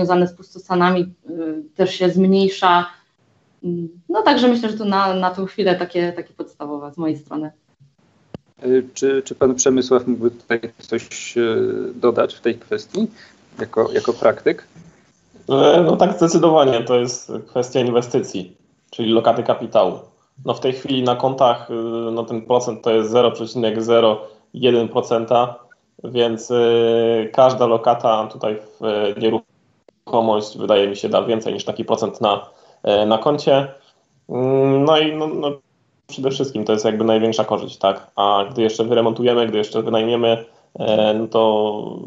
związane z pustostanami też się zmniejsza. No także myślę, że to na, na tą chwilę takie, takie podstawowe z mojej strony. Czy, czy pan Przemysław mógłby tutaj coś dodać w tej kwestii jako, jako praktyk? No tak, zdecydowanie. To jest kwestia inwestycji, czyli lokaty kapitału. No w tej chwili na kontach no ten procent to jest 0,01%, więc każda lokata tutaj w nieruchomość wydaje mi się da więcej niż taki procent na, na koncie. No i no, no przede wszystkim to jest jakby największa korzyść, tak? A gdy jeszcze wyremontujemy, gdy jeszcze wynajmiemy, no to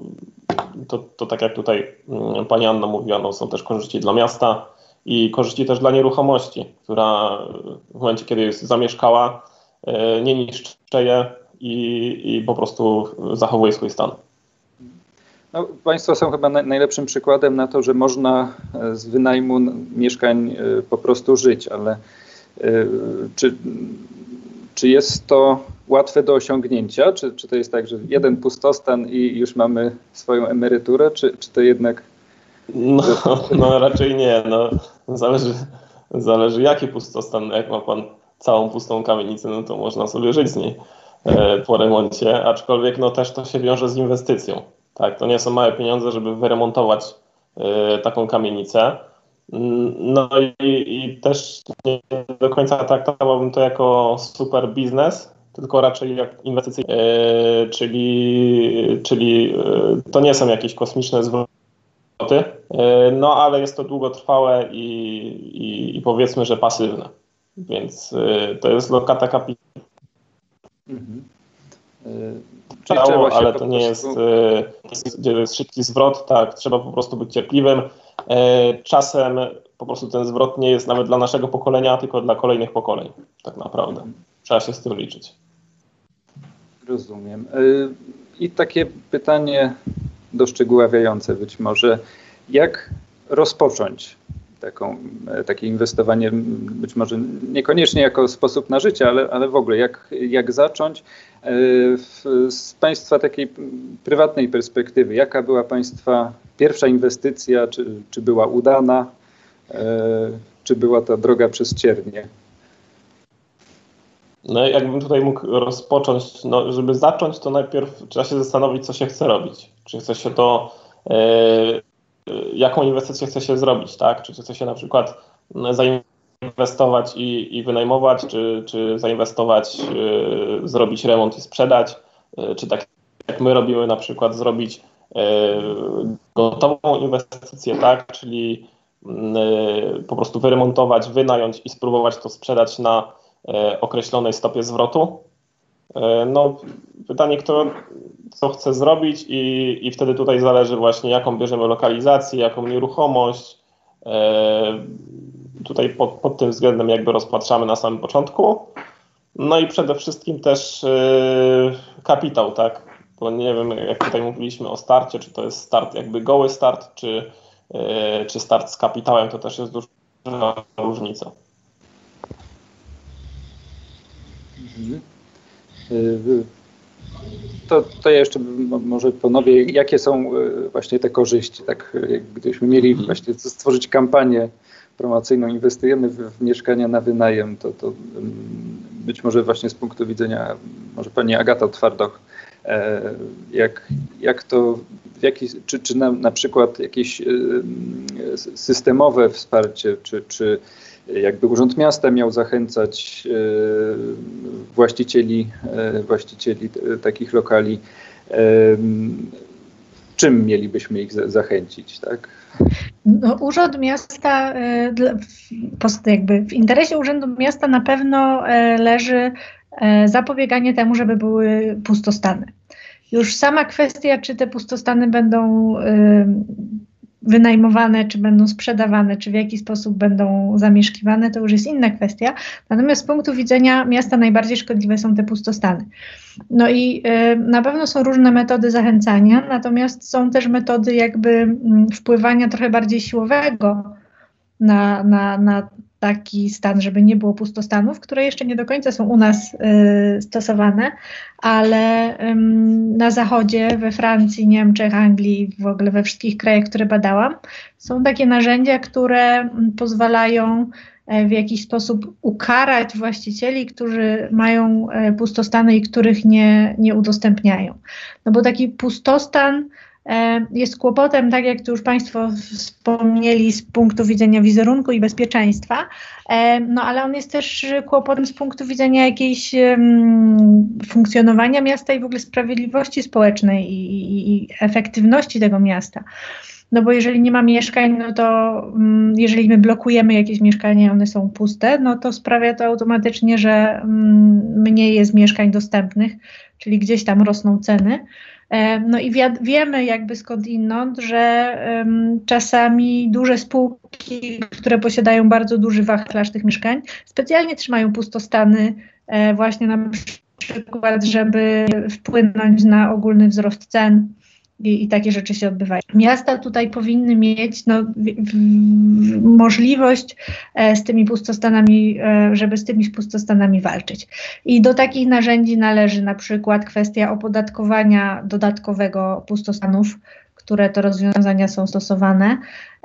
to, to tak jak tutaj mm, pani Anna mówiła, no są też korzyści dla miasta i korzyści też dla nieruchomości, która w momencie, kiedy jest zamieszkała, e, nie niszczy je i, i po prostu zachowuje swój stan. No, państwo są chyba najlepszym przykładem na to, że można e, z wynajmu mieszkań e, po prostu żyć, ale czy, czy jest to łatwe do osiągnięcia? Czy, czy to jest tak, że jeden pustostan i już mamy swoją emeryturę, czy, czy to jednak... No, no raczej nie. No, zależy, zależy jaki pustostan. Jak ma pan całą pustą kamienicę, no to można sobie żyć z niej e, po remoncie, aczkolwiek no też to się wiąże z inwestycją. Tak, to nie są małe pieniądze, żeby wyremontować e, taką kamienicę. Mm, no i, i, też nie do końca traktowałbym to jako super biznes, tylko raczej jak inwestycyjne, e, czyli, czyli e, to nie są jakieś kosmiczne zwroty, e, no ale jest to długotrwałe i, i, i powiedzmy, że pasywne. Więc to jest lokata kapitału. Mhm. Ale to nie jest, gdzie jest szybki zwrot, tak, trzeba po prostu być cierpliwym. Czasem po prostu ten zwrot nie jest nawet dla naszego pokolenia, tylko dla kolejnych pokoleń, tak naprawdę. Trzeba się z tym liczyć. Rozumiem. Y, I takie pytanie doszczegóławiające być może. Jak rozpocząć taką, e, takie inwestowanie, być może niekoniecznie jako sposób na życie, ale, ale w ogóle jak, jak zacząć e, z Państwa takiej prywatnej perspektywy? Jaka była Państwa pierwsza inwestycja? Czy, czy była udana? E, czy była ta droga przez ciernie? No jakbym tutaj mógł rozpocząć, no żeby zacząć, to najpierw trzeba się zastanowić, co się chce robić. Czy chce się to, e, jaką inwestycję chce się zrobić, tak? Czy chce się na przykład zainwestować i, i wynajmować, czy, czy zainwestować, e, zrobić remont i sprzedać, e, czy tak jak my robimy na przykład zrobić gotową inwestycję, tak? Czyli po prostu wyremontować, wynająć i spróbować to sprzedać na określonej stopie zwrotu. No, pytanie, kto co chce zrobić i, i wtedy tutaj zależy właśnie, jaką bierzemy lokalizację, jaką nieruchomość. Tutaj pod, pod tym względem jakby rozpatrzamy na samym początku. No i przede wszystkim też kapitał, tak? Bo nie wiem, jak tutaj mówiliśmy o starcie, czy to jest start jakby goły start, czy, czy start z kapitałem, to też jest duża różnica. To, to ja jeszcze może ponowię, jakie są y, właśnie te korzyści, tak gdybyśmy mieli właśnie stworzyć kampanię promocyjną, inwestujemy w, w mieszkania na wynajem, to, to mm, być może właśnie z punktu widzenia może pani Agata Twardoch, e, jak, jak to, jaki, czy, czy na, na przykład jakieś y, systemowe wsparcie, czy, czy jakby Urząd Miasta miał zachęcać e, właścicieli, e, właścicieli takich lokali. E, czym mielibyśmy ich zachęcić, tak? No, Urząd Miasta, jakby w interesie Urzędu Miasta na pewno leży zapobieganie temu, żeby były pustostany. Już sama kwestia, czy te pustostany będą wynajmowane, czy będą sprzedawane, czy w jaki sposób będą zamieszkiwane, to już jest inna kwestia. Natomiast z punktu widzenia miasta najbardziej szkodliwe są te pustostany. No i y, na pewno są różne metody zachęcania, natomiast są też metody jakby y, wpływania trochę bardziej siłowego na, na, na taki stan, żeby nie było pustostanów, które jeszcze nie do końca są u nas y, stosowane, ale y, na zachodzie, we Francji, Niemczech, Anglii, w ogóle we wszystkich krajach, które badałam, są takie narzędzia, które pozwalają e, w jakiś sposób ukarać właścicieli, którzy mają e, pustostany i których nie, nie udostępniają. No bo taki pustostan jest kłopotem, tak jak tu już Państwo wspomnieli, z punktu widzenia wizerunku i bezpieczeństwa, e, no ale on jest też kłopotem z punktu widzenia jakiejś funkcjonowania miasta i w ogóle sprawiedliwości społecznej i, i, i efektywności tego miasta. No bo jeżeli nie ma mieszkań, no to um, jeżeli my blokujemy jakieś mieszkania, one są puste, no to sprawia to automatycznie, że um, mniej jest mieszkań dostępnych, czyli gdzieś tam rosną ceny. E, no i wiemy jakby skądinąd, że um, czasami duże spółki, które posiadają bardzo duży wachlarz tych mieszkań, specjalnie trzymają pustostany e, właśnie na przykład, żeby wpłynąć na ogólny wzrost cen i, i, takie rzeczy się odbywają. Miasta tutaj powinny mieć no, w, w, możliwość e, z tymi pustostanami, e, żeby z tymi pustostanami walczyć. I do takich narzędzi należy na przykład kwestia opodatkowania dodatkowego pustostanów, które to rozwiązania są stosowane.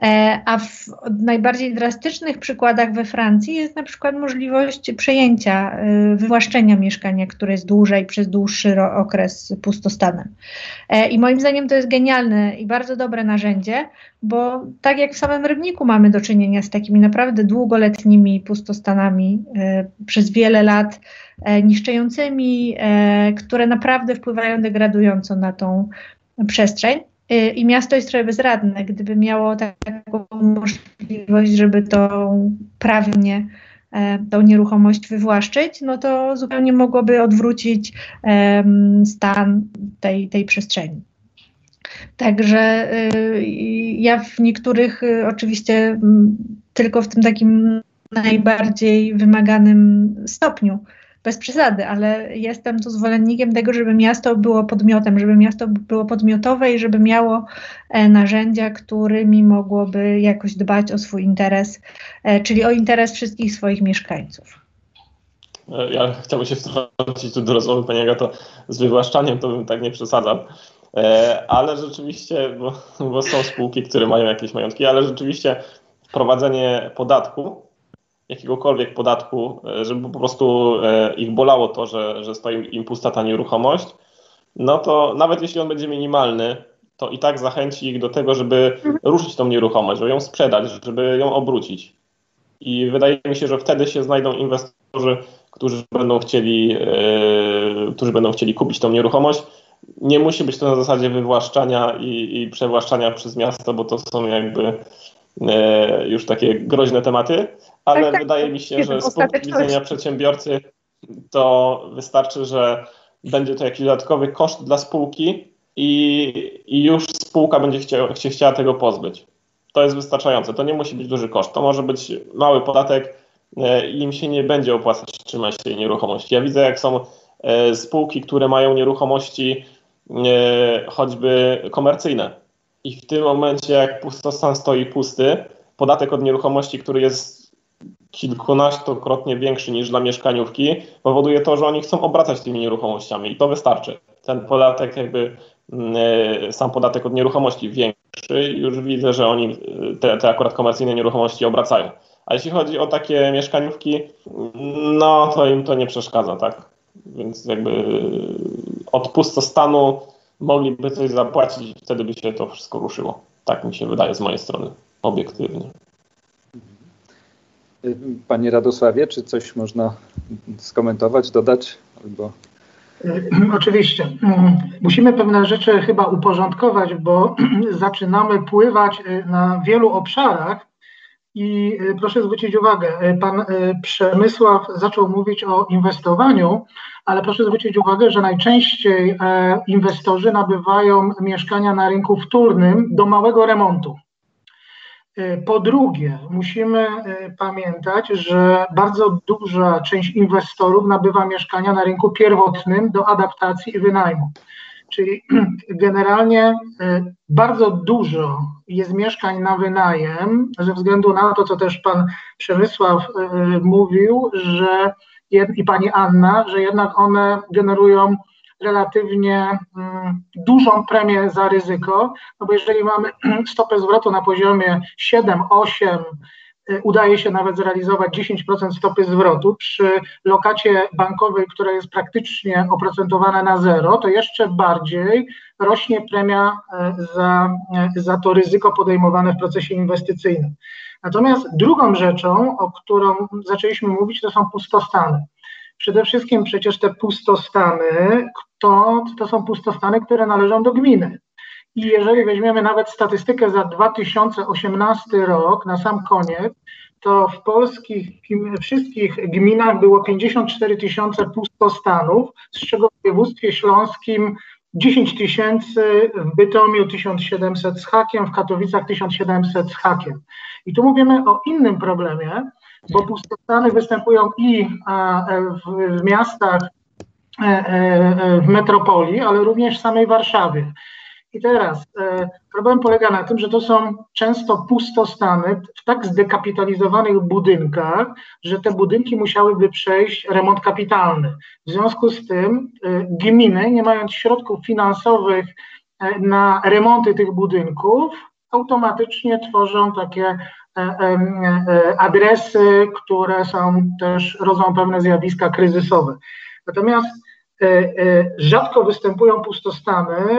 E, a w najbardziej drastycznych przykładach we Francji jest na przykład możliwość przejęcia, e, wywłaszczenia mieszkania, które jest dłużej przez dłuższy okres pustostanem. E, I moim zdaniem to jest genialne i bardzo dobre narzędzie, bo tak jak w samym Rybniku mamy do czynienia z takimi naprawdę długoletnimi pustostanami przez wiele lat, niszczącymi, które naprawdę wpływają degradująco na tą przestrzeń. Y, I miasto jest trochę bezradne, gdyby miało taką możliwość, żeby tą prawnie e, tą nieruchomość wywłaszczyć, no to zupełnie mogłoby odwrócić stan tej, tej przestrzeni. Także y, ja w niektórych, y, oczywiście tylko w tym takim najbardziej wymaganym stopniu, bez przesady, ale jestem tu zwolennikiem tego, żeby miasto było podmiotem, żeby miasto było podmiotowe i żeby miało e, narzędzia, którymi mogłoby jakoś dbać o swój interes, e, czyli o interes wszystkich swoich mieszkańców. E, ja chciałbym się wtrącić tu do rozmowy, Pani Agato, z wywłaszczaniem to bym tak nie przesadzał, ale rzeczywiście, bo, bo są spółki, które mają jakieś majątki, ale rzeczywiście wprowadzenie podatku jakiegokolwiek podatku, e, żeby po prostu e, ich bolało to, że, że stoi im pusta ta nieruchomość, no to nawet jeśli on będzie minimalny, to i tak zachęci ich do tego, żeby ruszyć tą nieruchomość, żeby ją sprzedać, żeby ją obrócić. I wydaje mi się, że wtedy się znajdą inwestorzy, którzy będą chcieli, yy, którzy będą chcieli kupić tą nieruchomość. Nie musi być to na zasadzie wywłaszczania i, i przewłaszczania przez miasto, bo to są jakby yy, już takie groźne tematy, ale tak, tak, wydaje mi się, że z punktu widzenia przedsiębiorcy to wystarczy, że będzie to jakiś dodatkowy koszt dla spółki i, i już spółka będzie chciała, się chciała tego pozbyć. To jest wystarczające. To nie musi być duży koszt. To może być mały podatek e, i im się nie będzie opłacać trzymać tej nieruchomości. Ja widzę, jak są e, spółki, które mają nieruchomości e, choćby komercyjne. I w tym momencie, jak pustostan stoi pusty, podatek od nieruchomości, który jest kilkunastokrotnie większy niż dla mieszkaniówki, powoduje to, że oni chcą obracać tymi nieruchomościami i to wystarczy. Ten podatek jakby mm, e, sam podatek od nieruchomości większy, już widzę, że oni e, te, te akurat komercyjne nieruchomości obracają. A jeśli chodzi o takie mieszkaniówki, no to im to nie przeszkadza, tak? Więc jakby e, od pustostanu mogliby coś zapłacić i wtedy by się to wszystko ruszyło. Tak mi się wydaje z mojej strony, obiektywnie. Panie Radosławie, czy coś można skomentować, dodać? Albo... Oczywiście. Musimy pewne rzeczy chyba uporządkować, bo zaczynamy pływać y, na wielu obszarach. I y, proszę zwrócić uwagę, pan Przemysław zaczął mówić o inwestowaniu, ale proszę zwrócić uwagę, że najczęściej e, inwestorzy nabywają mieszkania na rynku wtórnym do małego remontu. E, po drugie, musimy e, pamiętać, że bardzo duża część inwestorów nabywa mieszkania na rynku pierwotnym do adaptacji i wynajmu. Czyli generalnie bardzo dużo jest mieszkań na wynajem, ze względu na to, co też pan Przemysław mówił, że i pani Anna, że jednak one generują relatywnie mm, dużą premię za ryzyko, no bo jeżeli mamy stopę zwrotu na poziomie 7, 8, y, udaje się nawet zrealizować 10% stopy zwrotu przy lokacie bankowej, która jest praktycznie oprocentowana na zero, to jeszcze bardziej rośnie premia y, za, y, za to ryzyko podejmowane w procesie inwestycyjnym. Natomiast drugą rzeczą, o którą zaczęliśmy mówić, to są pustostany. Przede wszystkim przecież te pustostany, to, to są pustostany, które należą do gminy. I jeżeli weźmiemy nawet statystykę za 2018 rok, na sam koniec, to w polskich wszystkich gminach było 54 tysiące pustostanów, z czego w województwie śląskim 10 tysięcy, w Bytomiu 1700 z hakiem, w Katowicach 1700 z hakiem. I tu mówimy o innym problemie, bo pustostany występują i e, w, miastach, e, e, w metropolii, ale również w samej Warszawie. I teraz problem polega na tym, że to są często pustostany w tak zdekapitalizowanych budynkach, że te budynki musiałyby przejść remont kapitalny. W związku z tym gminy, nie mając środków finansowych na remonty tych budynków, automatycznie tworzą takie adresy, które są też rodzą pewne zjawiska kryzysowe. Natomiast e, rzadko występują pustostany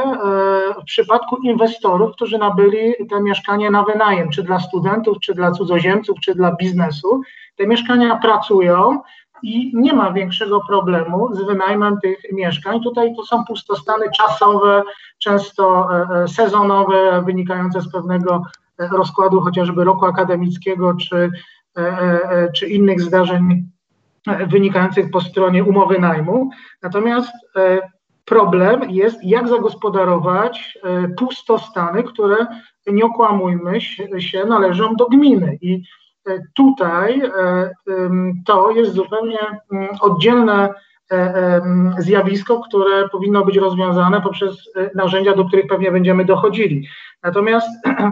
w przypadku inwestorów, którzy nabyli te mieszkanie na wynajem, czy dla studentów, czy dla cudzoziemców, czy dla biznesu. Te mieszkania pracują i nie ma większego problemu z wynajmem tych mieszkań. Tutaj to są pustostany czasowe, często sezonowe, wynikające z pewnego rozkładu chociażby roku akademickiego czy, e, e, czy innych zdarzeń wynikających po stronie umowy najmu. Natomiast e, problem jest, jak zagospodarować pustostany, które, nie okłamujmy się, należą do gminy. I tutaj to jest zupełnie mm, oddzielne zjawisko, które powinno być rozwiązane poprzez narzędzia, do których pewnie będziemy dochodzili. Natomiast E,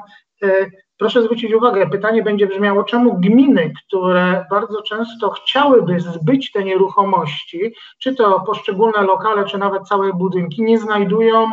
proszę zwrócić uwagę, pytanie będzie brzmiało, czemu gminy, które bardzo często chciałyby zbyć te nieruchomości, czy to poszczególne lokale, czy nawet całe budynki, nie znajdują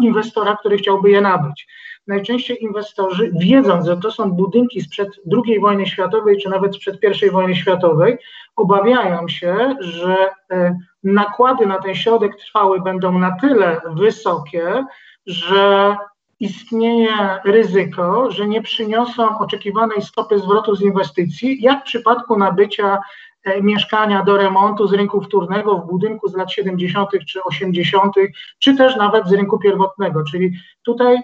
inwestora, który chciałby je nabyć. Najczęściej inwestorzy, wiedząc, że to są budynki sprzed II wojny światowej, czy nawet sprzed I wojny światowej, obawiają się, że e, nakłady na ten środek trwały będą na tyle wysokie, że istnieje ryzyko, że nie przyniosą oczekiwanej stopy zwrotu z inwestycji, jak w przypadku nabycia e, mieszkania do remontu z rynku wtórnego w budynku z lat 70. czy 80., czy też nawet z rynku pierwotnego. Czyli tutaj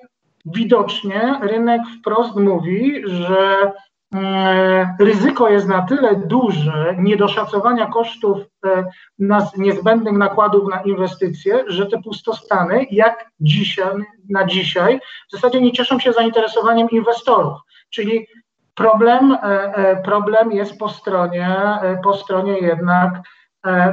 widocznie rynek wprost mówi, że ryzyko jest na tyle duże niedoszacowania kosztów e, niezbędnych nakładów na inwestycje, że te pustostany, jak dzisiaj, na dzisiaj, w zasadzie nie cieszą się zainteresowaniem inwestorów. Czyli problem, e, problem jest po stronie, po stronie jednak E,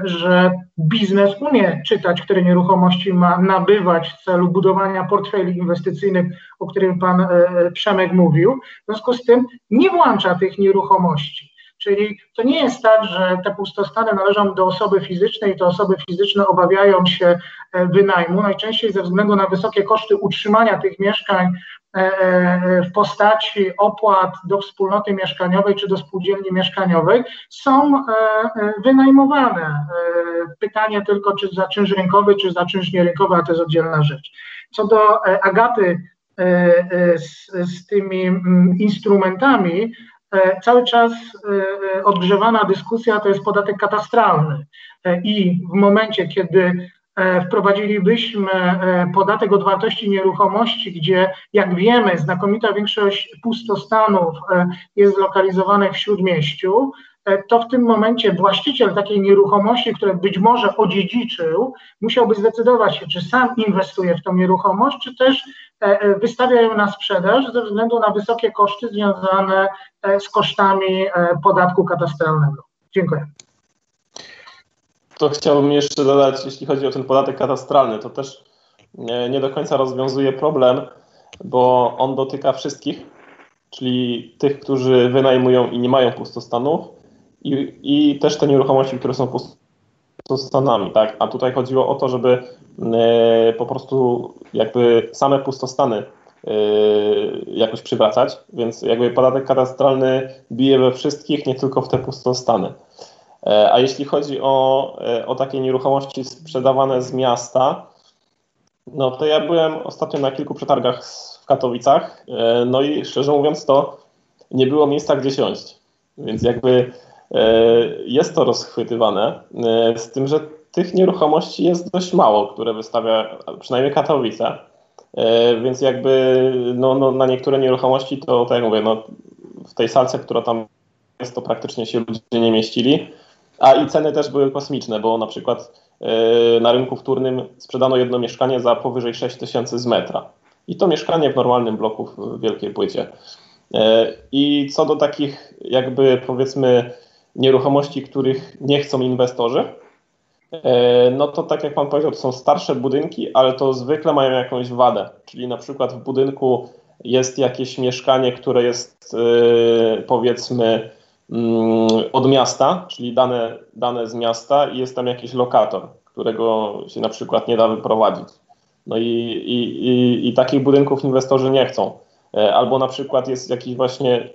że biznes umie czytać, które nieruchomości ma nabywać w celu budowania portfeli inwestycyjnych, o którym pan e, Przemek mówił. W związku z tym nie włącza tych nieruchomości. Czyli to nie jest tak, że te pustostany należą do osoby fizycznej i te osoby fizyczne obawiają się e, wynajmu. Najczęściej ze względu na wysokie koszty utrzymania tych mieszkań E, e, w postaci opłat do wspólnoty mieszkaniowej czy do spółdzielni mieszkaniowej są e, wynajmowane. Pytanie tylko, czy za czynsz rynkowy, czy za czynsz nierynkowy, a to jest oddzielna rzecz. Co do Agaty z, z tymi instrumentami, cały czas odgrzewana dyskusja to jest podatek katastralny. I w momencie, kiedy E, wprowadzilibyśmy e, podatek od wartości nieruchomości, gdzie jak wiemy znakomita większość pustostanów e, jest zlokalizowanych w śródmieściu, to w tym momencie właściciel takiej nieruchomości, które być może odziedziczył, musiałby zdecydować się, czy sam inwestuje w tą nieruchomość, czy też wystawia ją na sprzedaż ze względu na wysokie koszty związane z kosztami podatku katastralnego. Dziękuję chciałbym jeszcze dodać, jeśli chodzi o ten podatek katastralny, to też nie, nie do końca rozwiązuje problem, bo on dotyka wszystkich, czyli tych, którzy wynajmują i nie mają pustostanów i, i też te nieruchomości, które są pustostanami, tak? A tutaj chodziło o to, żeby e, po prostu jakby same pustostany e, jakoś przywracać, więc jakby podatek katastralny bije we wszystkich, nie tylko w te pustostany. E, a jeśli chodzi o, o takie nieruchomości sprzedawane z miasta, no to ja byłem ostatnio na kilku przetargach w Katowicach, no i szczerze mówiąc to nie było miejsca gdzie siąść. Więc jakby E, jest to rozchwytywane, e, z tym, że tych nieruchomości jest dość mało, które wystawia przynajmniej Katowice. E, więc jakby no, no, na niektóre nieruchomości to, tak jak mówię, no, w tej salce, która tam jest, to praktycznie się ludzie nie mieścili. A i ceny też były kosmiczne, bo na przykład na rynku wtórnym sprzedano jedno mieszkanie za powyżej 6 tysięcy z metra. I to mieszkanie w normalnym bloku w wielkiej płycie. I co do takich jakby powiedzmy nieruchomości, których nie chcą inwestorzy, e, no to tak jak Pan powiedział, to są starsze budynki, ale to zwykle mają jakąś wadę. Czyli na przykład w budynku jest jakieś mieszkanie, które jest powiedzmy od miasta, czyli dane, dane z miasta i jest tam jakiś lokator, którego się na przykład nie da wyprowadzić. No i, i, i, i takich budynków inwestorzy nie chcą. E, albo na przykład jest jakiś właśnie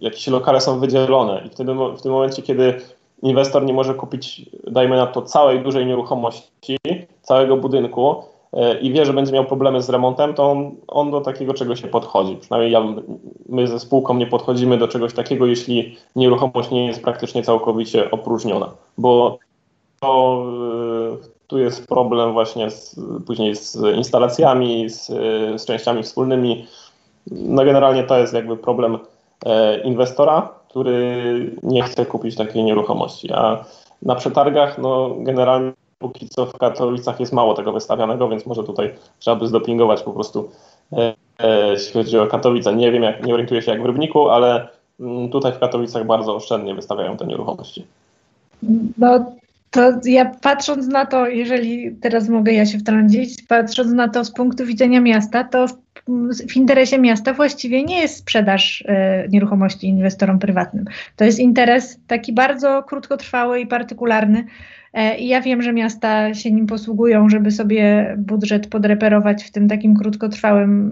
jakieś lokale są wydzielone i wtedy w tym momencie, kiedy inwestor nie może kupić, dajmy na to, całej dużej nieruchomości, całego budynku i wie, że będzie miał problemy z remontem, to on, on do takiego czegoś nie podchodzi. Przynajmniej ja, my ze spółką nie podchodzimy do czegoś takiego, jeśli nieruchomość nie jest praktycznie całkowicie opróżniona, bo to, e, tu jest problem właśnie z, później z instalacjami, z, z częściami wspólnymi. No generalnie to jest jakby problem E, inwestora, który nie chce kupić takiej nieruchomości. A na przetargach, no generalnie póki co w Katowicach jest mało tego wystawianego, więc może tutaj trzeba by zdopingować po prostu, e, e, jeśli chodzi o Katowice. Nie wiem, jak, nie orientuję się jak w Rybniku, ale mm, tutaj w Katowicach bardzo oszczędnie wystawiają te nieruchomości. No to ja patrząc na to, jeżeli teraz mogę ja się wtrącić, patrząc na to z punktu widzenia miasta, to w, interesie miasta właściwie nie jest sprzedaż e, nieruchomości inwestorom prywatnym. To jest interes taki bardzo krótkotrwały i partykularny. E, I ja wiem, że miasta się nim posługują, żeby sobie budżet podreperować w tym takim krótkotrwałym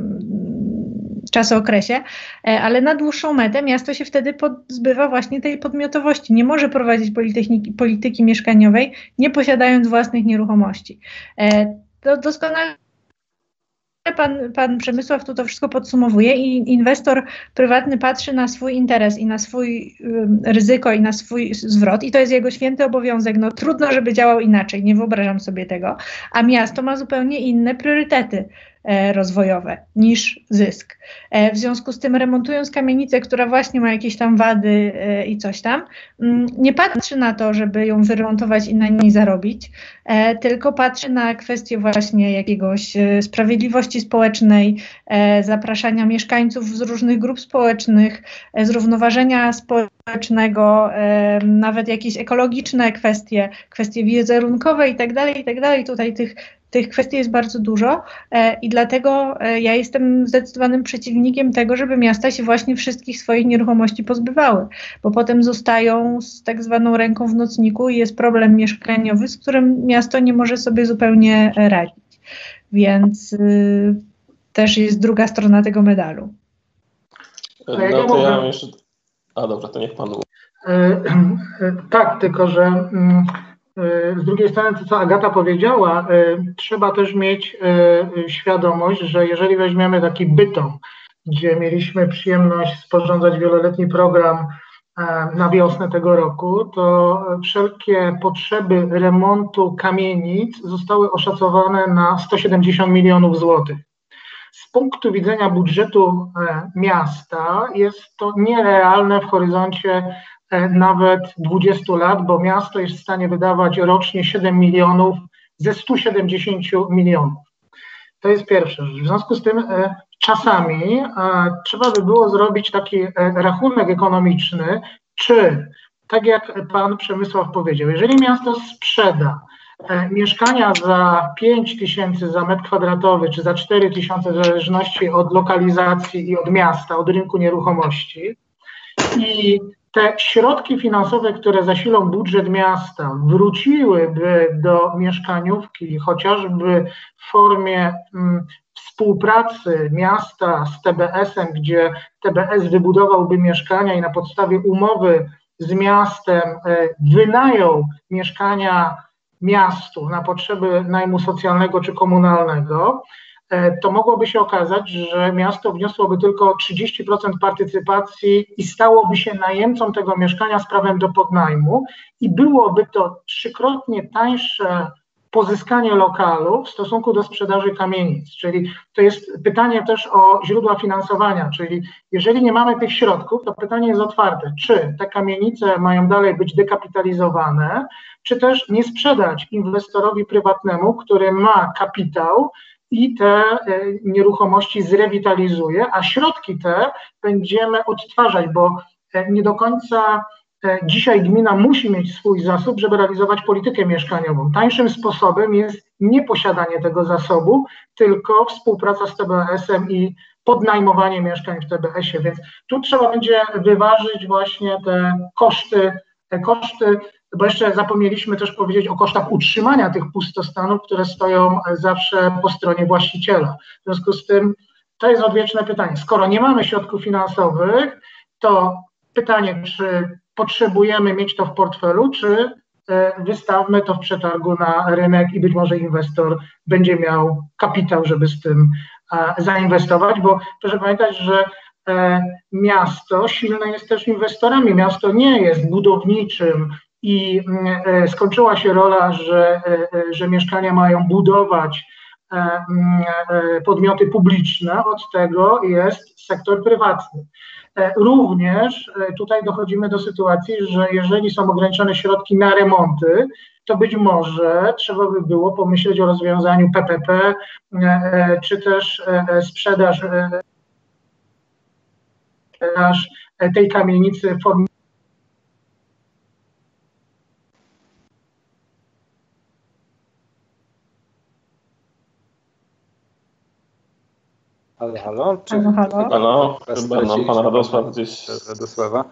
czasookresie, e, ale na dłuższą metę miasto się wtedy pozbywa właśnie tej podmiotowości. Nie może prowadzić polityki mieszkaniowej, nie posiadając własnych nieruchomości. To doskonale Pan, pan Przemysław tu to wszystko podsumowuje i inwestor prywatny patrzy na swój interes i na swój ryzyko i na swój zwrot i to jest jego święty obowiązek. No trudno, żeby działał inaczej, nie wyobrażam sobie tego. A miasto ma zupełnie inne priorytety. E, rozwojowe niż zysk. E, w związku z tym remontując kamienicę, która właśnie ma jakieś tam wady e, i coś tam, mm, nie patrzy na to, żeby ją wyremontować i na niej zarobić, tylko patrzy na kwestię właśnie jakiegoś sprawiedliwości społecznej, zapraszania mieszkańców z różnych grup społecznych, zrównoważenia społecznego, nawet jakieś ekologiczne kwestie, kwestie wizerunkowe i tak dalej, i tak. Tutaj tych tych kwestii jest bardzo dużo e, i dlatego e, ja jestem zdecydowanym przeciwnikiem tego, żeby miasta się właśnie wszystkich swoich nieruchomości pozbywały, bo potem zostają z tak zwaną ręką w nocniku i jest problem mieszkaniowy, z którym miasto nie może sobie zupełnie radzić. Więc y, też jest druga strona tego medalu. No to ja mam jeszcze. A dobra, to niech pan. E, tak, tylko że. Mm, E, z drugiej strony, to co Agata powiedziała, e, trzeba też mieć e, świadomość, że jeżeli weźmiemy taki bytom, gdzie mieliśmy przyjemność sporządzać wieloletni program na wiosnę tego roku, to wszelkie potrzeby remontu kamienic zostały oszacowane na 170 milionów złotych. Z punktu widzenia budżetu miasta jest to nierealne w horyzoncie E, nawet 20 lat, bo miasto jest w stanie wydawać rocznie 7 milionów ze 170 milionów. To jest pierwsza rzecz. W związku z tym e, czasami e, trzeba by było zrobić taki rachunek ekonomiczny, czy tak jak pan Przemysław powiedział, jeżeli miasto sprzeda e, mieszkania za 5 tysięcy za metr kwadratowy, czy za 4 tysiące, w zależności od lokalizacji i od miasta, od rynku nieruchomości. I te środki finansowe, które zasilą budżet miasta, wróciłyby do mieszkaniówki, chociażby w formie mm, współpracy miasta z TBS-em, gdzie TBS wybudowałby mieszkania i na podstawie umowy z miastem e, wynajął mieszkania miastu na potrzeby najmu socjalnego czy komunalnego, to mogłoby się okazać, że miasto wniosłoby tylko 30% partycypacji i stałoby się najemcą tego mieszkania z prawem do podnajmu i byłoby to trzykrotnie tańsze pozyskanie lokalu w stosunku do sprzedaży kamienic. Czyli to jest pytanie też o źródła finansowania, czyli jeżeli nie mamy tych środków, to pytanie jest otwarte, czy te kamienice mają dalej być dekapitalizowane, czy też nie sprzedać inwestorowi prywatnemu, który ma kapitał i te e, nieruchomości zrewitalizuje, a środki te będziemy odtwarzać, bo e, nie do końca E, dzisiaj gmina musi mieć swój zasób, żeby realizować politykę mieszkaniową. Tańszym sposobem jest nieposiadanie tego zasobu, tylko współpraca z TBS-em i podnajmowanie mieszkań w TBS-ie. Więc tu trzeba będzie wyważyć właśnie te koszty, te koszty, bo jeszcze zapomnieliśmy też powiedzieć o kosztach utrzymania tych pustostanów, które stoją zawsze po stronie właściciela. W związku z tym to jest odwieczne pytanie. Skoro nie mamy środków finansowych, to pytanie, czy potrzebujemy mieć to w portfelu, czy e, wystawmy to w przetargu na rynek i być może inwestor będzie miał kapitał, żeby z tym e, zainwestować, bo proszę pamiętać, że e, miasto silne jest też inwestorami. Miasto nie jest budowniczym i mm, skończyła się rola, że, że mieszkania mają budować mm, podmioty publiczne, od tego jest sektor prywatny. E, również e, tutaj dochodzimy do sytuacji, że jeżeli są ograniczone środki na remonty, to być może trzeba by było pomyśleć o rozwiązaniu PPP, e, czy też sprzedaż tej kamienicy w formie Halo, halo? Czy halo, halo? Halo, chyba nam pan Radosław gdzieś... Radosława.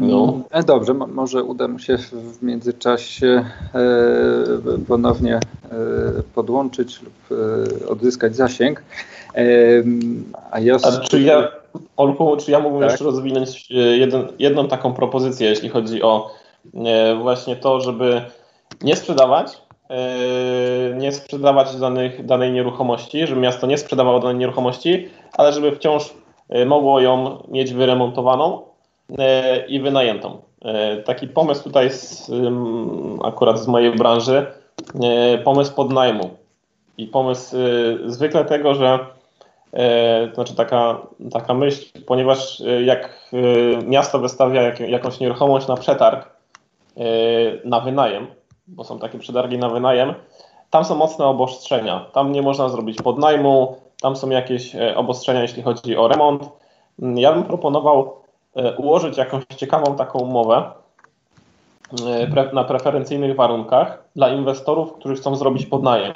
No. E, dobrze, może uda mi się w międzyczasie e, ponownie e, podłączyć lub e, odzyskać zasięg. A ja... A czy ja, Olku, czy ja mógłbym tak? jeszcze rozwinąć jeden, jedną taką propozycję, jeśli chodzi o właśnie to, żeby nie sprzedawać, nie sprzedawać danych, danej nieruchomości, żeby miasto nie sprzedawało danej nieruchomości, ale żeby wciąż yy, mogło ją mieć wyremontowaną yy, i wynajętą. Taki pomysł tutaj z, akurat z mojej branży, pomysł podnajmu i pomysł zwykle tego, że to znaczy taka, taka myśl, ponieważ jak miasto wystawia jak, jakąś nieruchomość na przetarg na wynajem, bo są takie przetargi na wynajem, tam są mocne obostrzenia. Tam nie można zrobić podnajmu, tam są jakieś e, obostrzenia, jeśli chodzi o remont. Mm, ja bym proponował e, ułożyć jakąś ciekawą taką umowę e, na preferencyjnych warunkach dla inwestorów, którzy chcą zrobić podnajem.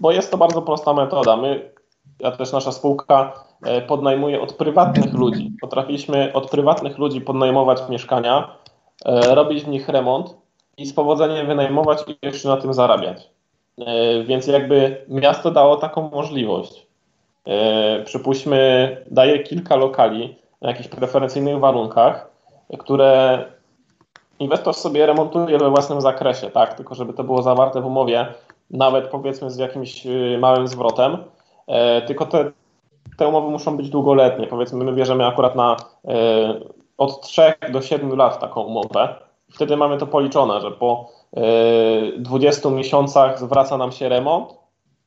Bo jest to bardzo prosta metoda. My, ja też nasza spółka podnajmuje od prywatnych ludzi. Potrafiliśmy od prywatnych ludzi podnajmować mieszkania, robić w nich remont i z powodzeniem wynajmować i jeszcze na tym zarabiać. E, więc jakby miasto dało taką możliwość. E, przypuśćmy, daje kilka lokali na jakichś preferencyjnych warunkach, które inwestor sobie remontuje we własnym zakresie, tak? Tylko żeby to było zawarte w umowie, nawet powiedzmy z jakimś y, małym zwrotem. E, tylko te, te umowy muszą być długoletnie. Powiedzmy, my bierzemy akurat na od 3 do 7 lat taką umowę wtedy mamy to policzone, że po 20 e, miesiącach zwraca nam się remont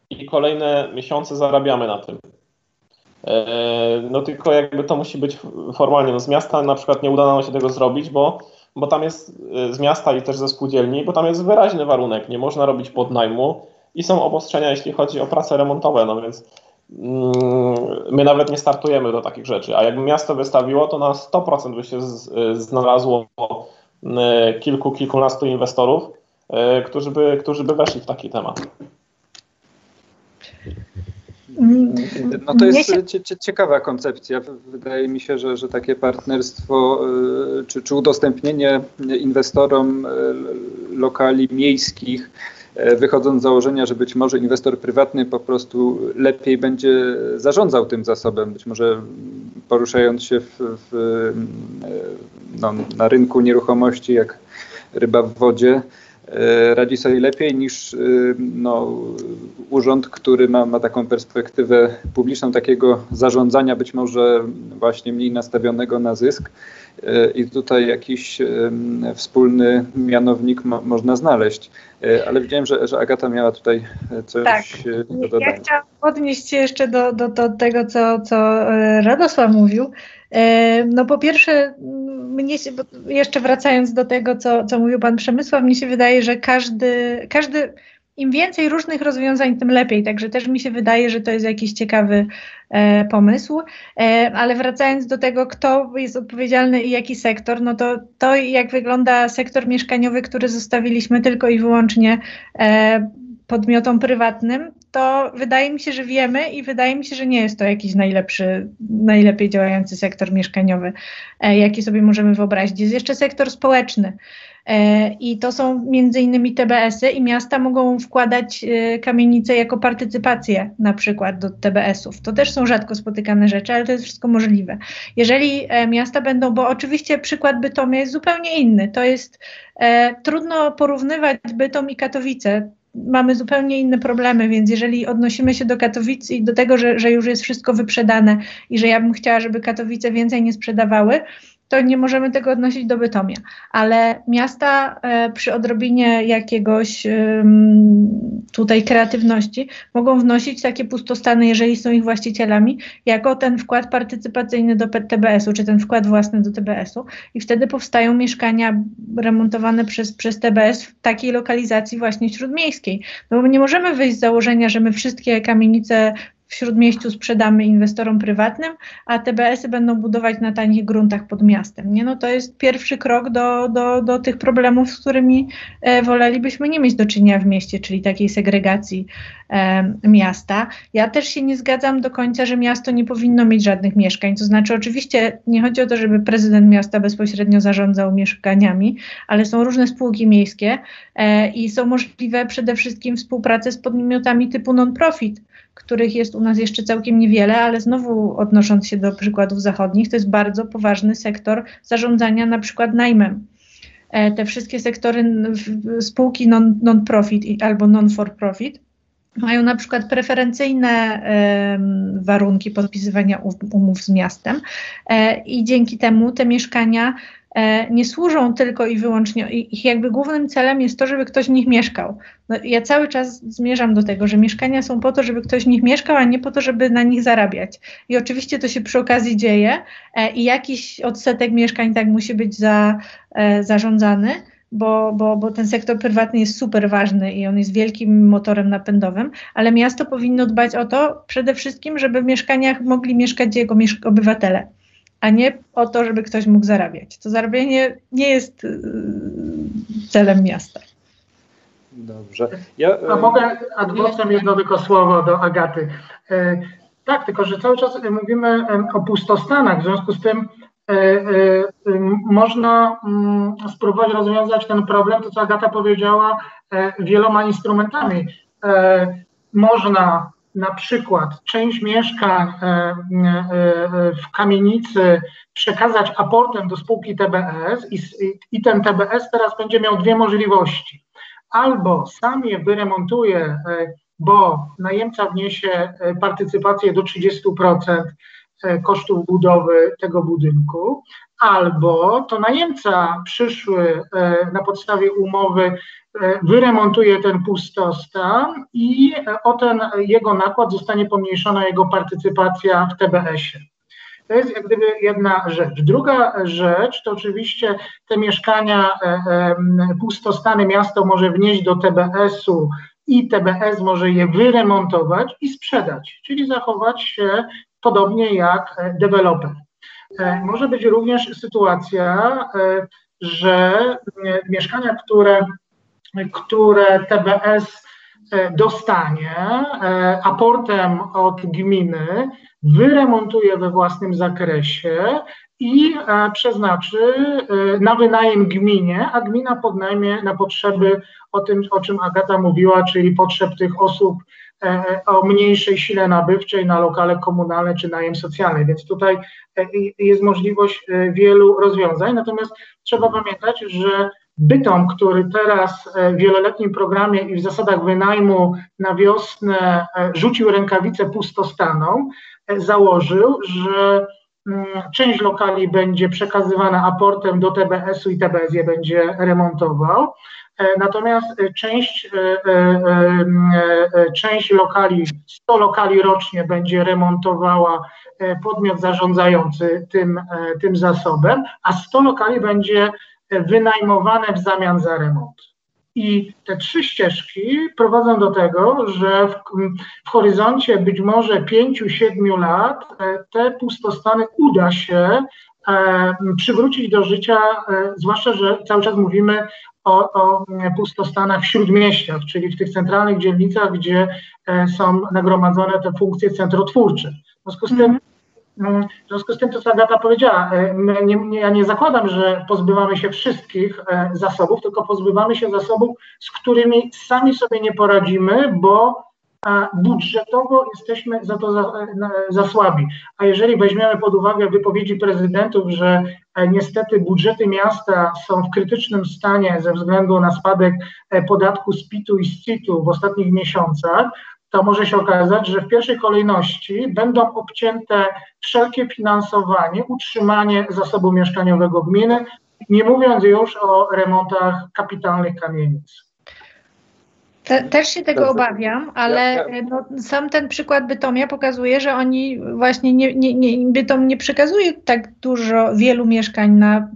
i kolejne miesiące zarabiamy na tym. E, no tylko jakby to musi być formalnie. No z miasta na przykład nie uda nam się tego zrobić, bo, bo tam jest e, z miasta i też ze spółdzielni, bo tam jest wyraźny warunek. Nie można robić podnajmu i są obostrzenia, jeśli chodzi o prace remontowe. No więc mm, my nawet nie startujemy do takich rzeczy. A jakby miasto wystawiło, to na 100% by się znalazło kilku, kilkunastu inwestorów, którzy by, którzy by weszli w taki temat. No to jest ciekawa koncepcja. Wydaje mi się, że, że takie partnerstwo czy, czy udostępnienie inwestorom lokali miejskich E, wychodząc z założenia, że być może inwestor prywatny po prostu lepiej będzie zarządzał tym zasobem, być może poruszając się w, w, e, no, na rynku nieruchomości jak ryba w wodzie, e, radzi sobie lepiej niż no, urząd, który ma, ma taką perspektywę publiczną, takiego zarządzania, być może właśnie mniej nastawionego na zysk. I tutaj jakiś wspólny mianownik mo można znaleźć. E, ale widziałem, że, że Agata miała tutaj e, coś tak. E, do dodania. Ja chciałam odnieść się jeszcze do, do, do tego, co, co Radosław mówił. No po pierwsze, mnie się, jeszcze wracając do tego, co, co mówił pan Przemysław, mi się wydaje, że każdy, każdy im więcej różnych rozwiązań, tym lepiej. Także też mi się wydaje, że to jest jakiś ciekawy e, pomysł. E, ale wracając do tego, kto jest odpowiedzialny i jaki sektor, no to to, jak wygląda sektor mieszkaniowy, który zostawiliśmy tylko i wyłącznie e, podmiotom prywatnym, to wydaje mi się, że wiemy i wydaje mi się, że nie jest to jakiś najlepszy, najlepiej działający sektor mieszkaniowy, e, jaki sobie możemy wyobrazić. Jest jeszcze sektor społeczny. E, I to są między innymi TBS-y i miasta mogą wkładać e, kamienice jako partycypację na przykład do TBS-ów. To też są rzadko spotykane rzeczy, ale to jest wszystko możliwe. Jeżeli miasta będą, bo oczywiście przykład Bytomia jest zupełnie inny. To jest trudno porównywać Bytom i Katowice mamy zupełnie inne problemy, więc jeżeli odnosimy się do Katowic i do tego, że, że już jest wszystko wyprzedane i że ja bym chciała, żeby Katowice więcej nie sprzedawały, to nie możemy tego odnosić do Bytomia. Ale miasta e, przy odrobinie jakiegoś tutaj kreatywności mogą wnosić takie pustostany, jeżeli są ich właścicielami, jako ten wkład partycypacyjny do TBS-u, czy ten wkład własny do TBS-u i wtedy powstają mieszkania remontowane przez, przez TBS w takiej lokalizacji właśnie śródmiejskiej. No bo nie możemy wyjść z założenia, że my wszystkie kamienice w śródmieściu sprzedamy inwestorom prywatnym, a TBS-y będą budować na tanich gruntach pod miastem. Nie? No to jest pierwszy krok do, do, do tych problemów, z którymi e, wolelibyśmy nie mieć do czynienia w mieście, czyli takiej segregacji e, miasta. Ja też się nie zgadzam do końca, że miasto nie powinno mieć żadnych mieszkań. To znaczy, oczywiście nie chodzi o to, żeby prezydent miasta bezpośrednio zarządzał mieszkaniami, ale są różne spółki miejskie e, i są możliwe przede wszystkim współprace z podmiotami typu non-profit których jest u nas jeszcze całkiem niewiele, ale znowu odnosząc się do przykładów zachodnich, to jest bardzo poważny sektor zarządzania na przykład najmem. E, te wszystkie sektory, spółki non-profit non albo non-for-profit mają na przykład preferencyjne warunki podpisywania umów z miastem e, i dzięki temu te mieszkania nie służą tylko i wyłącznie, ich jakby głównym celem jest to, żeby ktoś w nich mieszkał. No, ja cały czas zmierzam do tego, że mieszkania są po to, żeby ktoś w nich mieszkał, a nie po to, żeby na nich zarabiać. I oczywiście to się przy okazji dzieje e, i jakiś odsetek mieszkań tak musi być za, e, zarządzany. Bo, bo, bo ten sektor prywatny jest super ważny i on jest wielkim motorem napędowym, ale miasto powinno dbać o to przede wszystkim, żeby w mieszkaniach mogli mieszkać jego obywatele a nie o to, żeby ktoś mógł zarabiać. To zarabianie nie jest y, celem miasta. Dobrze. Ja, a mogę adwocem jedno tylko słowo do Agaty. E, tak, tylko że cały czas mówimy o pustostanach, w związku z tym e, e, można mm, spróbować rozwiązać ten problem, to co Agata powiedziała, wieloma instrumentami. Można na przykład część mieszkań e, e, e, w kamienicy przekazać aportem do spółki TBS i, ten TBS teraz będzie miał dwie możliwości. Albo sam je wyremontuje, bo najemca wniesie partycypację do 30% kosztów budowy tego budynku, albo to najemca przyszły na podstawie umowy E, wyremontuje ten pustostan i o ten jego nakład zostanie pomniejszona jego partycypacja w TBS-ie. To jest jak gdyby jedna rzecz. Druga rzecz to oczywiście te mieszkania, e, e, pustostany miasto może wnieść do TBS-u i TBS może je wyremontować i sprzedać, czyli zachować się podobnie jak deweloper. Może być również sytuacja, że mieszkania, które które TBS dostanie aportem od gminy, wyremontuje we własnym zakresie i przeznaczy na wynajem gminie, a gmina podnajmie na potrzeby o tym, o czym Agata mówiła, czyli potrzeb tych osób E, o mniejszej sile nabywczej na lokale komunalne czy najem socjalny, więc tutaj e, jest możliwość e, wielu rozwiązań. Natomiast trzeba pamiętać, że Bytom, który teraz w wieloletnim programie i w zasadach wynajmu na wiosnę rzucił rękawice pustostaną, założył, że mm, część lokali będzie przekazywana aportem do TBS-u i TBS je będzie remontował. E, natomiast e, część, e, część lokali, 100 lokali rocznie będzie remontowała podmiot zarządzający tym, tym zasobem, a 100 lokali będzie wynajmowane w zamian za remont. I te trzy ścieżki prowadzą do tego, że w, w horyzoncie być może 5-7 lat te pustostany uda się przywrócić do życia, zwłaszcza, że cały czas mówimy o, o pustostanach w śródmieściach, czyli w tych centralnych dzielnicach, gdzie e, są nagromadzone te funkcje centrotwórcze. W związku z tym, mhm. mm, w związku z tym to, co Agata powiedziała, e, nie, nie, ja nie zakładam, że pozbywamy się wszystkich e, zasobów, tylko pozbywamy się zasobów, z którymi sami sobie nie poradzimy, bo a budżetowo jesteśmy za to za, za, słabi. A jeżeli weźmiemy pod uwagę wypowiedzi prezydentów, że e, niestety budżety miasta są w krytycznym stanie ze względu na spadek e, podatku z PIT-u i z CIT-u w ostatnich miesiącach, to może się okazać, że w pierwszej kolejności będą obcięte wszelkie finansowanie, utrzymanie zasobu mieszkaniowego gminy, nie mówiąc już o remontach kapitalnych kamienic. Te, też się tego obawiam, ale no, sam ten przykład Bytomia pokazuje, że oni właśnie nie, nie, nie, Bytom nie przekazuje tak dużo, wielu mieszkań na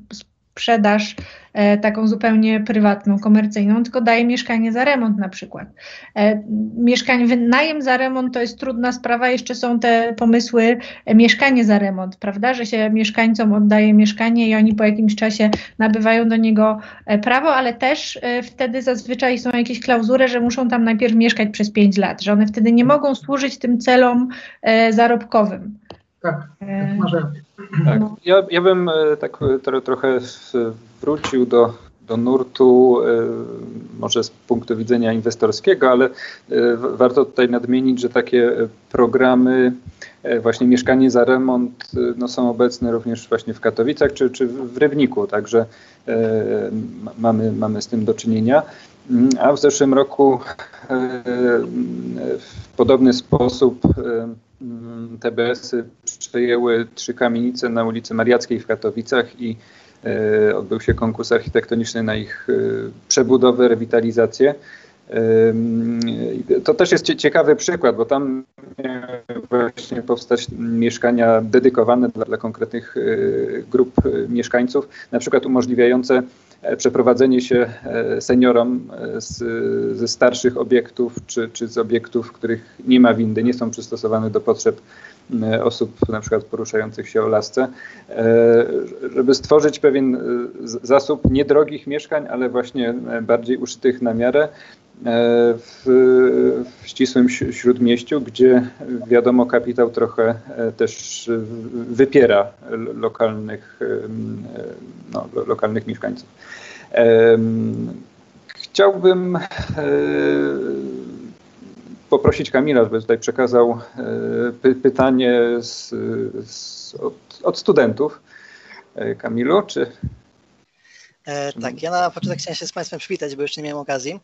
sprzedaż e, taką zupełnie prywatną, komercyjną, tylko daje mieszkanie za remont na przykład. E, mieszkań, wynajem za remont to jest trudna sprawa, jeszcze są te pomysły e, mieszkanie za remont, prawda, że się mieszkańcom oddaje mieszkanie i oni po jakimś czasie nabywają do niego prawo, ale też wtedy zazwyczaj są jakieś klauzury, że muszą tam najpierw mieszkać przez 5 lat, że one wtedy nie mogą służyć tym celom zarobkowym. Tak, może. Tak. No. Ja, ja bym e, tak e, trochę wrócił do, do nurtu, e, może z punktu widzenia inwestorskiego, ale warto tutaj nadmienić, że takie programy, właśnie mieszkanie za remont, no są obecne również właśnie w Katowicach czy, czy w Rybniku, także mamy, mamy z tym do czynienia. Mm, a w zeszłym roku w podobny sposób TBS-y przejęły trzy kamienice na ulicy Mariackiej w Katowicach i e, odbył się konkurs architektoniczny na ich e, przebudowę, rewitalizację. To też jest ciekawy przykład, bo tam właśnie powstać mieszkania dedykowane dla, dla konkretnych e, grup mieszkańców, na przykład umożliwiające przeprowadzenie się e, seniorom e, z, ze starszych obiektów czy, czy z obiektów, których nie ma windy, nie są przystosowane do potrzeb osób na przykład poruszających się o lasce, żeby stworzyć pewien zasób niedrogich mieszkań, ale właśnie bardziej uszytych na miarę w, w ścisłym śródmieściu, gdzie wiadomo kapitał trochę też wypiera lokalnych, no, lokalnych mieszkańców. Chciałbym e, poprosić Kamila, żeby tutaj przekazał e, pytanie z, z, od, od, studentów. E, Kamilu, czy... E, tak, ja na początek chciałem się z Państwem przywitać, bo jeszcze nie miałem okazji.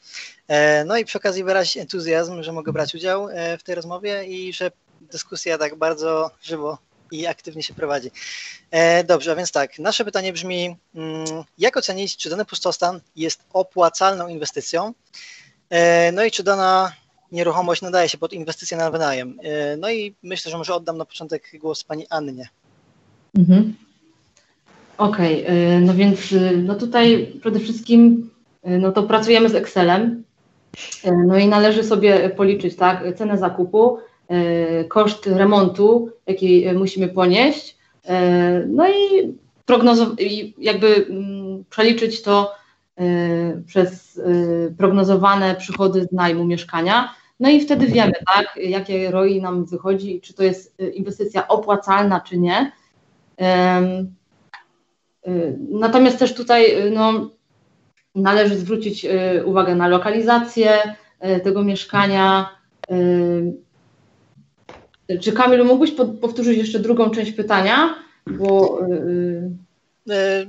E, no i przy okazji wyrazić entuzjazm, że mogę brać udział e, w tej rozmowie i że dyskusja tak bardzo żywo i aktywnie się prowadzi. E, dobrze, a więc tak, nasze pytanie brzmi, mm, jak ocenić, czy dany pustostan jest opłacalną inwestycją, no i czy dana nieruchomość nadaje się pod inwestycję na wynajem. No i myślę, że może oddam na początek głos Pani Annie. Mhm. Okej, okay, no więc no tutaj przede wszystkim no to pracujemy z Excelem, no i należy sobie policzyć tak, cenę zakupu, koszt remontu, jaki musimy ponieść, no i prognozować, jakby mm, przeliczyć to przez prognozowane przychody z najmu mieszkania. No i wtedy wiemy, tak, jakie ROI nam wychodzi, czy to jest inwestycja opłacalna, czy nie. Natomiast też tutaj no, należy zwrócić uwagę na lokalizację tego mieszkania. Czy Kamilu mógłbyś powtórzyć jeszcze drugą część pytania? Bo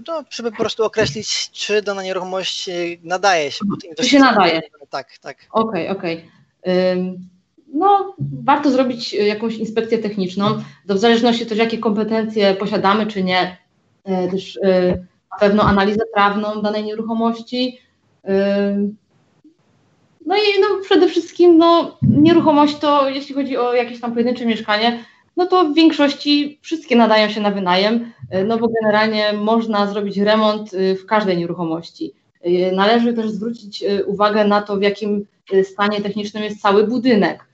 no, żeby po prostu określić, czy dana nieruchomość nadaje się. Czy się nadaje? Tak, tak. Okej, okay, okej. Okay. No, warto zrobić jakąś inspekcję techniczną, w zależności też jakie kompetencje posiadamy, czy nie, też e, na pewno analizę prawną danej nieruchomości. No i no, przede wszystkim no, nieruchomość to, jeśli chodzi o jakieś tam pojedyncze mieszkanie, no to w większości wszystkie nadają się na wynajem, e, no bo generalnie można zrobić remont e, w każdej nieruchomości. E, należy też zwrócić uwagę na to, w jakim stanie technicznym jest cały budynek.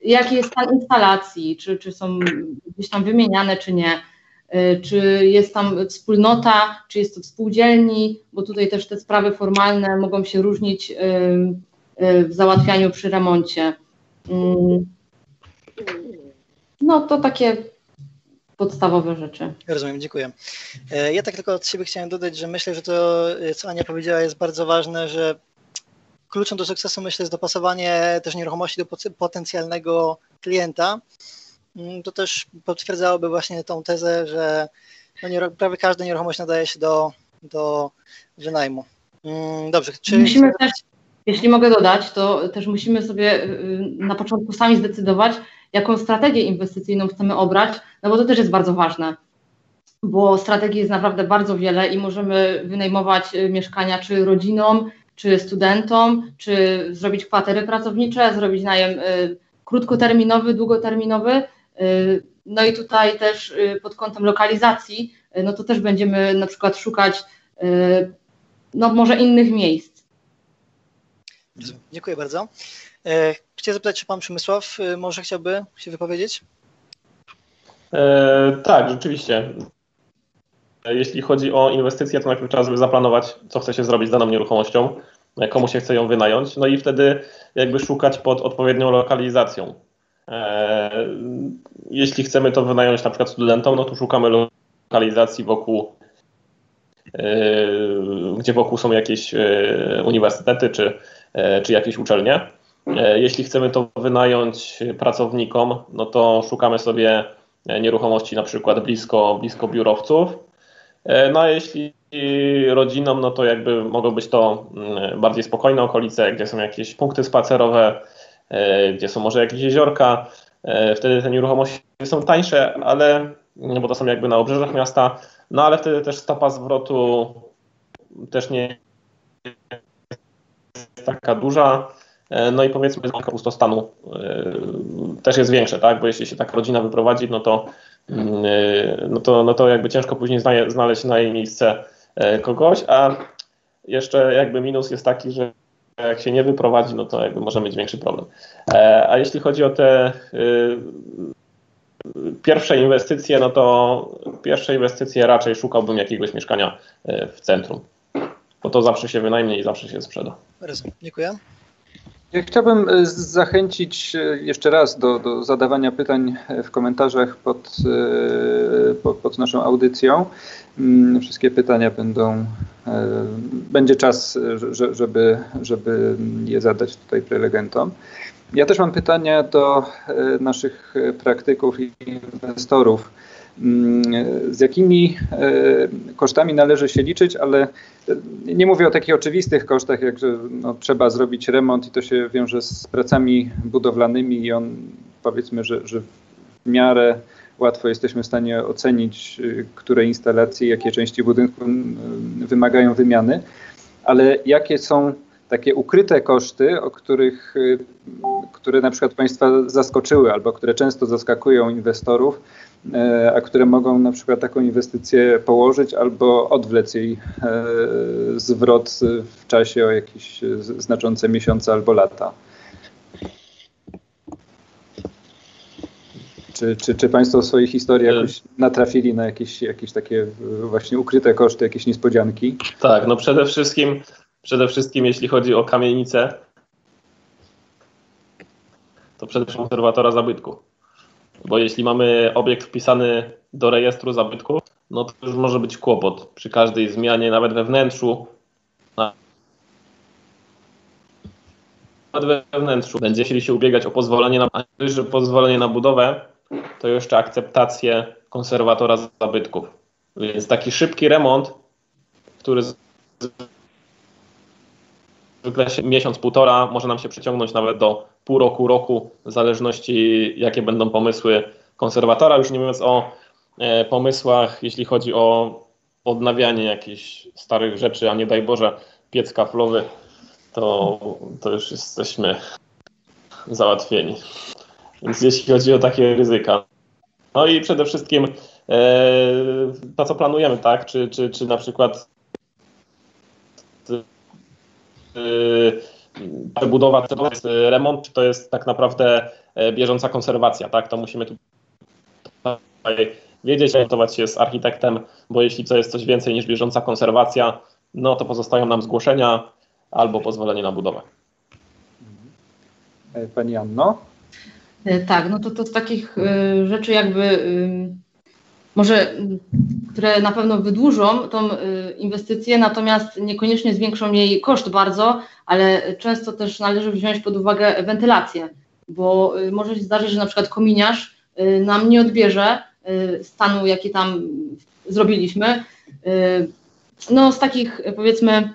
Jaki jest stan instalacji, czy, czy są gdzieś tam wymieniane, czy nie, czy jest tam wspólnota, czy jest to w spółdzielni, bo tutaj też te sprawy formalne mogą się różnić w załatwianiu przy remoncie. Mm. No to takie podstawowe rzeczy. Rozumiem, dziękuję. E, ja tak tylko od siebie chciałem dodać, że myślę, że to, co Ania powiedziała, jest bardzo ważne, że kluczem do sukcesu myślę jest dopasowanie też nieruchomości do potencjalnego klienta. Mm, to też potwierdzałoby właśnie tą tezę, że no nie, prawie każda nieruchomość nadaje się do, do wynajmu. Mm, dobrze. Czy... Musimy też, jeśli mogę dodać, to też musimy sobie y, na początku sami zdecydować, jaką strategię inwestycyjną chcemy obrać, no bo to też jest bardzo ważne, bo strategii jest naprawdę bardzo wiele i możemy wynajmować y, mieszkania czy rodzinom, czy studentom, czy zrobić kwatery pracownicze, zrobić najem y, krótkoterminowy, długoterminowy. Y, no i tutaj też y, pod kątem lokalizacji, y, no to też będziemy na przykład szukać no może innych miejsc. Dziękuję bardzo. E, chciałem zapytać, czy pan Przemysław e, może chciałby się wypowiedzieć? E, tak, rzeczywiście. Jeśli chodzi o inwestycje, to najpierw trzeba sobie zaplanować, co chce się zrobić z daną nieruchomością, komu się chce ją wynająć, no i wtedy jakby szukać pod odpowiednią lokalizacją. Jeśli chcemy to wynająć na przykład studentom, no to szukamy lokalizacji wokół, gdzie wokół są jakieś uniwersytety czy, czy jakieś uczelnie. E, jeśli chcemy to wynająć pracownikom, no to szukamy sobie nieruchomości na przykład blisko, blisko biurowców. E, no a jeśli rodzinom, no to jakby mogą być to mm, bardziej spokojne okolice, gdzie są jakieś punkty spacerowe, e, gdzie są może jakieś jeziorka. Wtedy te nieruchomości są tańsze, ale no bo to są jakby na obrzeżach miasta, no ale wtedy też stopa zwrotu też nie jest taka duża. E, no i powiedzmy, ryzyko pustostanu e, też jest większe, tak? Bo jeśli się taka rodzina wyprowadzi, no to, mm, e, no to, no to jakby ciężko później znaleźć na jej miejsce kogoś, a jeszcze jakby minus jest taki, że jak się nie wyprowadzi, no to jakby może mieć większy problem. A jeśli chodzi o te pierwsze inwestycje, no to pierwsze inwestycje raczej szukałbym jakiegoś mieszkania w centrum, bo to zawsze się wynajmie i zawsze się sprzeda. Rozumiem. Dziękuję. Ja chciałbym e, zachęcić e, jeszcze raz do, do zadawania pytań e, w komentarzach pod, pod, pod, naszą audycją. Mm, wszystkie pytania będą, będzie czas, żeby, żeby je zadać tutaj prelegentom. Ja też mam pytania do naszych praktyków i inwestorów. Mm, z jakimi e, kosztami należy się liczyć, ale nie mówię o takich oczywistych kosztach, jak że no, trzeba zrobić remont i to się wiąże z pracami budowlanymi i on powiedzmy, że, że w miarę łatwo jesteśmy w stanie ocenić, e, które instalacje, jakie części budynku wymagają wymiany, ale jakie są takie ukryte koszty, o których, e, które na przykład Państwa zaskoczyły albo które często zaskakują inwestorów, E, a które mogą na przykład taką inwestycję położyć albo odwlec jej e, zwrot w czasie o jakieś znaczące miesiące albo lata. Czy, czy, czy Państwo w swojej historii jakoś natrafili na jakieś, jakieś takie właśnie ukryte koszty, jakieś niespodzianki? Tak, no przede wszystkim, przede wszystkim jeśli chodzi o kamienicę, to przede wszystkim konserwatora zabytku. Bo jeśli mamy obiekt wpisany do rejestru zabytku, no to już może być kłopot przy każdej zmianie, nawet we wnętrzu. Nawet we wnętrzu będzie chcieli się ubiegać o pozwolenie na, pozwolenie na budowę, to jeszcze akceptację konserwatora zabytków. Więc taki szybki remont, który się miesiąc, półtora, może nam się przeciągnąć nawet do pół roku, roku, w zależności jakie będą pomysły konserwatora, już nie mówiąc o e, pomysłach, jeśli chodzi o odnawianie jakichś starych rzeczy, a nie daj Boże piec kaflowy, to, to już jesteśmy załatwieni. Więc jeśli chodzi o takie ryzyka. No i przede wszystkim e, to, co planujemy, tak? Czy, czy, czy na przykład e, budowa, to jest remont, czy to jest tak naprawdę e, bieżąca konserwacja, tak? To musimy tutaj wiedzieć, orientować się z architektem, bo jeśli to jest coś więcej niż bieżąca konserwacja, no to pozostają nam zgłoszenia albo pozwolenie na budowę. Pani Anno? E, tak, no to, to z takich y, rzeczy jakby y, może, które na pewno wydłużą tą y, inwestycję, natomiast niekoniecznie zwiększą jej koszt bardzo, ale często też należy wziąć pod uwagę wentylację, bo może się zdarzyć, że na przykład kominiarz nam nie odbierze stanu, jaki tam zrobiliśmy. No z takich powiedzmy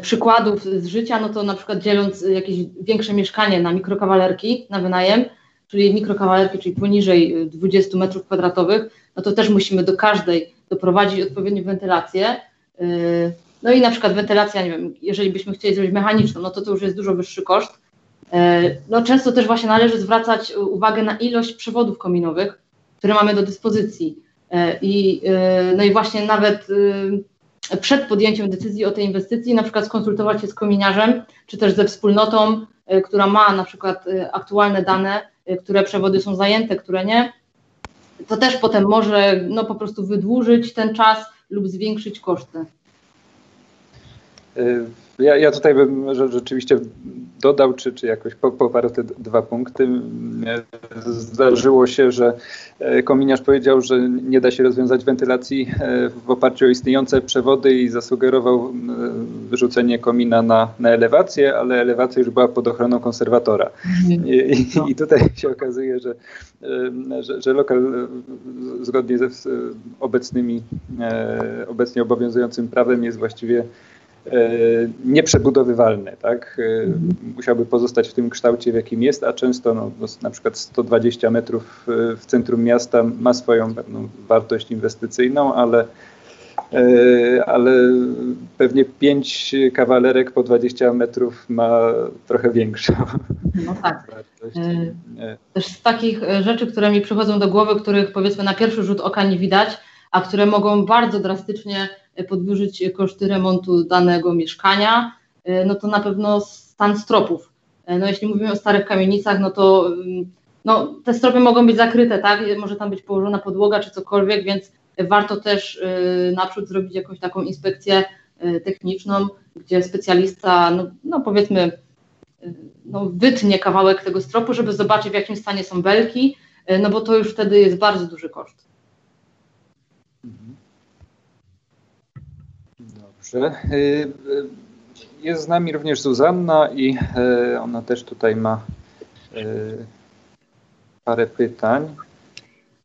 przykładów z życia, no to na przykład dzieląc jakieś większe mieszkanie na mikrokawalerki na wynajem, czyli mikrokawalerki, czyli poniżej 20 e, metrów kwadratowych, no to też musimy do każdej doprowadzić odpowiednią wentylację. E, no i na przykład wentylacja, nie wiem, jeżeli byśmy chcieli zrobić mechaniczną, no to to już jest dużo wyższy koszt. No często też właśnie należy zwracać uwagę na ilość przewodów kominowych, które mamy do dyspozycji. I, no i właśnie nawet przed podjęciem decyzji o tej inwestycji, na przykład skonsultować się z kominiarzem, czy też ze wspólnotą, y, która ma na przykład y, aktualne dane, y, które przewody są zajęte, które nie. To też potem może no, po prostu wydłużyć ten czas lub zwiększyć koszty. Ja, ja tutaj bym rzeczywiście dodał, czy, czy jakoś poparł te dwa punkty. Zdarzyło się, że e, kominiarz powiedział, że nie da się rozwiązać wentylacji e, w oparciu o istniejące przewody i zasugerował e, wyrzucenie komina na, na elewację, ale elewacja już była pod ochroną konserwatora. Mhm. I, i tutaj się okazuje, że, że, że lokal zgodnie ze obecnymi, obecnie obowiązującym prawem jest właściwie E, nieprzebudowywalne, tak? E. Musiałby pozostać w tym kształcie, w jakim jest, a często no, na przykład 120 metrów e, w centrum miasta ma swoją pewną wartość inwestycyjną, ale, ale pewnie 5 kawalerek po 20 metrów ma trochę większą no tak. wartość. Też z takich rzeczy, które mi przychodzą do głowy, których powiedzmy na pierwszy rzut oka nie widać, a które mogą bardzo drastycznie podwyżyć koszty remontu danego mieszkania, e, no to na pewno stan stropów. E, no jeśli mówimy o starych kamienicach, no to mm, no, te stropy mogą być zakryte, tak? Może tam być położona podłoga czy cokolwiek, więc warto też e, naprzód zrobić jakąś taką inspekcję techniczną, gdzie specjalista, no, no powiedzmy, no, wytnie kawałek tego stropu, żeby zobaczyć w jakim stanie są belki, no bo to już wtedy jest bardzo duży koszt. Dobrze. Y, y, jest z nami również Zuzanna i y, ona też tutaj ma parę pytań.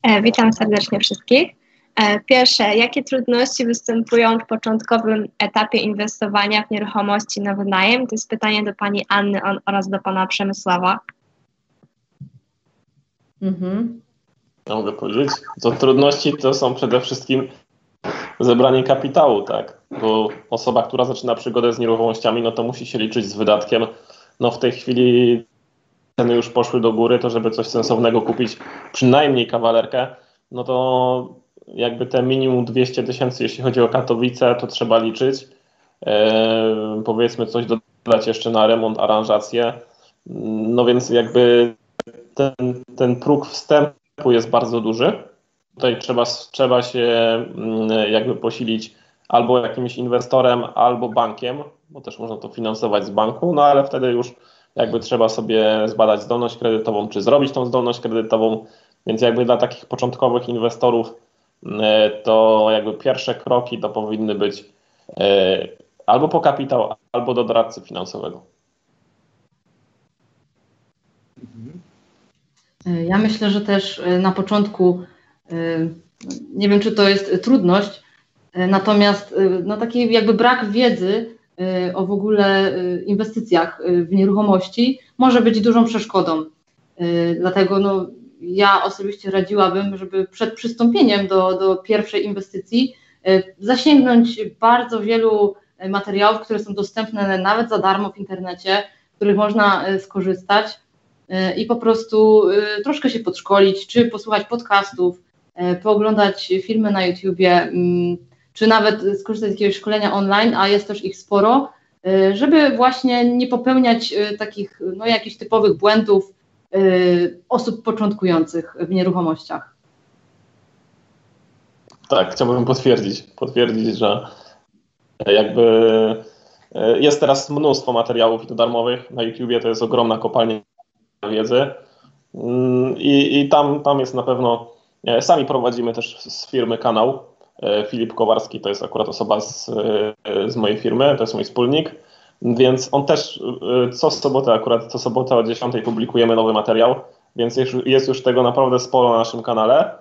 E, witam serdecznie wszystkich. E, pierwsze, jakie trudności występują w początkowym etapie inwestowania w nieruchomości na wynajem? To jest pytanie do pani Anny oraz do pana Przemysława. Mhm. Ja mogę powiedzieć. To trudności to są przede wszystkim zebranie kapitału, tak? Bo osoba, która zaczyna przygodę z nieruchomościami, no to musi się liczyć z wydatkiem. No w tej chwili ceny już poszły do góry, to żeby coś sensownego kupić, przynajmniej kawalerkę, no to jakby te minimum 200 tysięcy, jeśli chodzi o Katowice, to trzeba liczyć. Eee, powiedzmy coś dodać jeszcze na remont, aranżację. No więc jakby ten, ten próg wstępu jest bardzo duży. Tutaj trzeba, trzeba się mm, jakby posilić albo jakimś inwestorem, albo bankiem, bo też można to finansować z banku, no ale wtedy już jakby trzeba sobie zbadać zdolność kredytową, czy zrobić tą zdolność kredytową, więc jakby dla takich początkowych inwestorów mm, to jakby pierwsze kroki to powinny być e, albo po kapitał, albo do doradcy finansowego. Ja myślę, że też e, na początku, nie wiem czy to jest trudność, natomiast no taki jakby brak wiedzy o w ogóle inwestycjach w nieruchomości może być dużą przeszkodą. Dlatego no, ja osobiście radziłabym, żeby przed przystąpieniem do, do pierwszej inwestycji zasięgnąć bardzo wielu materiałów, które są dostępne nawet za darmo w internecie, których można skorzystać i po prostu troszkę się podszkolić, czy posłuchać podcastów, pooglądać filmy na YouTubie, mm, czy nawet skorzystać z jakiegoś szkolenia online, a jest też ich sporo, żeby właśnie nie popełniać takich no, jakichś typowych błędów osób początkujących w nieruchomościach. Tak, chciałbym potwierdzić, potwierdzić, że jakby e, jest teraz mnóstwo materiałów darmowych na YouTubie, to jest ogromna kopalnia wiedzy mm, i, i tam, tam jest na pewno, e, sami prowadzimy też z firmy kanał, e, Filip Kowarski to jest akurat osoba z, z mojej firmy, to jest mój wspólnik, więc on też co sobotę, akurat co sobotę o 10 publikujemy nowy materiał, więc jest, jest już tego naprawdę sporo na naszym kanale.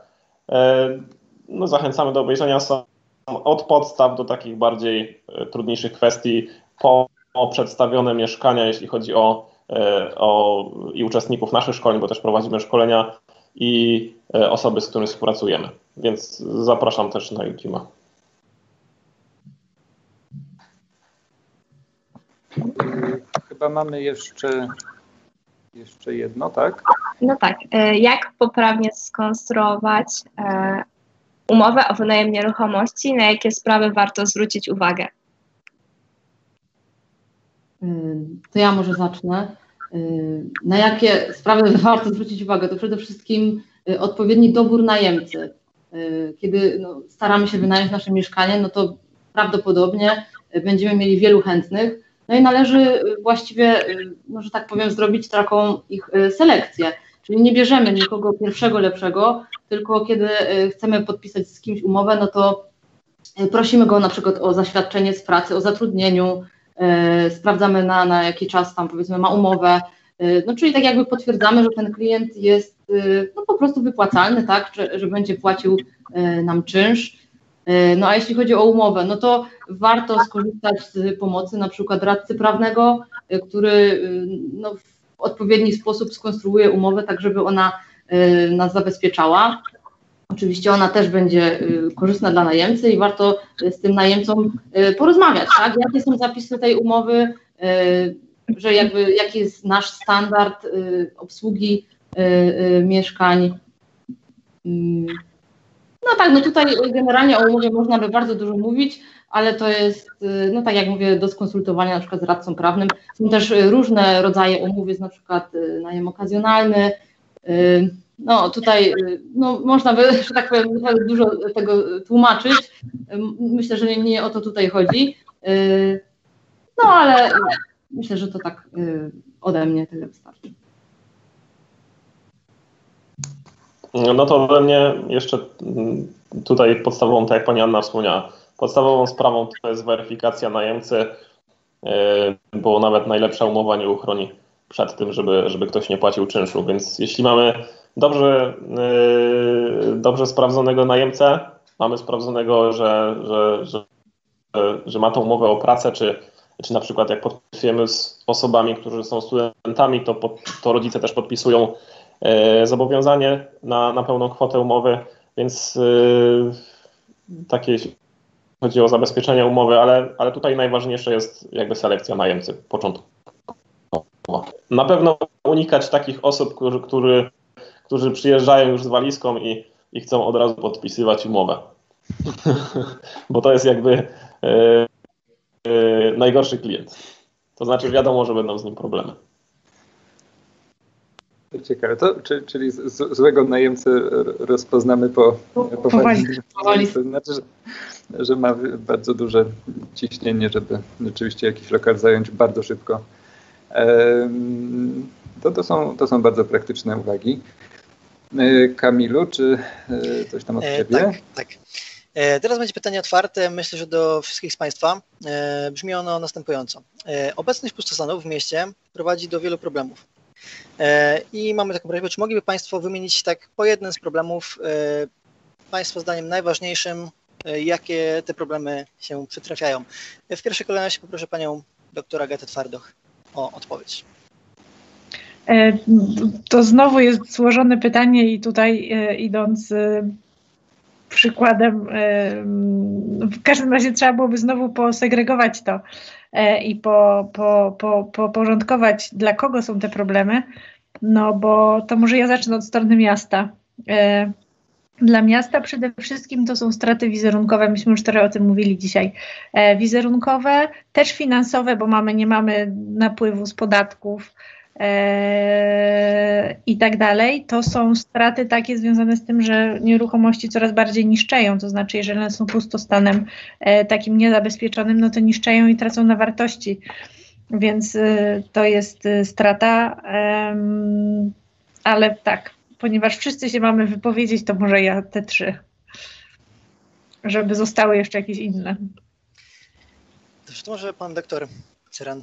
No, zachęcamy do obejrzenia. Od podstaw do takich bardziej e, trudniejszych kwestii, po przedstawione mieszkania, jeśli chodzi o, e, o i uczestników naszych szkoleń, bo też prowadzimy szkolenia i e, osoby, z którymi współpracujemy. Więc zapraszam też na YouTube. Chyba mamy jeszcze, jeszcze jedno, tak? No tak. Jak poprawnie skonstruować umowę o wynajem nieruchomości, na jakie sprawy warto zwrócić uwagę? To ja może zacznę. Na jakie sprawy warto zwrócić uwagę? To przede wszystkim y, odpowiedni dobór najemcy. Y, kiedy no, staramy się wynająć nasze mieszkanie, no to prawdopodobnie będziemy mieli wielu chętnych. No i należy właściwie, y, no, że tak powiem, zrobić taką ich selekcję. Czyli nie bierzemy nikogo pierwszego, lepszego, tylko kiedy y, chcemy podpisać z kimś umowę, no to y, prosimy go na przykład o zaświadczenie z pracy, o zatrudnieniu, y, sprawdzamy na, na jaki czas tam powiedzmy ma umowę, no czyli tak jakby potwierdzamy, że ten klient jest no po prostu wypłacalny, tak, że, że będzie płacił nam czynsz. No a jeśli chodzi o umowę, no to warto skorzystać z pomocy na przykład radcy prawnego, który no, w odpowiedni sposób skonstruuje umowę, tak żeby ona nas zabezpieczała. Oczywiście ona też będzie y, korzystna dla najemcy i warto z tym najemcą y, porozmawiać, tak? Jakie są zapisy tej umowy, że jakby jaki jest nasz standard obsługi mieszkań. Mm. No tak, no tutaj generalnie o umowie można by bardzo dużo mówić, ale to jest, y, no tak jak mówię, do skonsultowania na przykład z radcą prawnym. Są też y, różne rodzaje umów, jest na przykład y, najem okazjonalny. No tutaj no, można by, że tak powiem, dużo tego tłumaczyć. Myślę, że nie, nie o to tutaj chodzi. No ale myślę, że to tak ode mnie tyle wystarczy. No to ode mnie jeszcze mm, tutaj podstawową, tak jak pani Anna wspomniała, Podstawową sprawą to jest weryfikacja najemcy, bo nawet najlepsza umowa nie uchroni przed tym, żeby, żeby ktoś nie płacił czynszu. Więc jeśli mamy dobrze, e, dobrze sprawdzonego najemcę, mamy sprawdzonego, że, że, że, że ma tą umowę o pracę, czy, czy na przykład jak podpisujemy z osobami, którzy są studentami, to, to rodzice też podpisują e, zobowiązanie na, na pełną kwotę umowy, więc takie chodzi o zabezpieczenie umowy, ale, ale tutaj najważniejsze jest jakby selekcja najemcy początkowa. Na pewno unikać takich osób, którzy, którzy, którzy przyjeżdżają już z walizką i, i chcą od razu podpisywać umowę. Bo to jest jakby e, e, najgorszy klient. To znaczy wiadomo, że będą z nim problemy. Ciekawe, to, czy, czyli z, złego najemcę rozpoznamy po, po, po wali. To znaczy, że, że, ma bardzo duże ciśnienie, żeby rzeczywiście jakiś lokal zająć bardzo szybko. To, to, są, to są bardzo praktyczne uwagi. E, Kamilu, czy e, coś tam od e, Ciebie? Tak, tak. Teraz będzie pytanie otwarte, myślę, że do wszystkich z Państwa. Brzmi ono następująco. Obecność pustostanów w mieście prowadzi do wielu problemów. I mamy taką prośbę, czy mogliby Państwo wymienić tak po jednym z problemów, Państwa zdaniem najważniejszym, jakie te problemy się przytrafiają. W pierwszej kolejności poproszę Panią doktora Agatę Twardoch o odpowiedź. E, to znowu jest złożone pytanie i tutaj e, idąc e, przykładem, w każdym razie trzeba byłoby znowu posegregować to i po, po, po, poporządkować, dla kogo są te problemy, no bo to może ja zacznę od strony miasta. Dla miasta przede wszystkim to są straty wizerunkowe, myśmy już trochę o tym mówili dzisiaj. Wizerunkowe, też finansowe, bo mamy, nie mamy napływu z podatków, i tak dalej, to są straty takie związane z tym, że nieruchomości coraz bardziej niszczeją, to znaczy jeżeli one są pustostanem e, takim niezabezpieczonym, no to niszczeją i tracą na wartości, więc e, to jest e, strata, ale tak, ponieważ wszyscy się mamy wypowiedzieć, to może ja te trzy, żeby zostały jeszcze jakieś inne. To może pan doktor Cyran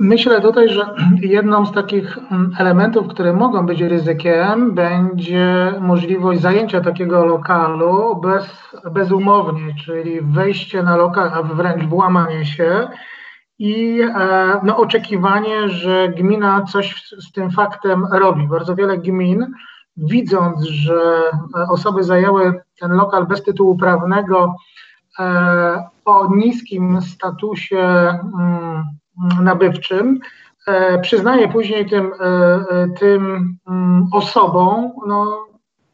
Myślę tutaj, że jedną z takich elementów, które mogą być ryzykiem, będzie możliwość zajęcia takiego lokalu bez, bezumownie, czyli wejście na lokal, a wręcz włamanie się i e, no, oczekiwanie, że gmina coś z tym faktem robi. Bardzo wiele gmin, widząc, że osoby zajęły ten lokal bez tytułu prawnego e, o niskim statusie mm, nabywczym, e, przyznaje później tym, e, e, tym mm, osobom no,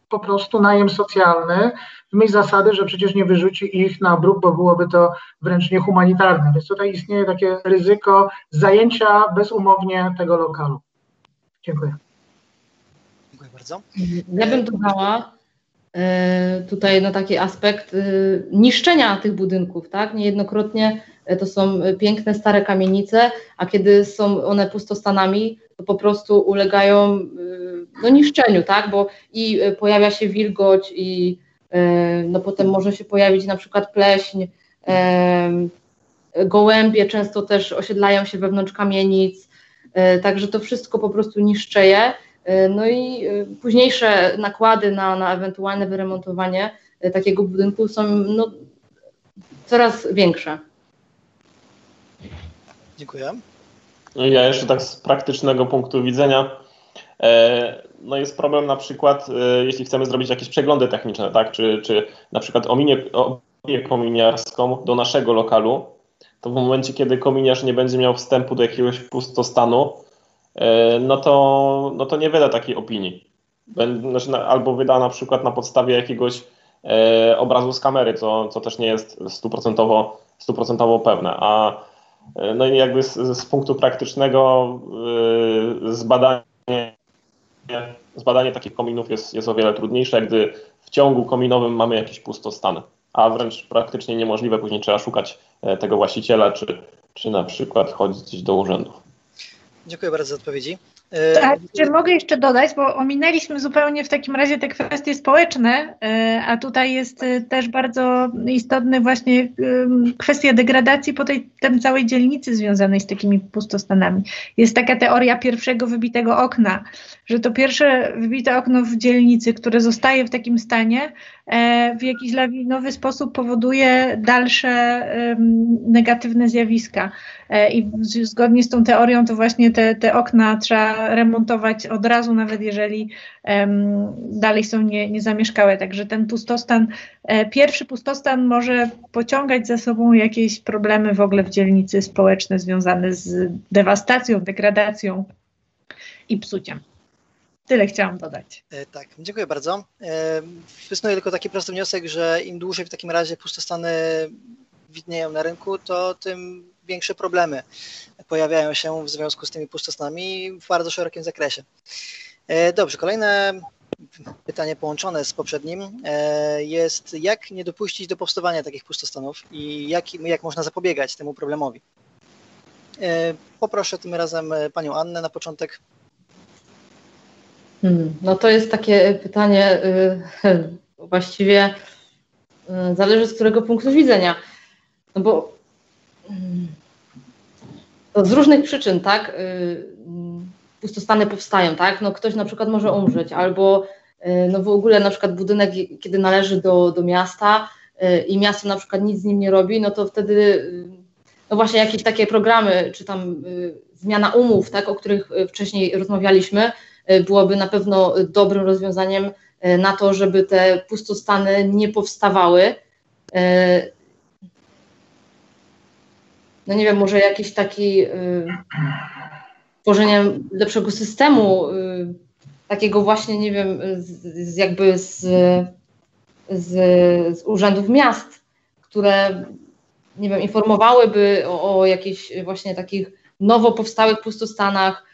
po prostu najem socjalny w myśl zasady, że przecież nie wyrzuci ich na bruk, bo byłoby to wręcz niehumanitarne. Więc tutaj istnieje takie ryzyko zajęcia bezumownie tego lokalu. Dziękuję. Dziękuję bardzo. Ja bym dodała tutaj no, taki aspekt niszczenia tych budynków, tak? Niejednokrotnie E, to są e, piękne, stare kamienice, a kiedy są one pustostanami, to po prostu ulegają e, no, niszczeniu, tak, bo i pojawia się wilgoć i no, potem może się pojawić na przykład pleśń, gołębie często też osiedlają się wewnątrz kamienic, także to wszystko po prostu niszczeje. No i późniejsze nakłady na, na ewentualne wyremontowanie takiego budynku są no, coraz większe. Dziękuję. No ja jeszcze tak z praktycznego punktu widzenia, e, no jest problem na przykład, e, jeśli chcemy zrobić jakieś przeglądy techniczne, tak, czy, czy na przykład ominię, kominiarską do naszego lokalu, to w momencie, kiedy kominiarz nie będzie miał wstępu do jakiegoś pustostanu, e, no to, no to nie wyda takiej opinii. Znaczy, albo wyda na przykład na podstawie jakiegoś obrazu z kamery, co, co też nie jest stuprocentowo, stuprocentowo pewne. A E, no i jakby z, z punktu praktycznego zbadanie, zbadanie takich kominów jest, jest o wiele trudniejsze, gdy w ciągu kominowym mamy jakieś pustostany, a wręcz praktycznie niemożliwe, później trzeba szukać e, tego właściciela, czy, czy na przykład chodzić do urzędów. Dziękuję bardzo za odpowiedzi. Tak, czy mogę jeszcze dodać, bo ominęliśmy zupełnie w takim razie te kwestie społeczne, e, a tutaj jest e, też bardzo istotny właśnie kwestia degradacji po tej całej dzielnicy związanej z takimi pustostanami. Jest taka teoria pierwszego wybitego okna, że to pierwsze wybite okno w dzielnicy, które zostaje w takim stanie, w jakiś lawinowy sposób powoduje dalsze negatywne zjawiska. I zgodnie z tą teorią to właśnie te, te okna trzeba remontować od razu, nawet jeżeli dalej są nie, niezamieszkałe. Także ten pustostan, e, pierwszy pustostan może pociągać za sobą jakieś problemy w ogóle w dzielnicy społeczne związane z dewastacją, degradacją i psuciem. Tyle chciałam dodać. E, tak, dziękuję bardzo. E, wysnuję tylko taki prosty wniosek, że im dłużej w takim razie pustostany widnieją na rynku, to tym większe problemy pojawiają się w związku z tymi pustostanami w bardzo szerokim zakresie. Dobrze, kolejne pytanie połączone z poprzednim jest, jak nie dopuścić do powstawania takich pustostanów i jak, jak można zapobiegać temu problemowi? Poproszę tym razem panią Annę na początek. Hmm, no to jest takie pytanie y, właściwie y, zależy z którego punktu widzenia. No bo y, z różnych przyczyn, tak, y, pustostany powstają, tak? No ktoś na przykład może umrzeć, albo y, no w ogóle na przykład budynek, kiedy należy do, do miasta y, i miasto na przykład nic z nim nie robi, no to wtedy no właśnie jakieś takie programy, czy tam zmiana umów, tak, o których wcześniej rozmawialiśmy, byłoby na pewno dobrym rozwiązaniem e, na to, żeby te pustostany nie powstawały. E, no nie wiem, może jakiś taki tworzenie lepszego systemu, takiego właśnie, nie wiem, z, jakby z, z, z urzędów miast, które, nie wiem, informowałyby o, o jakichś właśnie takich nowo powstałych pustostanach,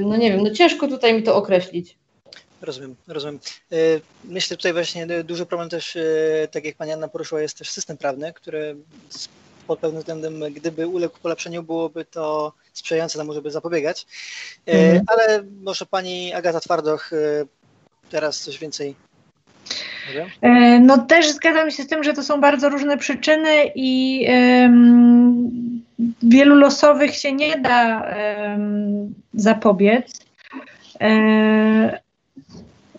no nie wiem, no ciężko tutaj mi to określić. Rozumiem, rozumiem. Y, myślę tutaj właśnie duży problem też, y, tak jak Pani Anna poruszyła, jest też system prawny, który pod pewnym względem, gdyby uległ polepszeniu, byłoby to sprzyjające temu, żeby zapobiegać. Mhm. Ale może Pani Agata Twardoch teraz coś więcej no też zgadzam się z tym, że to są bardzo różne przyczyny i um, wielu losowych się nie da um, zapobiec. E,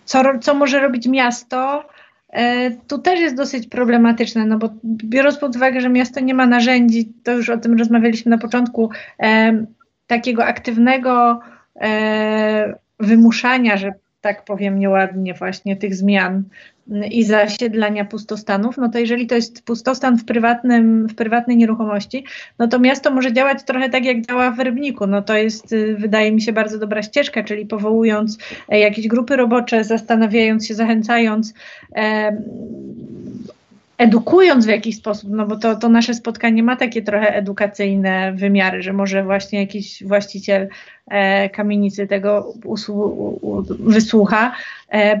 co, co może robić miasto? E, tu też jest dosyć problematyczne, no bo biorąc pod uwagę, że miasto nie ma narzędzi, to już o tym rozmawialiśmy na początku, e, takiego aktywnego e, wymuszania, że tak powiem nieładnie, właśnie tych zmian i zasiedlania pustostanów, no to jeżeli to jest pustostan w, prywatnym, w prywatnej nieruchomości, no to miasto może działać trochę tak, jak działa w Rybniku. No to jest, y, wydaje mi się, bardzo dobra ścieżka, czyli powołując e, jakieś grupy robocze, zastanawiając się, zachęcając, e, edukując w jakiś sposób, no bo to, to nasze spotkanie ma takie trochę edukacyjne wymiary, że może właśnie jakiś właściciel e, kamienicy tego wysłucha. E,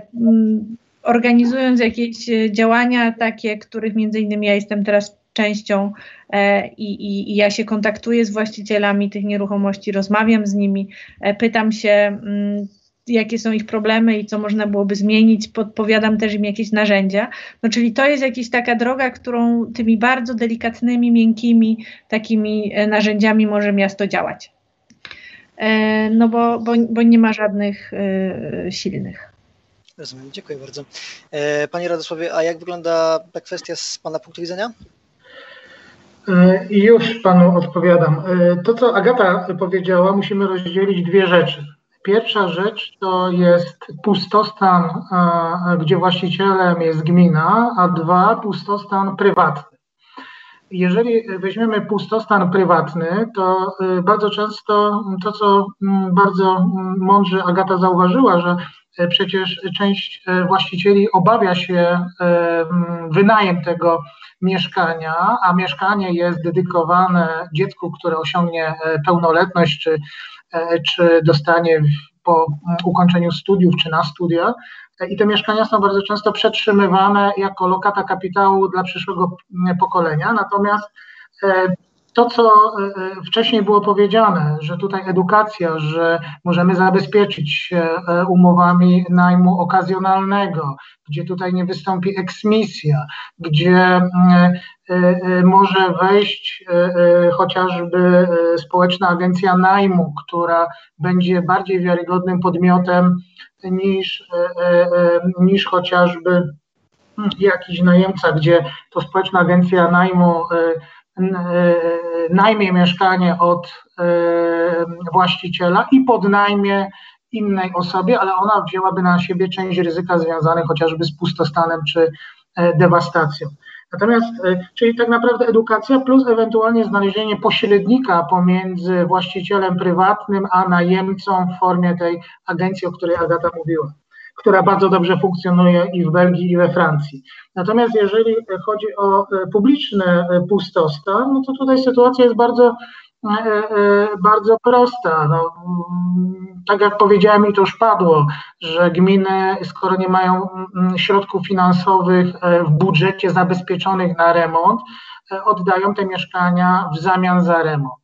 organizując jakieś e, działania takie, których między innymi ja jestem teraz częścią e, i, i, ja się kontaktuję z właścicielami tych nieruchomości, rozmawiam z nimi, e, pytam się, mm, jakie są ich problemy i co można byłoby zmienić, podpowiadam też im jakieś narzędzia. No, czyli to jest jakaś taka droga, którą tymi bardzo delikatnymi, miękkimi takimi narzędziami może miasto działać. No bo, bo, bo nie ma żadnych silnych. Rozumiem, dziękuję bardzo. E, panie Radosławie, a jak wygląda ta kwestia z Pana punktu widzenia? E, już Panu odpowiadam. E, to, co Agata powiedziała, musimy rozdzielić dwie rzeczy. Pierwsza rzecz to jest pustostan, gdzie właścicielem jest gmina, a dwa pustostan prywatny. Jeżeli weźmiemy pustostan prywatny, to bardzo często to, co bardzo mądrze Agata zauważyła, że przecież część e, właścicieli obawia się e, wynajem tego mieszkania, a mieszkanie jest dedykowane dziecku, które osiągnie pełnoletność, czy, czy dostanie po ukończeniu studiów, czy na studiach. I te mieszkania są bardzo często przetrzymywane jako lokata kapitału dla przyszłego pokolenia. Natomiast to, co e, e, wcześniej było powiedziane, że tutaj edukacja, że możemy zabezpieczyć e, umowami najmu okazjonalnego, gdzie tutaj nie wystąpi eksmisja, gdzie może wejść chociażby społeczna agencja najmu, która będzie bardziej wiarygodnym podmiotem niż, niż chociażby jakiś najemca, gdzie to społeczna agencja najmu najmie mieszkanie od e, właściciela i podnajmie innej osobie, ale ona wzięłaby na siebie część ryzyka związanych chociażby z pustostanem czy e, dewastacją. Natomiast, e, czyli tak naprawdę edukacja plus ewentualnie znalezienie pośrednika pomiędzy właścicielem prywatnym a najemcą w formie tej agencji, o której Agata mówiła która bardzo dobrze funkcjonuje i w Belgii, i we Francji. Natomiast jeżeli chodzi o e, publiczny e, pustostan, no to tutaj sytuacja jest bardzo bardzo prosta. No, mm, tak jak powiedziałem i to już padło, że gminy, skoro nie mają mm, środków finansowych w budżecie zabezpieczonych na remont, oddają te mieszkania w zamian za remont.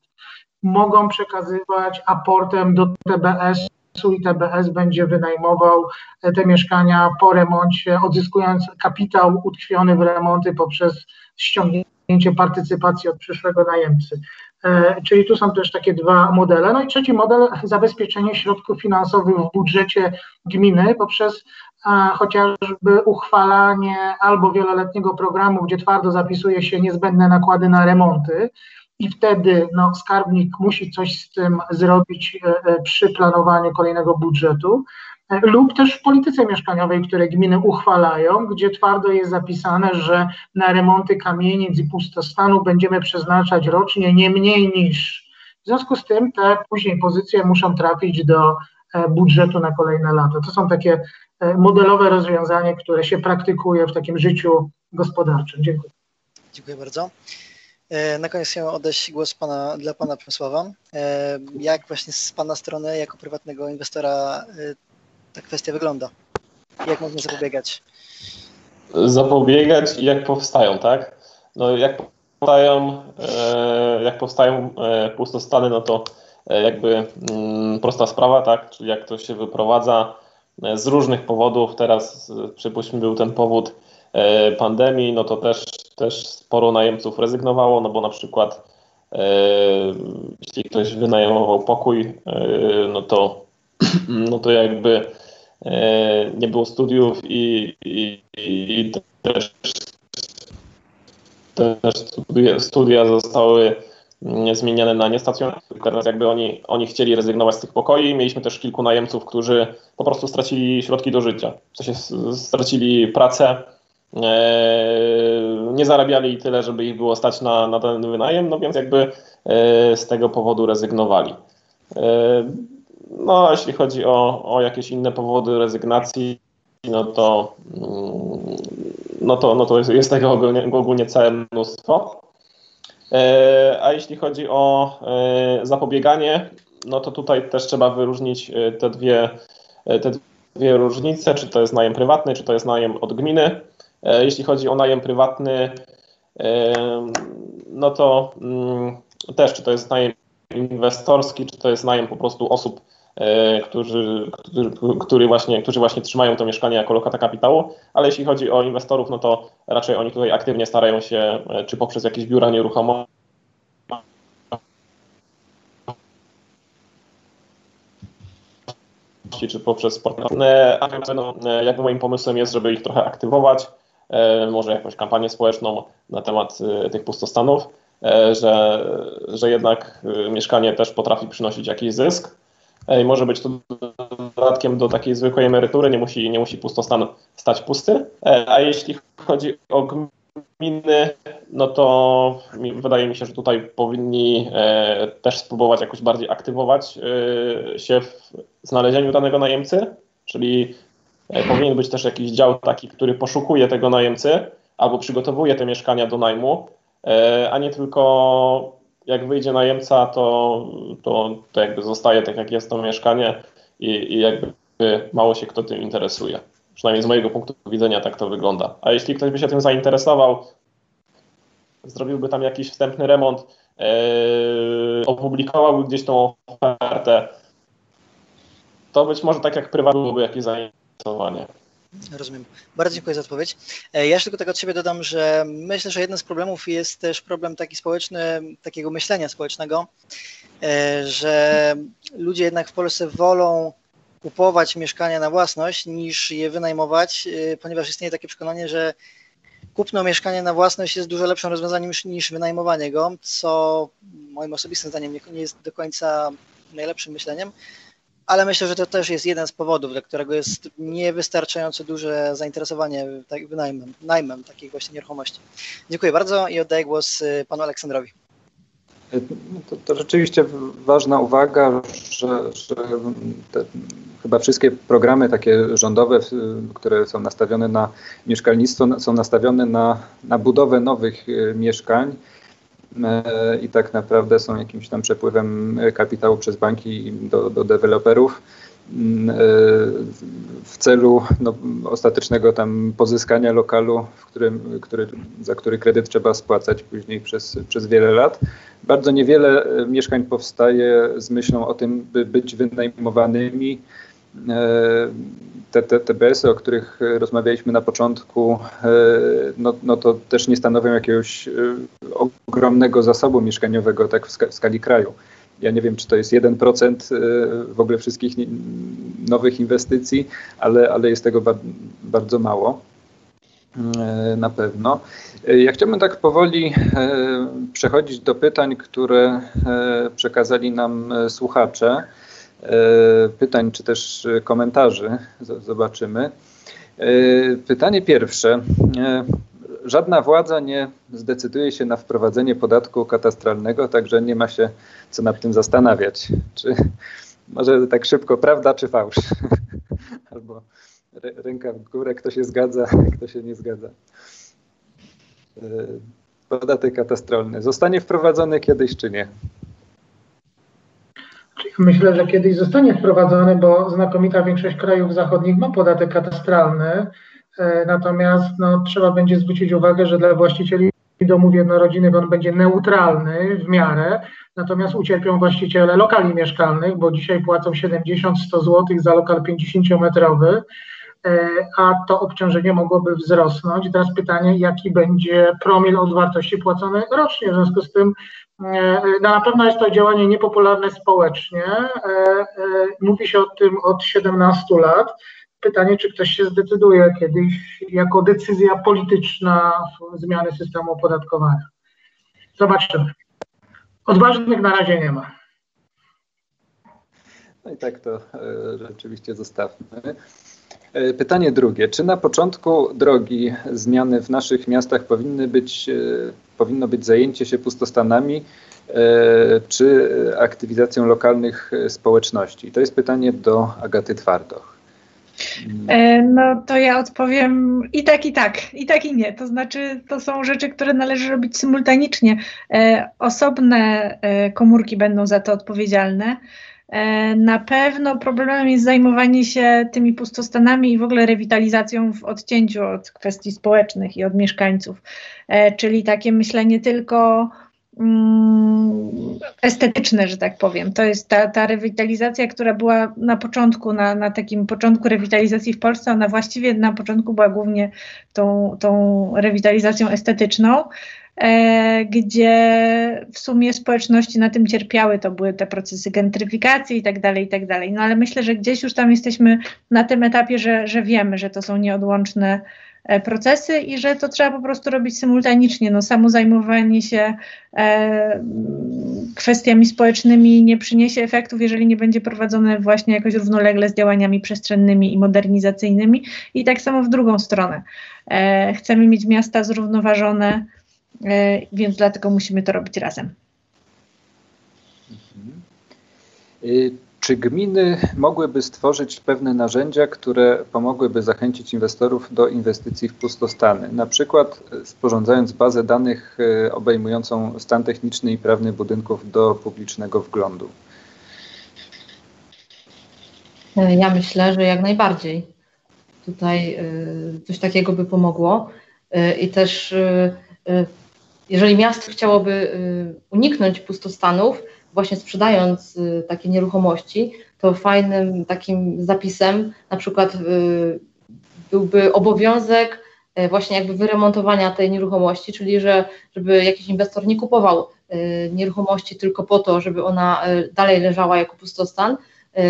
Mogą przekazywać aportem do TBS i TBS będzie wynajmował te mieszkania po remoncie, odzyskując kapitał utkwiony w remonty poprzez ściągnięcie partycypacji od przyszłego najemcy. E, czyli tu są też takie dwa modele. No i trzeci model, zabezpieczenie środków finansowych w budżecie gminy poprzez chociażby uchwalanie albo wieloletniego programu, gdzie twardo zapisuje się niezbędne nakłady na remonty, i wtedy no, skarbnik musi coś z tym zrobić e, e, przy planowaniu kolejnego budżetu, e, lub też w polityce mieszkaniowej, które gminy uchwalają, gdzie twardo jest zapisane, że na remonty kamienic i pustostanu będziemy przeznaczać rocznie nie mniej niż. W związku z tym te później pozycje muszą trafić do budżetu na kolejne lata. To są takie modelowe rozwiązania, które się praktykuje w takim życiu gospodarczym. Dziękuję. Dziękuję bardzo. E, na koniec chciałem oddać głos pana, dla pana Przemysława. E, jak właśnie z pana strony, jako prywatnego inwestora, e, ta kwestia wygląda? Jak można zapobiegać? Zapobiegać i jak powstają, tak? No jak powstają, jak powstają pustostany, no to jakby mm, prosta sprawa, tak? Czyli jak to się wyprowadza z różnych powodów. Teraz przypuśćmy był ten powód pandemii, no to też też sporo najemców rezygnowało, no bo na przykład e, jeśli ktoś wynajmował pokój, e, no to, no to jakby e, nie było studiów i, i, i też, też studia, studia zostały zmieniane na niestacjonarne. Teraz jakby oni, oni chcieli rezygnować z tych pokoi. Mieliśmy też kilku najemców, którzy po prostu stracili środki do życia. W sensie stracili pracę, nie zarabiali tyle, żeby ich było stać na, na ten wynajem, no więc jakby e, z tego powodu rezygnowali. E, no, a jeśli chodzi o, o jakieś inne powody rezygnacji, no to, mm, no to, no to jest, jest tego ogólnie, ogólnie całe mnóstwo. A jeśli chodzi o zapobieganie, no to tutaj też trzeba wyróżnić te dwie, te dwie różnice, czy to jest najem prywatny, czy to jest najem od gminy. E, jeśli chodzi o najem prywatny, e, no to mm, też, czy to jest najem inwestorski, czy to jest najem po prostu osób, e, którzy, który właśnie, którzy właśnie trzymają to mieszkanie jako lokata kapitału, ale jeśli chodzi o inwestorów, no to raczej oni tutaj aktywnie starają się, czy poprzez jakieś biura nieruchomości, czy poprzez. No, jakby moim pomysłem jest, żeby ich trochę aktywować, może jakąś kampanię społeczną na temat e, tych pustostanów, e, że, że jednak mieszkanie też potrafi przynosić jakiś zysk i może być to dodatkiem do takiej zwykłej emerytury, nie musi, nie musi pustostan stać pusty. A jeśli chodzi o gminy, no to wydaje mi się, że tutaj powinni też spróbować jakoś bardziej aktywować się w znalezieniu danego najemcy, czyli E, powinien być też jakiś dział taki, który poszukuje tego najemcy albo przygotowuje te mieszkania do najmu, e, a nie tylko jak wyjdzie najemca, to, to, to jakby zostaje tak, jak jest to mieszkanie i, i jakby mało się kto tym interesuje. Przynajmniej z mojego punktu widzenia tak to wygląda. A jeśli ktoś by się tym zainteresował, zrobiłby tam jakiś wstępny remont, yy, opublikowałby gdzieś tą ofertę, to być może tak jak prywatnie byłoby jakieś zainteresowanie Rozumiem. Bardzo dziękuję za odpowiedź. E, ja tylko tak od siebie dodam, że myślę, że jeden z problemów jest też problem taki społeczny, takiego myślenia społecznego, e, że ludzie jednak w Polsce wolą kupować mieszkania na własność niż je wynajmować, e, ponieważ istnieje takie przekonanie, że kupno mieszkania na własność jest dużo lepszym rozwiązaniem niż, niż wynajmowanie go, co moim osobistym zdaniem nie, nie jest do końca najlepszym myśleniem ale myślę, że to też jest jeden z powodów, dla którego jest niewystarczająco duże zainteresowanie tak, wynajmem, najmem właśnie nieruchomości. Dziękuję bardzo i oddaję głos y, panu Aleksandrowi. To, to rzeczywiście ważna uwaga, że, że te, chyba wszystkie programy takie rządowe, które są nastawione na mieszkalnictwo, są nastawione na, na budowę nowych y, mieszkań i tak naprawdę są jakimś tam przepływem kapitału przez banki do, do deweloperów mm, w celu no, ostatecznego tam pozyskania lokalu, w którym, który, za który kredyt trzeba spłacać później przez, przez wiele lat. Bardzo niewiele mieszkań powstaje z myślą o tym, by być wynajmowanymi te, te TBS-y, o których rozmawialiśmy na początku, e, no, no to też nie stanowią jakiegoś e, ogromnego zasobu mieszkaniowego tak w skali kraju. Ja nie wiem, czy to jest 1% e, w ogóle wszystkich nowych inwestycji, ale, ale jest tego bardzo mało na pewno. Ja chciałbym tak powoli przechodzić do pytań, które przekazali nam słuchacze. E, pytań czy też komentarzy. Zobaczymy. E, pytanie pierwsze. E, żadna władza nie zdecyduje się na wprowadzenie podatku katastralnego, także nie ma się co nad tym zastanawiać. Czy może tak szybko, prawda czy fałsz? Albo ręka w górę, kto się zgadza, kto się nie zgadza. Podatek katastralny zostanie wprowadzony kiedyś czy nie? Myślę, że kiedyś zostanie wprowadzony, bo znakomita większość krajów zachodnich ma podatek katastralny. E, natomiast no, trzeba będzie zwrócić uwagę, że dla właścicieli domów jednorodzinnych on będzie neutralny w miarę, natomiast ucierpią właściciele lokali mieszkalnych, bo dzisiaj płacą 70-100 zł za lokal 50-metrowy, e, a to obciążenie mogłoby wzrosnąć. Teraz pytanie, jaki będzie promil od wartości płacony rocznie. W związku z tym E, no na pewno jest to działanie niepopularne społecznie. E, e, mówi się o tym od 17 lat. Pytanie, czy ktoś się zdecyduje kiedyś jako decyzja polityczna zmiany systemu opodatkowania. Zobaczymy. Odważnych na razie nie ma. No i tak to rzeczywiście zostawmy. E, pytanie drugie. Czy na początku drogi zmiany w naszych miastach powinny być, e, powinno być zajęcie się pustostanami e, czy aktywizacją lokalnych społeczności? To jest pytanie do Agaty Twardoch. No to ja odpowiem i tak, i tak, i tak, i nie. To znaczy, to są rzeczy, które należy robić symultanicznie. Osobne komórki będą za to odpowiedzialne. E, na pewno problemem jest zajmowanie się tymi pustostanami i w ogóle rewitalizacją w odcięciu od kwestii społecznych i od mieszkańców, e, czyli takie myślenie tylko mm, estetyczne, że tak powiem. To jest ta, ta rewitalizacja, która była na początku, na, na takim początku rewitalizacji w Polsce, ona właściwie na początku była głównie tą, tą rewitalizacją estetyczną. E, gdzie w sumie społeczności na tym cierpiały, to były te procesy gentryfikacji i tak dalej, i tak dalej. No ale myślę, że gdzieś już tam jesteśmy na tym etapie, że, że wiemy, że to są nieodłączne e, procesy i że to trzeba po prostu robić symultanicznie. No, samo zajmowanie się e, kwestiami społecznymi nie przyniesie efektów, jeżeli nie będzie prowadzone właśnie jakoś równolegle z działaniami przestrzennymi i modernizacyjnymi. I tak samo w drugą stronę. E, chcemy mieć miasta zrównoważone, więc dlatego musimy to robić razem. Mhm. Y, czy gminy mogłyby stworzyć pewne narzędzia, które pomogłyby zachęcić inwestorów do inwestycji w pustostany? Na przykład e, sporządzając bazę danych e, obejmującą stan techniczny i prawny budynków do publicznego wglądu. Ja myślę, że jak najbardziej. Tutaj coś takiego by pomogło. I też jeżeli miasto chciałoby y, uniknąć pustostanów, właśnie sprzedając y, takie nieruchomości, to fajnym takim zapisem na przykład y, byłby obowiązek właśnie jakby wyremontowania tej nieruchomości, czyli że żeby jakiś inwestor nie kupował nieruchomości tylko po to, żeby ona dalej leżała jako pustostan,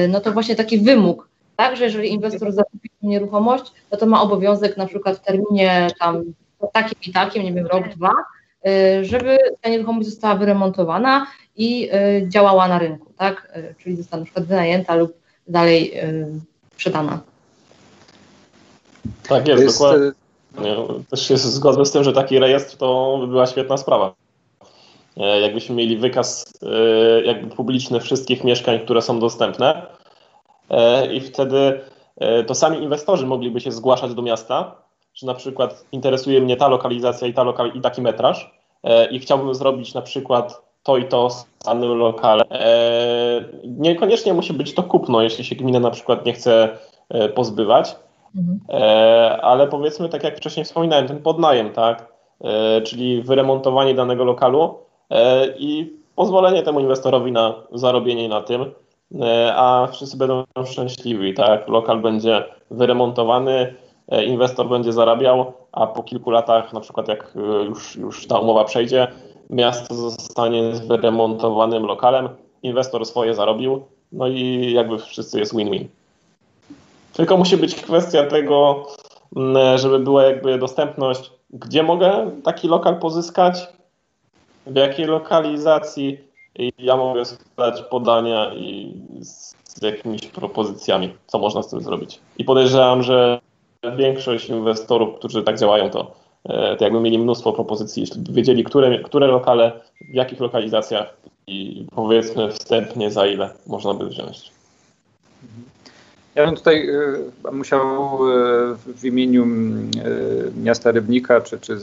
no to właśnie taki wymóg, tak, że jeżeli inwestor zakupi nieruchomość, no to ma obowiązek na przykład w terminie tam takim i takim, nie wiem, rok, dwa, żeby ta nieruchomość została wyremontowana i y, działała na rynku, tak? Y, czyli została na przykład wynajęta lub dalej sprzedana. Tak jest, jest dokładnie. Też się zgodzę z tym, że taki rejestr to by była świetna sprawa. E, jakbyśmy mieli wykaz jakby publiczny wszystkich mieszkań, które są dostępne e, i wtedy e, to sami inwestorzy mogliby się zgłaszać do miasta że na przykład interesuje mnie ta lokalizacja i, ta lokal i taki metraż i chciałbym zrobić na przykład to i to z danym lokalem. Niekoniecznie musi być to kupno, jeśli się gmina na przykład nie chce pozbywać, mhm. ale powiedzmy, tak jak wcześniej wspominałem, ten podnajem, tak, czyli wyremontowanie danego lokalu i pozwolenie temu inwestorowi na zarobienie na tym, e, a wszyscy będą szczęśliwi, tak? Lokal będzie wyremontowany, e, inwestor będzie zarabiał, a po kilku latach, na przykład jak e, już, już ta umowa przejdzie, miasto zostanie wyremontowanym lokalem, inwestor swoje zarobił, no i jakby wszyscy jest win-win. Tylko musi być kwestia tego, żeby była jakby dostępność, gdzie mogę taki lokal pozyskać, w jakiej lokalizacji i ja mogę składać podania i z jakimiś propozycjami, co można z tym zrobić. I podejrzewam, że większość inwestorów, którzy tak działają, to, e, to jakby mieli mnóstwo propozycji, jeśli by wiedzieli, które, które lokale, w jakich lokalizacjach i powiedzmy wstępnie za ile można by wziąć. Ja bym tutaj e, musiał e, w imieniu miasta Rybnika czy, czy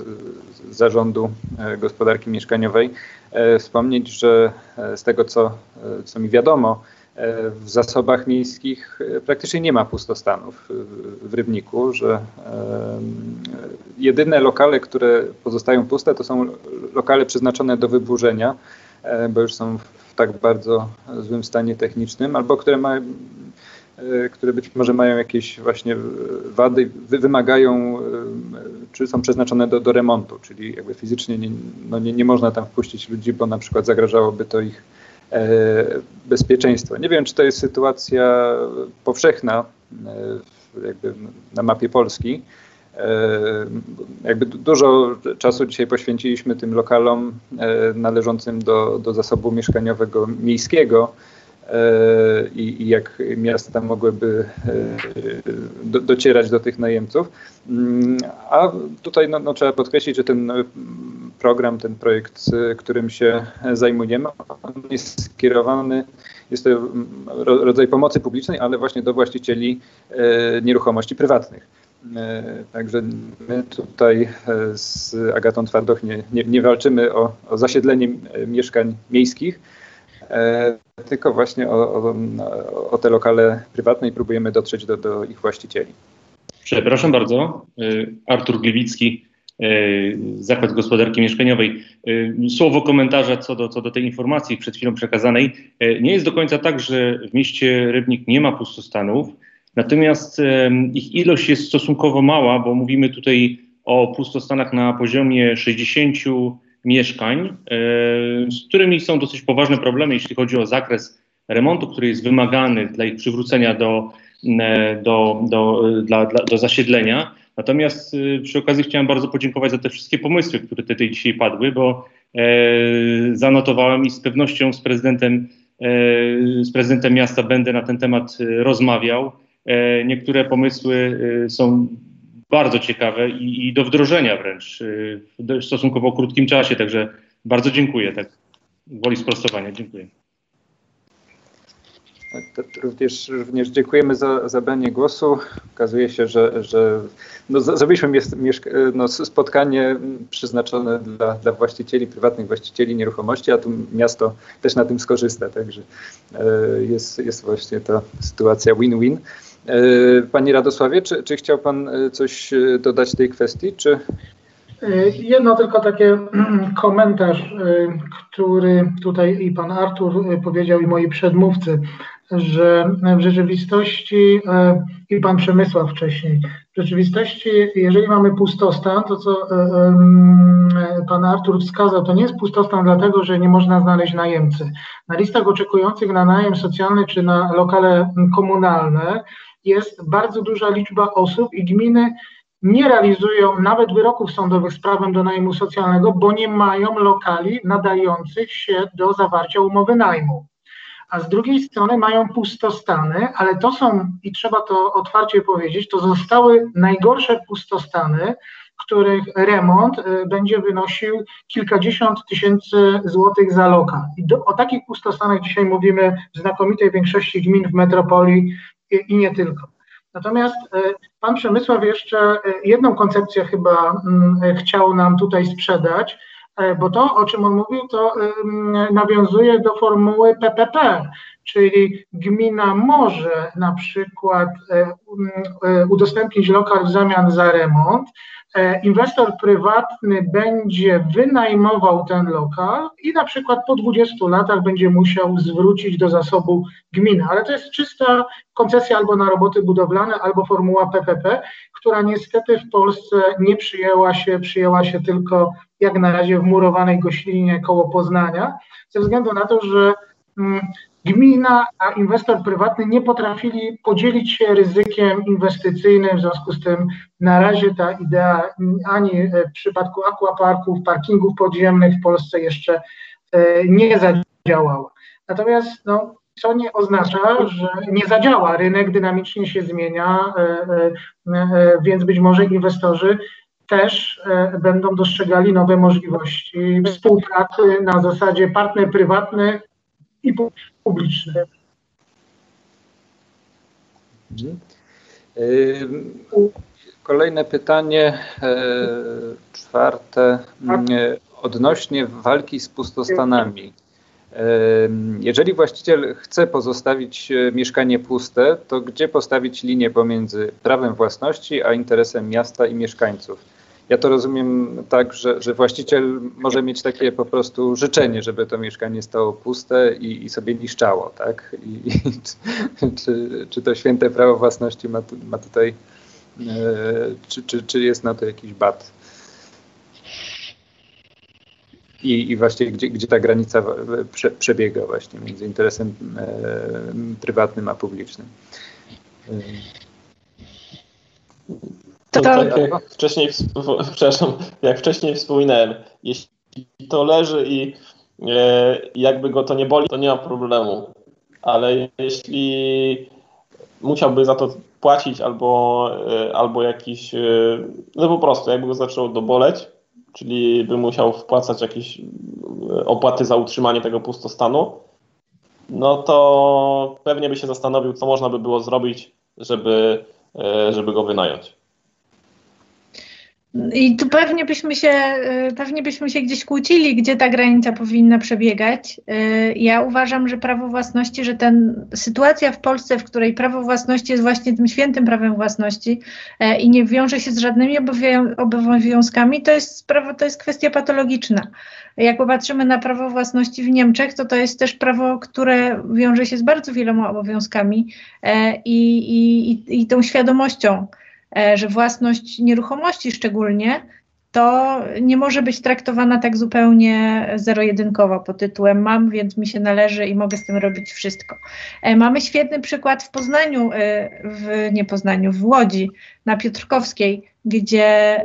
zarządu gospodarki mieszkaniowej wspomnieć, że z tego co, co mi wiadomo, w zasobach miejskich praktycznie nie ma pustostanów w Rybniku, że jedyne lokale, które pozostają puste, to są lokale przeznaczone do wyburzenia, bo już są w tak bardzo złym stanie technicznym, albo które E, które być może mają jakieś właśnie wady, wymagają, e, czy są przeznaczone do, do remontu, czyli jakby fizycznie nie, no nie, nie można tam wpuścić ludzi, bo na przykład zagrażałoby to ich e, bezpieczeństwo. Nie wiem, czy to jest sytuacja powszechna jakby na mapie Polski. Jakby dużo czasu dzisiaj poświęciliśmy tym lokalom należącym do, do zasobu mieszkaniowego miejskiego, i, i jak miasta mogłyby e, do, docierać do tych najemców. Mm, a tutaj no, no, trzeba podkreślić, że ten e, program, ten projekt, którym się zajmujemy, on jest skierowany, jest to mm, rodzaj pomocy publicznej, ale właśnie do właścicieli e, nieruchomości prywatnych. Także my tutaj z Agatą Twardoch nie, nie, nie walczymy o, o zasiedlenie mieszkań miejskich, E, tylko właśnie o, o, o, te lokale prywatne i próbujemy dotrzeć do, do ich właścicieli. Przepraszam bardzo. E, Artur Gliwicki, e, Zakład Gospodarki Mieszkaniowej. Słowo komentarza co do, co do tej informacji przed chwilą przekazanej. Nie jest do końca tak, że w mieście Rybnik nie ma pustostanów, natomiast ich ilość jest stosunkowo mała, bo mówimy tutaj o pustostanach na poziomie 60 mieszkań, e, z którymi są dosyć poważne problemy, jeśli chodzi o zakres remontu, który jest wymagany dla ich przywrócenia do, e, do, do, dla, dla, do zasiedlenia. Natomiast e, przy okazji chciałem bardzo podziękować za te wszystkie pomysły, które tutaj dzisiaj padły, bo e, zanotowałem i z pewnością z prezydentem, e, z prezydentem miasta będę na ten temat rozmawiał. E, niektóre pomysły są bardzo ciekawe i, i do wdrożenia wręcz y, w stosunkowo krótkim czasie. Także bardzo dziękuję. Tak, woli sprostowania. Dziękuję. Tak, również, również dziękujemy za zabranie głosu. Okazuje się, że, że no, zrobiliśmy no, spotkanie przeznaczone dla, dla właścicieli, prywatnych właścicieli nieruchomości, a tu miasto też na tym skorzysta. Także e, jest, jest właśnie ta sytuacja win-win. E, Panie Radosławie, czy, czy chciał Pan e, coś e, dodać tej kwestii? Czy... Jedno tylko takie komentarz, który tutaj i Pan Artur powiedział i moi przedmówcy, że w rzeczywistości i Pan Przemysław wcześniej, w rzeczywistości jeżeli mamy pustostan, to co Pan Artur wskazał, to nie jest pustostan dlatego, że nie można znaleźć najemcy. Na listach oczekujących na najem socjalny czy na lokale komunalne jest bardzo duża liczba osób i gminy nie realizują nawet wyroków sądowych z prawem do najmu socjalnego, bo nie mają lokali nadających się do zawarcia umowy najmu. A z drugiej strony mają pustostany, ale to są, i trzeba to otwarcie powiedzieć, to zostały najgorsze pustostany, których remont y, będzie wynosił kilkadziesiąt tysięcy złotych za lokal. I do, o takich pustostanach dzisiaj mówimy w znakomitej większości gmin w metropolii i nie tylko. Natomiast e, pan Przemysław jeszcze e, jedną koncepcję chyba mm, chciał nam tutaj sprzedać, bo to, o czym on mówił, to nawiązuje do formuły PPP, czyli gmina może na przykład udostępnić lokal w zamian za remont, E, inwestor prywatny będzie wynajmował ten lokal i na przykład po 20 latach będzie musiał zwrócić do zasobu gminy. Ale to jest czysta koncesja albo na roboty budowlane, albo formuła PPP, która niestety w Polsce nie przyjęła się, przyjęła się tylko jak na razie w murowanej goślinie koło Poznania, ze względu na to, że mm, Gmina, a inwestor prywatny nie potrafili podzielić się ryzykiem inwestycyjnym, w związku z tym na razie ta idea ani w przypadku aquaparków, parkingów podziemnych w Polsce jeszcze e, nie zadziałała. Natomiast no, co nie oznacza, że nie zadziała. Rynek dynamicznie się zmienia, e, e, więc być może inwestorzy też będą dostrzegali nowe możliwości współpracy na zasadzie partner prywatny i publiczne. Kolejne pytanie, e, czwarte, odnośnie walki z pustostanami. Jeżeli właściciel chce pozostawić e, mieszkanie puste, to gdzie postawić linię pomiędzy prawem własności a interesem miasta i mieszkańców? Ja to rozumiem tak, że, że właściciel może mieć takie po prostu życzenie, żeby to mieszkanie stało puste i, i sobie niszczało, tak? I, i czy, czy to święte prawo własności ma, ma tutaj, e, czy, czy, czy jest na to jakiś bat? I, i właśnie gdzie, gdzie ta granica prze, przebiega właśnie między interesem e, prywatnym a publicznym. E, to, to... Tak jak wcześniej, przepraszam, jak wcześniej wspominałem, jeśli to leży i e, jakby go to nie boli, to nie ma problemu. Ale jeśli musiałby za to płacić albo, e, albo jakiś, e, no po prostu jakby go zaczęło doboleć, czyli by musiał wpłacać jakieś e, opłaty za utrzymanie tego pustostanu, no to pewnie by się zastanowił, co można by było zrobić, żeby, e, żeby go wynająć. I tu pewnie byśmy się, y, pewnie byśmy się gdzieś kłócili, gdzie ta granica powinna przebiegać. Y, ja uważam, że prawo własności, że ten sytuacja w Polsce, w której prawo własności jest właśnie tym świętym prawem własności y, i nie wiąże się z żadnymi obowiązkami, to jest sprawa, to jest kwestia patologiczna. Jak popatrzymy na prawo własności w Niemczech, to to jest też prawo, które wiąże się z bardzo wieloma obowiązkami i, i, i, i tą świadomością że własność nieruchomości szczególnie to nie może być traktowana tak zupełnie zero-jedynkowo pod tytułem mam, więc mi się należy i mogę z tym robić wszystko. E, mamy świetny przykład w Poznaniu, e, w nie Poznaniu, w Łodzi, na Piotrkowskiej, gdzie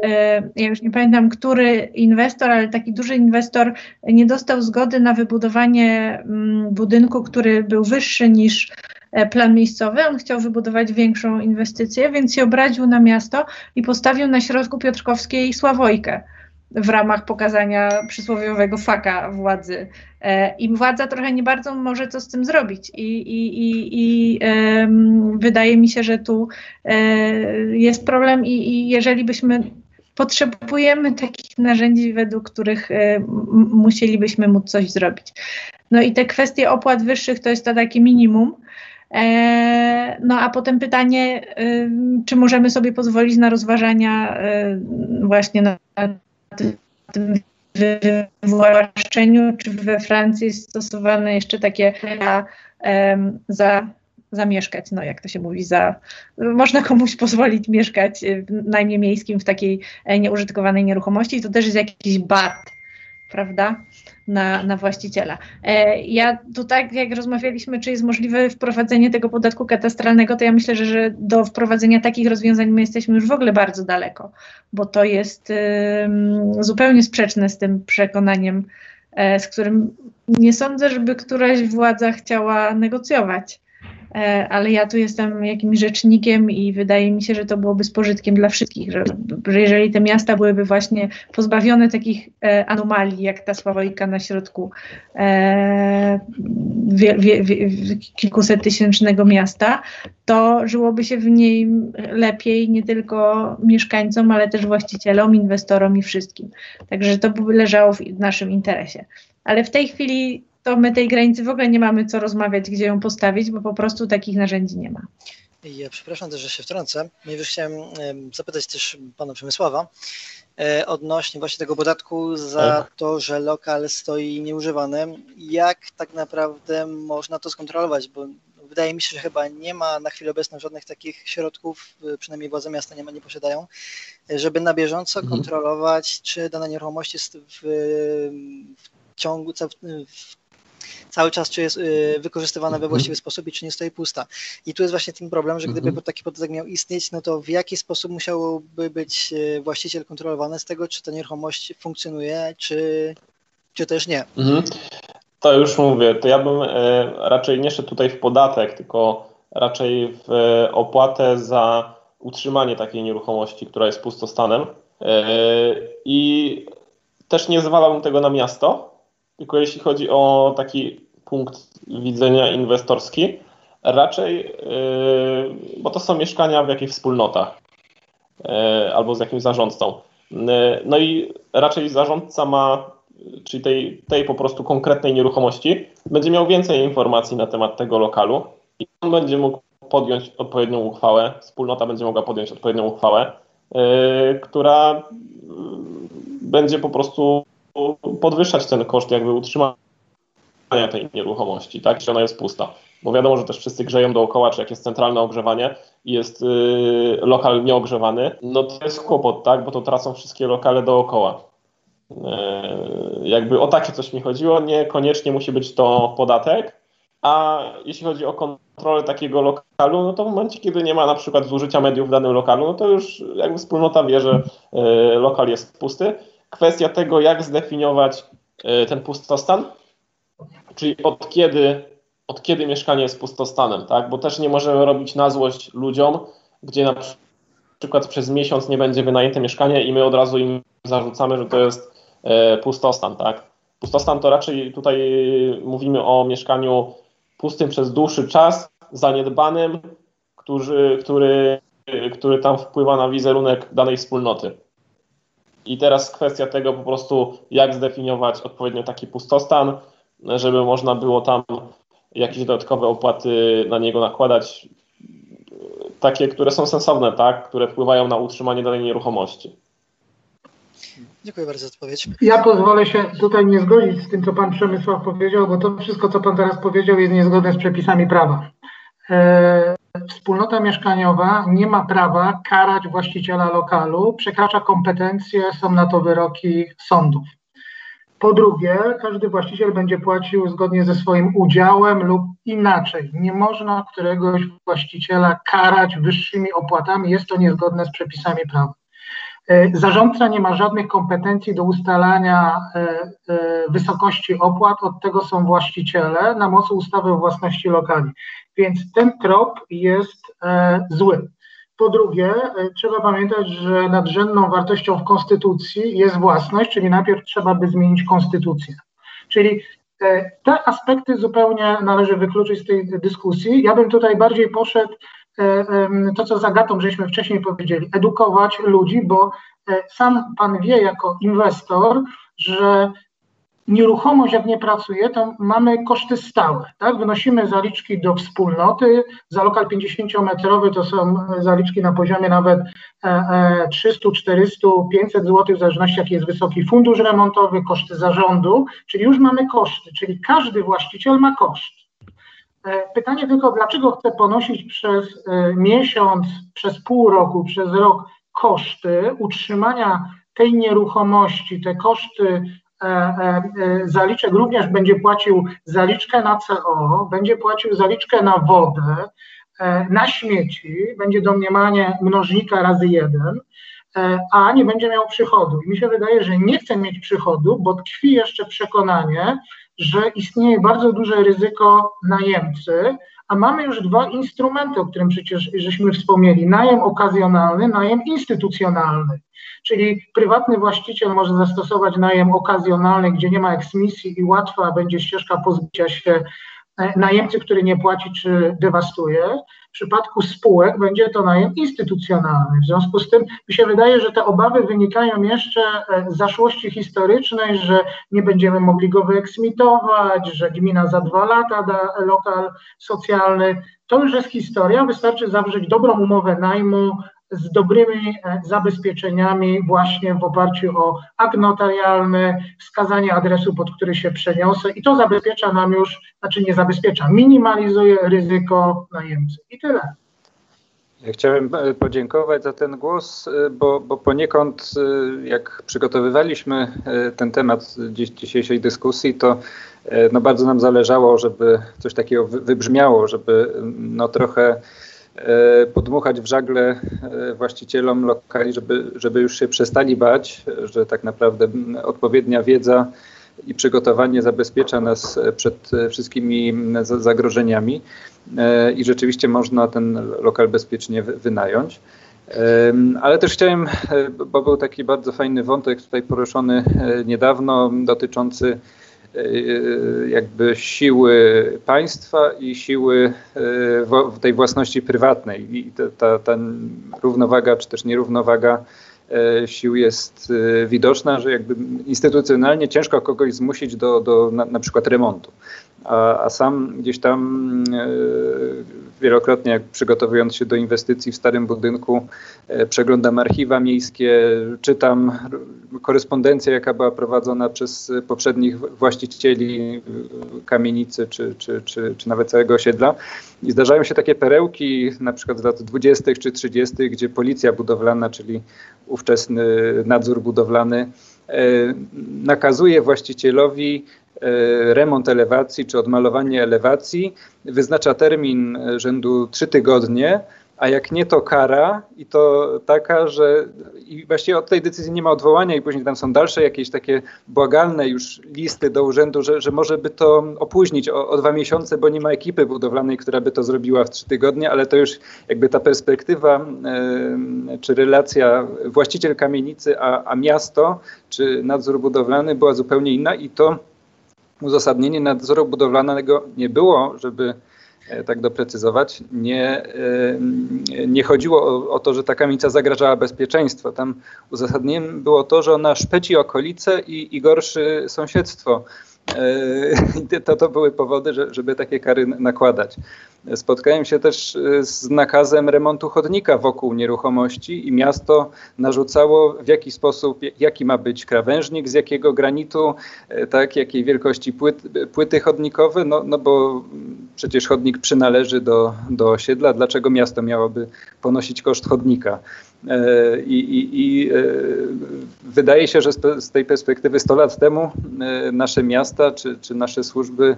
ja już nie pamiętam, który inwestor, ale taki duży inwestor nie dostał zgody na wybudowanie mm, budynku, który był wyższy niż E, plan miejscowy. On chciał wybudować większą inwestycję, więc się obraził na miasto i postawił na środku Piotrkowskiej Sławojkę w ramach pokazania przysłowiowego faka władzy. E, I władza trochę nie bardzo może co z tym zrobić. I, i, i, i wydaje mi się, że tu e, jest problem, i, i jeżeli byśmy potrzebujemy takich narzędzi, według których musielibyśmy móc coś zrobić. No i te kwestie opłat wyższych to jest to takie minimum, E, no a potem pytanie, y, czy możemy sobie pozwolić na rozważania y, właśnie na tym wywłaszczeniu, czy we Francji stosowane jeszcze takie za zamieszkać, no jak to się mówi, za, można komuś pozwolić mieszkać w najmie miejskim w takiej e, nieużytkowanej nieruchomości, to też jest jakiś bat, prawda? Na, na właściciela. E, ja tu tak jak rozmawialiśmy, czy jest możliwe wprowadzenie tego podatku katastralnego, to ja myślę, że, że do wprowadzenia takich rozwiązań my jesteśmy już w ogóle bardzo daleko, bo to jest zupełnie sprzeczne z tym przekonaniem, y, z którym nie sądzę, żeby któraś władza chciała negocjować. E, ale ja tu jestem jakimś rzecznikiem i wydaje mi się, że to byłoby z pożytkiem dla wszystkich, że, że jeżeli te miasta byłyby właśnie pozbawione takich e, anomalii, jak ta Sławojka na środku e, wie, wie, wie, kilkuset tysięcznego miasta, to żyłoby się w niej lepiej nie tylko mieszkańcom, ale też właścicielom, inwestorom i wszystkim. Także to by leżało w naszym interesie. Ale w tej chwili to my tej granicy w ogóle nie mamy co rozmawiać, gdzie ją postawić, bo po prostu takich narzędzi nie ma. Ja przepraszam też, że się wtrącę. No i już chciałem zapytać też pana Przemysława e, odnośnie właśnie tego podatku za tak. to, że lokal stoi nieużywany. Jak tak naprawdę można to skontrolować? Bo wydaje mi się, że chyba nie ma na chwilę obecną żadnych takich środków, e, przynajmniej władze miasta nie, ma, nie posiadają, e, żeby na bieżąco mhm. kontrolować, czy dana nieruchomość jest w, w ciągu, w cały czas, czy jest y, wykorzystywana we właściwy sposób i czy nie stoi pusta. I tu jest właśnie ten problem, że gdyby mhm. taki podatek miał istnieć, no to w jaki sposób musiałby być y, właściciel kontrolowany z tego, czy ta nieruchomość funkcjonuje, czy, czy też nie. Mhm. To już mówię, to ja bym e, raczej nie szedł tutaj w podatek, tylko raczej w opłatę za utrzymanie takiej nieruchomości, która jest pustostanem. I też nie zwalałbym tego na miasto, tylko jeśli chodzi o taki punkt widzenia inwestorski, raczej, yy, bo to są mieszkania w jakichś wspólnotach yy, albo z jakimś zarządcą. Yy, no i raczej zarządca ma, czyli tej, tej po prostu konkretnej nieruchomości, będzie miał więcej informacji na temat tego lokalu i on będzie mógł podjąć odpowiednią uchwałę, wspólnota będzie mogła podjąć odpowiednią uchwałę, która będzie po prostu podwyższać ten koszt jakby utrzymania tej nieruchomości, tak, że ona jest pusta. Bo wiadomo, że też wszyscy grzeją dookoła, czy jak jest centralne ogrzewanie i jest yy, lokal nieogrzewany, no to jest kłopot, tak, bo to tracą wszystkie lokale dookoła. Yy, jakby o takie coś mi chodziło, niekoniecznie musi być to podatek, a jeśli chodzi o kontrolę takiego lokalu, no to w momencie, kiedy nie ma na przykład zużycia mediów w danym lokalu, no to już jakby wspólnota wie, że yy, lokal jest pusty, kwestia tego, jak zdefiniować e, ten pustostan, czyli od kiedy, od kiedy mieszkanie jest pustostanem, tak? Bo też nie możemy robić na złość ludziom, gdzie na przykład przez miesiąc nie będzie wynajęte mieszkanie i my od razu im zarzucamy, że to jest e, pustostan, tak? Pustostan to raczej tutaj mówimy o mieszkaniu pustym przez dłuższy czas, zaniedbanym, który, który, który tam wpływa na wizerunek danej wspólnoty. I teraz kwestia tego po prostu, jak zdefiniować odpowiednio taki pustostan, żeby można było tam jakieś dodatkowe opłaty na niego nakładać, takie, które są sensowne, tak, które wpływają na utrzymanie danej nieruchomości. Dziękuję bardzo za odpowiedź. Ja pozwolę się tutaj nie zgodzić z tym, co pan Przemysław powiedział, bo to wszystko, co pan teraz powiedział, jest niezgodne z przepisami prawa. E, wspólnota mieszkaniowa nie ma prawa karać właściciela lokalu, przekracza kompetencje, są na to wyroki sądów. Po drugie, każdy właściciel będzie płacił zgodnie ze swoim udziałem lub inaczej. Nie można któregoś właściciela karać wyższymi opłatami, jest to niezgodne z przepisami prawa. E, zarządca nie ma żadnych kompetencji do ustalania e, e, wysokości opłat, od tego są właściciele na mocy ustawy o własności lokali. Więc ten trop jest zły. Po drugie, trzeba pamiętać, że nadrzędną wartością w konstytucji jest własność, czyli najpierw trzeba by zmienić konstytucję. Czyli te aspekty zupełnie należy wykluczyć z tej dyskusji. Ja bym tutaj bardziej poszedł to, co z Agatą żeśmy wcześniej powiedzieli, edukować ludzi, bo e, sam pan wie jako inwestor, że nieruchomość jak nie pracuje, to mamy koszty stałe, tak? Wynosimy zaliczki do wspólnoty, za lokal 50-metrowy to są zaliczki na poziomie nawet 300, 400, 500 zł, w zależności jaki jest wysoki fundusz remontowy, koszty zarządu, czyli już mamy koszty, czyli każdy właściciel ma koszt. E, pytanie tylko, dlaczego chcę ponosić przez e, miesiąc, przez pół roku, przez rok koszty utrzymania tej nieruchomości, te koszty e, zaliczek również będzie płacił zaliczkę na CO, będzie płacił zaliczkę na wodę, na śmieci, będzie domniemanie mnożnika razy jeden, a nie będzie miał przychodu. I mi się wydaje, że nie chce mieć przychodu, bo tkwi jeszcze przekonanie, że istnieje bardzo duże ryzyko najemcy, A mamy już dwa instrumenty, o którym przecież żeśmy wspomnieli: najem okazjonalny, najem instytucjonalny. Czyli prywatny właściciel może zastosować najem okazjonalny, gdzie nie ma eksmisji i łatwa będzie ścieżka pozbycia się najemcy, który nie płaci czy dewastuje. W przypadku spółek będzie to najem instytucjonalny. W związku z tym mi się wydaje, że te obawy wynikają jeszcze e, z zaszłości historycznej, że nie będziemy mogli go wyeksmitować, że gmina za dwa lata da lokal socjalny. To już jest historia, wystarczy zawrzeć dobrą umowę najmu, z dobrymi e, zabezpieczeniami właśnie w oparciu o akt notarialny, wskazanie adresu, pod który się przeniosę i to zabezpiecza nam już, znaczy nie zabezpiecza, minimalizuje ryzyko najemcy i tyle. Ja chciałem e, podziękować za ten głos, e, bo, bo poniekąd jak przygotowywaliśmy ten temat dzisiejszej dyskusji, to no bardzo nam zależało, żeby coś takiego wybrzmiało, żeby no trochę podmuchać w żagle e, właścicielom lokali, żeby, żeby już się przestali bać, że tak naprawdę odpowiednia wiedza i przygotowanie zabezpiecza nas przed wszystkimi zagrożeniami i rzeczywiście można ten lokal bezpiecznie wynająć. Ale też chciałem, e, bo był taki bardzo fajny wątek tutaj poruszony niedawno dotyczący E, jakby siły państwa i siły e, tej własności prywatnej. I ta, ta równowaga, czy też nierównowaga e, sił jest widoczna, że jakby instytucjonalnie ciężko kogoś zmusić do, do na, na przykład remontu. A, a sam gdzieś tam wielokrotnie, jak przygotowując się do inwestycji w starym budynku, e, przeglądam archiwa miejskie, czytam korespondencję, jaka była prowadzona przez poprzednich właścicieli e, kamienicy czy, czy, czy, czy nawet całego osiedla. I zdarzają się takie perełki, na przykład z lat 20. czy 30., gdzie policja budowlana, czyli ówczesny nadzór budowlany, e, nakazuje właścicielowi E, remont elewacji czy odmalowanie elewacji, wyznacza termin rzędu 3 tygodnie, a jak nie to kara i to taka, że i właściwie od tej decyzji nie ma odwołania i później tam są dalsze jakieś takie błagalne już listy do urzędu, że, że może by to opóźnić o, o dwa miesiące, bo nie ma ekipy budowlanej, która by to zrobiła w trzy tygodnie, ale to już jakby ta perspektywa y, czy relacja właściciel kamienicy a, a miasto czy nadzór budowlany była zupełnie inna i to uzasadnienie nadzoru budowlanego nie było, żeby e, tak doprecyzować, nie, e, nie chodziło o, o, to, że ta kamienica zagrażała bezpieczeństwo. Tam uzasadnieniem było to, że ona szpeci okolice i, i gorszy sąsiedztwo. E, to, to były powody, żeby takie kary nakładać. Spotkałem się też e, z nakazem remontu chodnika wokół nieruchomości i miasto narzucało w jaki sposób, jaki ma być krawężnik, z jakiego granitu, e, tak, jakiej wielkości płyt, płyty chodnikowe, no, no bo przecież chodnik przynależy do, do osiedla, dlaczego miasto miałoby ponosić koszt chodnika? E, I, i, i e, wydaje się, że z tej perspektywy 100 lat temu e, nasze miasta czy, czy nasze służby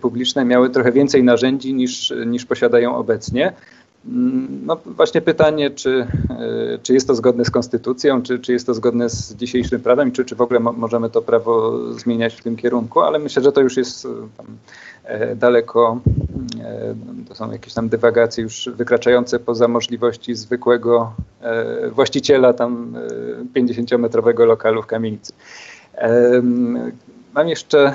publiczne miały trochę więcej narzędzi niż, niż posiadają obecnie. No właśnie pytanie, czy, czy jest to zgodne z konstytucją, czy, czy jest to zgodne z dzisiejszym prawem, czy, czy w ogóle mo możemy to prawo zmieniać w tym kierunku, ale myślę, że to już jest tam, E, daleko, e, to są jakieś tam dywagacje już wykraczające poza możliwości zwykłego e, właściciela tam 50-metrowego lokalu w kamienicy. Mam jeszcze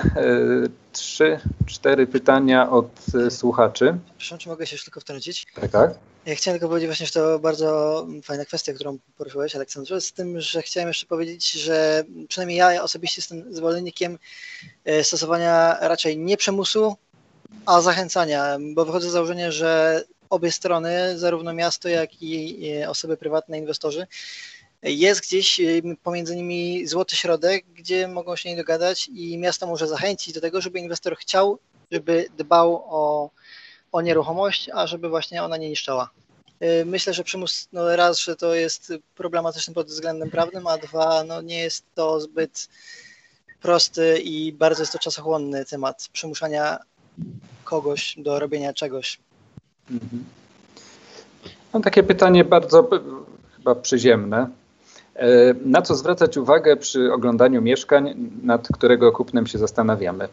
trzy, cztery pytania od słuchaczy. Przepraszam, czy mogę się już tylko wtrącić? Tak, tak. Ja chciałem tylko powiedzieć właśnie, że to bardzo fajna kwestia, którą poruszyłeś, Aleksandrze, z tym, że chciałem jeszcze powiedzieć, że przynajmniej ja osobiście jestem zwolennikiem e, stosowania raczej nie przymusu, a zachęcania, bo wychodzę z założenia, że obie strony, zarówno miasto, jak i e, osoby prywatne, inwestorzy, jest gdzieś e, pomiędzy nimi złoty środek, gdzie mogą się nie dogadać i miasto może zachęcić do tego, żeby inwestor chciał, żeby dbał o o nieruchomość, a żeby właśnie ona nie niszczała. Y, myślę, że przymus, no raz, że to jest problematyczny pod względem prawnym, a dwa, no nie jest to zbyt prosty i bardzo jest to czasochłonny temat przymuszania kogoś do robienia czegoś. Mhm. Mam takie pytanie bardzo chyba przyziemne. E, na co zwracać uwagę przy oglądaniu mieszkań, nad którego kupnem się zastanawiamy?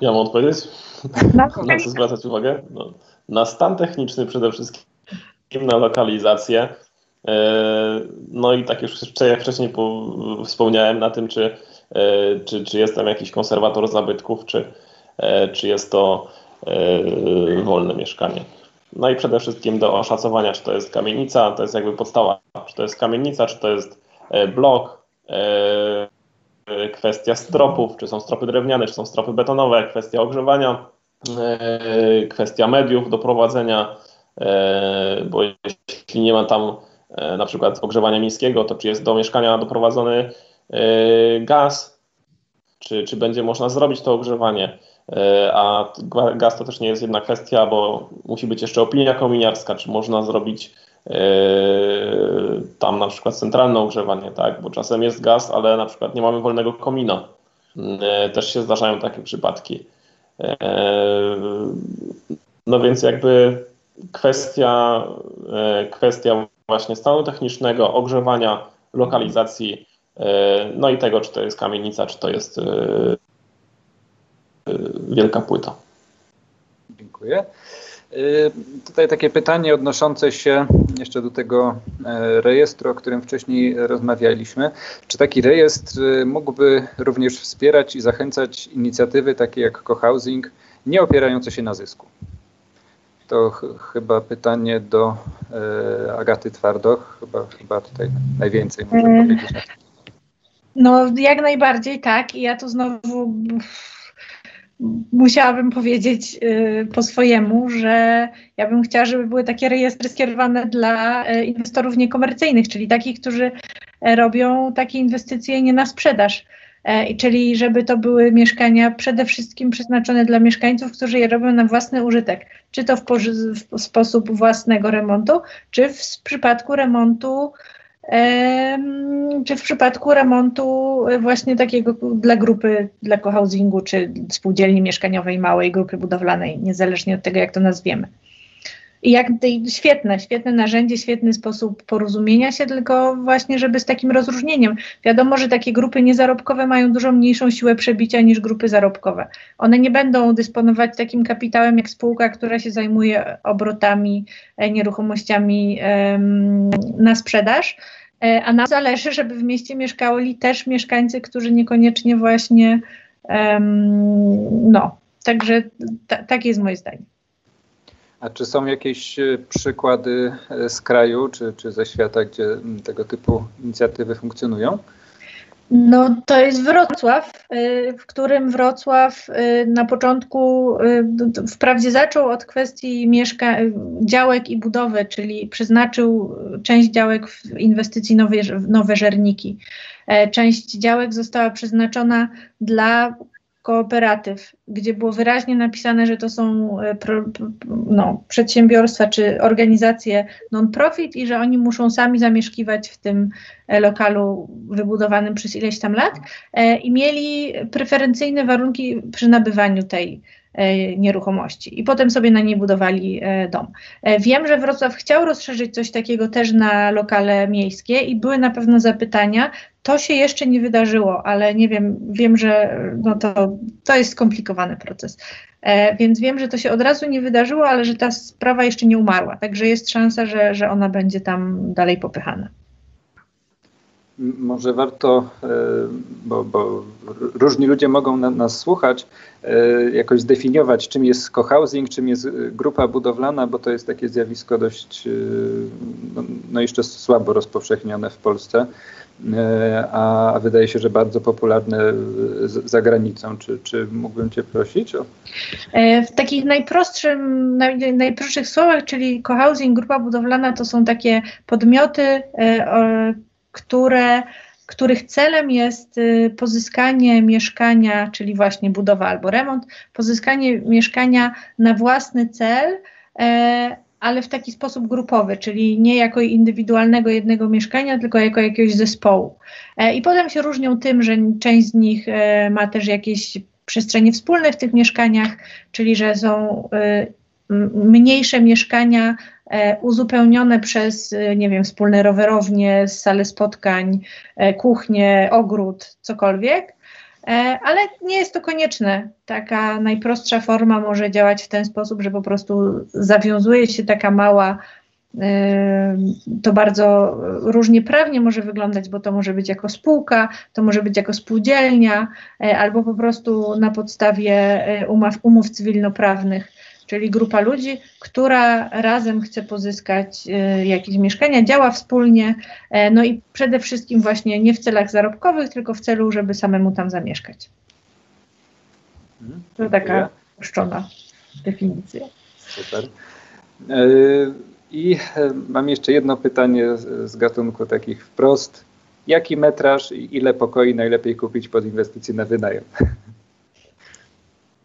Ja mam odpowiedzieć? Na, co zwracać uwagę? No. Na stan techniczny przede wszystkim, na lokalizację. E, no i tak już jak wcześniej wspomniałem na tym, czy, e, czy, czy jest jakiś konserwator zabytków, czy, czy jest to wolne mieszkanie. No i przede wszystkim do oszacowania, czy to jest kamienica, to jest jakby podstawa, czy to jest kamienica, czy to jest blok, kwestia stropów, czy są stropy drewniane, czy są stropy betonowe, kwestia ogrzewania, kwestia mediów do prowadzenia, bo jeśli nie ma tam E, na przykład ogrzewania miejskiego, to czy jest do mieszkania doprowadzony e, gaz, czy, czy będzie można zrobić to ogrzewanie. E, a gaz to też nie jest jedna kwestia, bo musi być jeszcze opinia kominiarska, czy można zrobić tam na przykład centralne ogrzewanie, tak? Bo czasem jest gaz, ale na przykład nie mamy wolnego komina. Też się zdarzają takie przypadki. No więc jakby kwestia, kwestia właśnie stanu technicznego, ogrzewania, lokalizacji, e, no i tego, czy to jest kamienica, czy to jest e, e, wielka płyta. Dziękuję. Tutaj takie pytanie odnoszące się jeszcze do tego rejestru, o którym wcześniej rozmawialiśmy. Czy taki rejestr mógłby również wspierać i zachęcać inicjatywy takie jak cohousing, nie opierające się na zysku? to ch chyba pytanie do e, Agaty Twardoch. Chyba, chyba tutaj najwięcej może e, powiedzieć. No, jak najbardziej tak. I ja tu znowu musiałabym powiedzieć y, po swojemu, że ja bym chciała, żeby były takie rejestry skierowane dla y, inwestorów niekomercyjnych, czyli takich, którzy robią takie inwestycje nie na sprzedaż. E, czyli żeby to były mieszkania przede wszystkim przeznaczone dla mieszkańców, którzy je robią na własny użytek, czy to w, w sposób własnego remontu, czy w przypadku remontu czy w przypadku remontu właśnie takiego dla grupy, dla cohousingu, czy spółdzielni mieszkaniowej, małej grupy budowlanej, niezależnie od tego, jak to nazwiemy. Jak świetne, świetne narzędzie, świetny sposób porozumienia się, tylko właśnie, żeby z takim rozróżnieniem. Wiadomo, że takie grupy niezarobkowe mają dużo mniejszą siłę przebicia niż grupy zarobkowe. One nie będą dysponować takim kapitałem jak spółka, która się zajmuje obrotami, e, nieruchomościami na sprzedaż. E, a nam zależy, żeby w mieście mieszkali też mieszkańcy, którzy niekoniecznie właśnie, no, także tak jest moje zdanie. A czy są jakieś e, przykłady e, z kraju czy, czy ze świata, gdzie tego typu inicjatywy funkcjonują? No to jest Wrocław, e, w którym Wrocław na początku wprawdzie zaczął od kwestii mieszka działek i budowy, czyli przeznaczył część działek w inwestycji nowe, nowe żerniki. Część działek została przeznaczona dla kooperatyw, gdzie było wyraźnie napisane, że to są e, no, przedsiębiorstwa czy organizacje non-profit i że oni muszą sami zamieszkiwać w tym e, lokalu wybudowanym przez ileś tam lat e, i mieli preferencyjne warunki przy nabywaniu tej nieruchomości i potem sobie na niej budowali dom. Wiem, że Wrocław chciał rozszerzyć coś takiego też na lokale miejskie i były na pewno zapytania. To się jeszcze nie wydarzyło, ale nie wiem, wiem, że no to, to jest skomplikowany proces. Więc wiem, że to się od razu nie wydarzyło, ale że ta sprawa jeszcze nie umarła. Także jest szansa, że, że ona będzie tam dalej popychana może warto, e, bo, bo, różni ludzie mogą na, nas słuchać, e, jakoś zdefiniować, czym jest cohousing, czym jest grupa budowlana, bo to jest takie zjawisko dość, e, no, no jeszcze słabo rozpowszechnione w Polsce, a, wydaje się, że bardzo popularne za granicą. Czy, czy mógłbym Cię prosić o? W takich najprostszym, naj, najprostszych słowach, czyli cohousing, grupa budowlana to są takie podmioty, które, których celem jest y, pozyskanie mieszkania, czyli właśnie budowa albo remont, pozyskanie mieszkania na własny cel, e, ale w taki sposób grupowy, czyli nie jako indywidualnego jednego mieszkania, tylko jako jakiegoś zespołu. E, I potem się różnią tym, że część z nich e, ma też jakieś przestrzenie wspólne w tych mieszkaniach, czyli że są mniejsze mieszkania uzupełnione przez, e, nie wiem, wspólne rowerownie, sale spotkań, e, kuchnię, ogród, cokolwiek. ale nie jest to konieczne. Taka najprostsza forma może działać w ten sposób, że po prostu zawiązuje się taka mała to bardzo różnie prawnie może wyglądać, bo to może być jako spółka, to może być jako spółdzielnia, e, albo po prostu na podstawie e, umów, umów cywilnoprawnych, czyli grupa ludzi, która razem chce pozyskać e, jakieś mieszkania, działa wspólnie, no i przede wszystkim właśnie nie w celach zarobkowych, tylko w celu, żeby samemu tam zamieszkać. Mhm, to taka uproszczona definicja. Super. I e, mam jeszcze jedno pytanie z gatunku takich wprost. Jaki metraż i ile pokoi najlepiej kupić pod inwestycje na wynajem?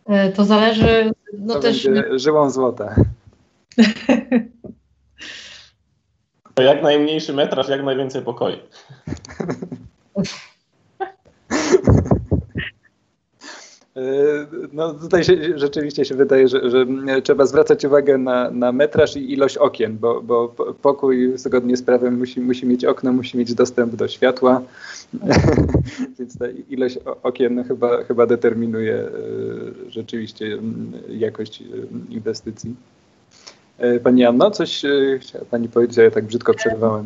E, to zależy. No to też. Żyłą złota. To jak najmniejszy metraż, jak najwięcej pokoi. No tutaj się, rzeczywiście się wydaje, że, że, trzeba zwracać uwagę na, na metraż i ilość okien, bo, bo pokój zgodnie z prawem musi, musi mieć okno, musi mieć dostęp do światła, więc ta ilość okien chyba, chyba determinuje e, rzeczywiście jakość e, inwestycji. Pani Anno, coś chciała Pani powiedzieć, a ja tak brzydko przerwałem.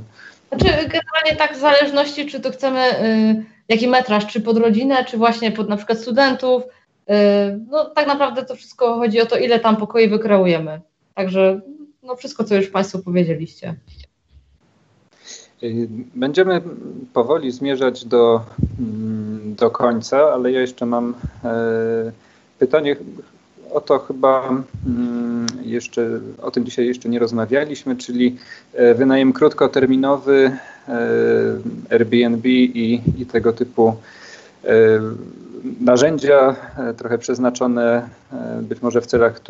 Znaczy generalnie tak w zależności, czy to chcemy, jaki metraż, czy pod rodzinę, czy właśnie pod na przykład studentów, Y, no tak naprawdę to wszystko chodzi o to, ile tam pokoi wykreujemy. Także no wszystko, co już Państwo powiedzieliście. Y, będziemy powoli zmierzać do, mm, do końca, ale ja jeszcze mam e, pytanie o to chyba mm, jeszcze, o tym dzisiaj jeszcze nie rozmawialiśmy, czyli wynajem krótkoterminowy, Airbnb i, i tego typu narzędzia e, trochę przeznaczone e, być może w celach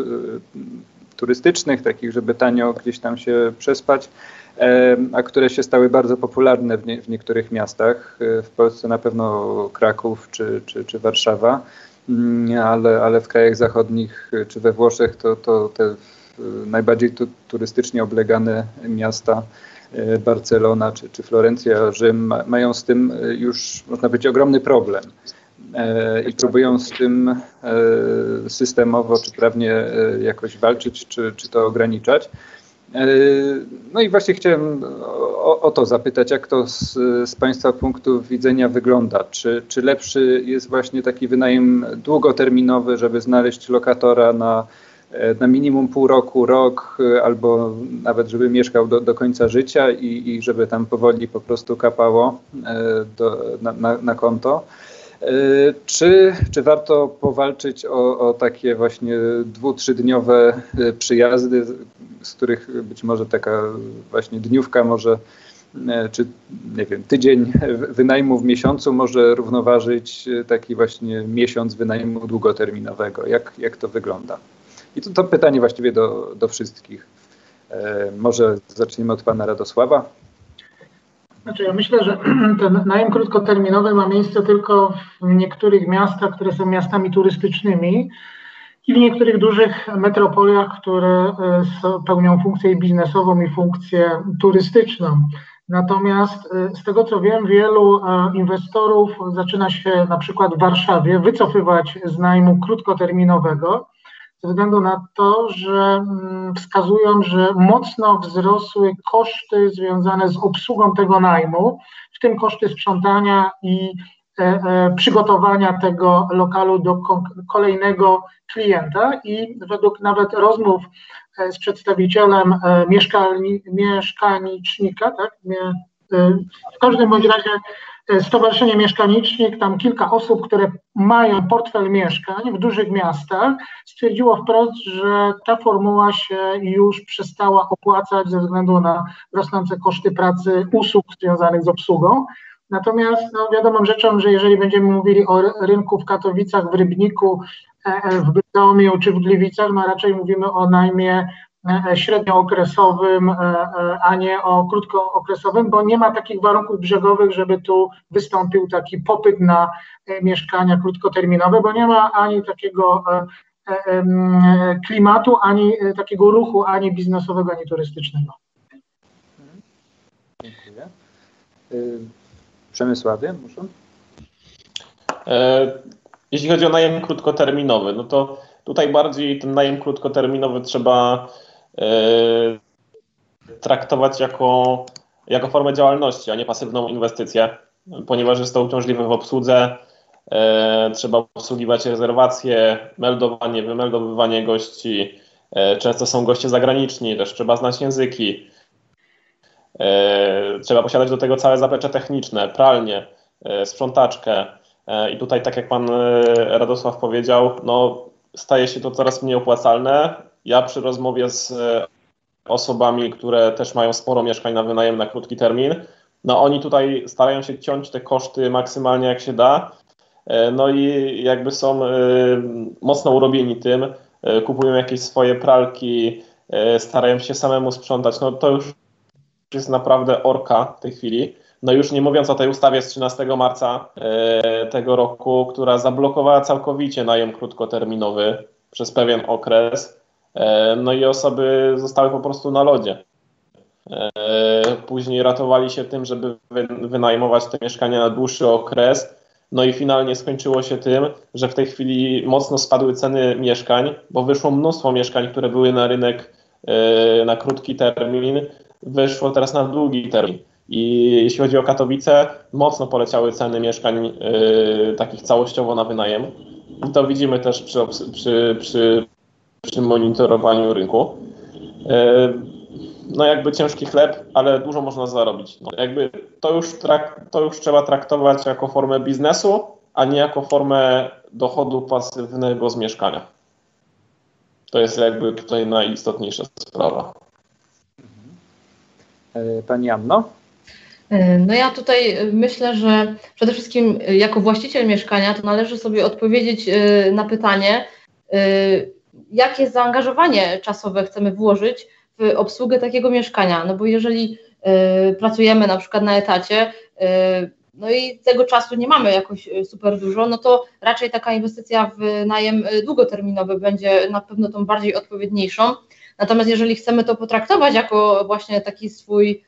turystycznych, takich, żeby tanio gdzieś tam się przespać, e, a które się stały bardzo popularne w, nie, w niektórych miastach. W Polsce na pewno Kraków czy, czy, czy Warszawa, mm, ale, ale w krajach zachodnich czy we Włoszech to, to te najbardziej tu, turystycznie oblegane miasta Barcelona czy, czy Florencja, Rzym mają z tym już, można powiedzieć, ogromny problem. E, i próbują z tym e, systemowo czy prawnie e, jakoś walczyć, czy, czy to ograniczać. No i właśnie chciałem o, o, to zapytać, jak to z, z Państwa punktu widzenia wygląda? Czy, czy lepszy jest właśnie taki wynajem długoterminowy, żeby znaleźć lokatora na, na minimum pół roku, rok, albo nawet żeby mieszkał do, do końca życia i, i żeby tam powoli po prostu kapało do, na, na, na konto? E, czy, czy warto powalczyć o, o takie właśnie dwu, trzydniowe e, przyjazdy, z których być może taka właśnie dniówka może, e, czy nie wiem, tydzień wynajmu w miesiącu może równoważyć taki właśnie miesiąc wynajmu długoterminowego. Jak, jak to wygląda? I to, to pytanie właściwie do, do wszystkich. Może zaczniemy od pana Radosława. Znaczy ja myślę, że ten najem krótkoterminowy ma miejsce tylko w niektórych miastach, które są miastami turystycznymi i w niektórych dużych metropoliach, które e, pełnią funkcję biznesową i funkcję turystyczną. Natomiast e, z tego co wiem, wielu e, inwestorów zaczyna się na przykład w Warszawie wycofywać z najmu krótkoterminowego ze względu na to, że mm, wskazują, że mocno wzrosły koszty związane z obsługą tego najmu, w tym koszty sprzątania i e, e, przygotowania tego lokalu do kolejnego klienta i według nawet rozmów e, z przedstawicielem mieszkalni, mieszkanicznika, tak, w każdym bądź razie Stowarzyszenie Mieszkanicznik, tam kilka osób, które mają portfel mieszkań w dużych miastach, stwierdziło wprost, że ta formuła się już przestała opłacać ze względu na rosnące koszty pracy usług związanych z obsługą. Natomiast no, wiadomą rzeczą, że jeżeli będziemy mówili o rynku w Katowicach, w Rybniku, e, e, w Bytomiu czy w Gliwicach, no raczej mówimy o najmie E, średniookresowym, e, e, a nie o krótkookresowym, bo nie ma takich warunków brzegowych, żeby tu wystąpił taki popyt na mieszkania krótkoterminowe, bo nie ma ani takiego klimatu, ani takiego ruchu, ani biznesowego, ani turystycznego. Dziękuję. Przemysławie, muszę? Jeśli chodzi o najem krótkoterminowy, no to tutaj bardziej ten najem krótkoterminowy trzeba traktować jako, jako formę działalności, a nie pasywną inwestycję, ponieważ jest to uciążliwe w obsłudze. E, trzeba obsługiwać rezerwacje, meldowanie, wymeldowywanie gości. E, często są goście zagraniczni, też trzeba znać języki. E, trzeba posiadać do tego całe zaplecze techniczne, pralnię, e, sprzątaczkę. E, I tutaj, tak jak pan e, Radosław powiedział, no, staje się to coraz mniej opłacalne. Ja przy rozmowie z osobami, które też mają sporo mieszkań na wynajem na krótki termin. No oni tutaj starają się ciąć te koszty maksymalnie jak się da. E, no i jakby są e, mocno urobieni tym, e, kupują jakieś swoje pralki, starają się samemu sprzątać. No to już jest naprawdę orka w tej chwili. No już nie mówiąc o tej ustawie z 13 marca tego roku, która zablokowała całkowicie najem krótkoterminowy przez pewien okres. E, no i osoby zostały po prostu na lodzie. E, później ratowali się tym, żeby wynajmować te mieszkania na dłuższy okres. No i finalnie skończyło się tym, że w tej chwili mocno spadły ceny mieszkań, bo wyszło mnóstwo mieszkań, które były na rynek e, na krótki termin, wyszło teraz na długi termin. I jeśli chodzi o Katowice, mocno poleciały ceny mieszkań takich całościowo na wynajem. I to widzimy też przy, przy, przy przy monitorowaniu rynku. E, no jakby ciężki chleb, ale dużo można zarobić. No jakby to już, trak, to już trzeba traktować jako formę biznesu, a nie jako formę dochodu pasywnego z mieszkania. To jest jakby tutaj najistotniejsza sprawa. E, pani Anno? E, no ja tutaj myślę, że przede wszystkim jako właściciel mieszkania to należy sobie odpowiedzieć na pytanie, jakie zaangażowanie czasowe chcemy włożyć w obsługę takiego mieszkania. No bo jeżeli y, pracujemy na przykład na etacie, y, no i tego czasu nie mamy jakoś y, super dużo, no to raczej taka inwestycja w najem długoterminowy będzie na pewno tą bardziej odpowiedniejszą. Natomiast jeżeli chcemy to potraktować jako właśnie taki swój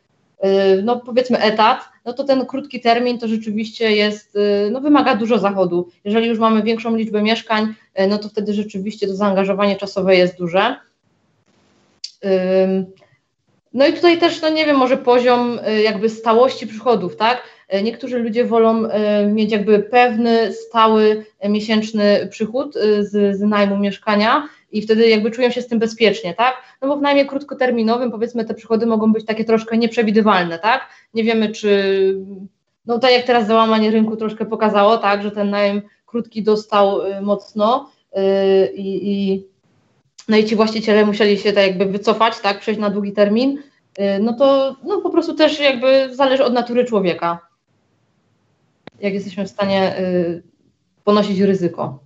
Y, no powiedzmy etat, no to ten krótki termin to rzeczywiście jest, y, no wymaga dużo zachodu. Jeżeli już mamy większą liczbę mieszkań, y, no to wtedy rzeczywiście to zaangażowanie czasowe jest duże. No i tutaj też, no nie wiem, może poziom jakby stałości przychodów, tak? Niektórzy ludzie wolą mieć jakby pewny, stały, miesięczny przychód z, z najmu mieszkania, i wtedy jakby czują się z tym bezpiecznie, tak? No bo w najmie krótkoterminowym powiedzmy te przychody mogą być takie troszkę nieprzewidywalne, tak? Nie wiemy, czy no tak jak teraz załamanie rynku troszkę pokazało, tak, że ten najem krótki dostał y, mocno y, i, i no i ci właściciele musieli się tak jakby wycofać, tak, przejść na długi termin, y, no to no po prostu też jakby zależy od natury człowieka, jak jesteśmy w stanie ponosić ryzyko.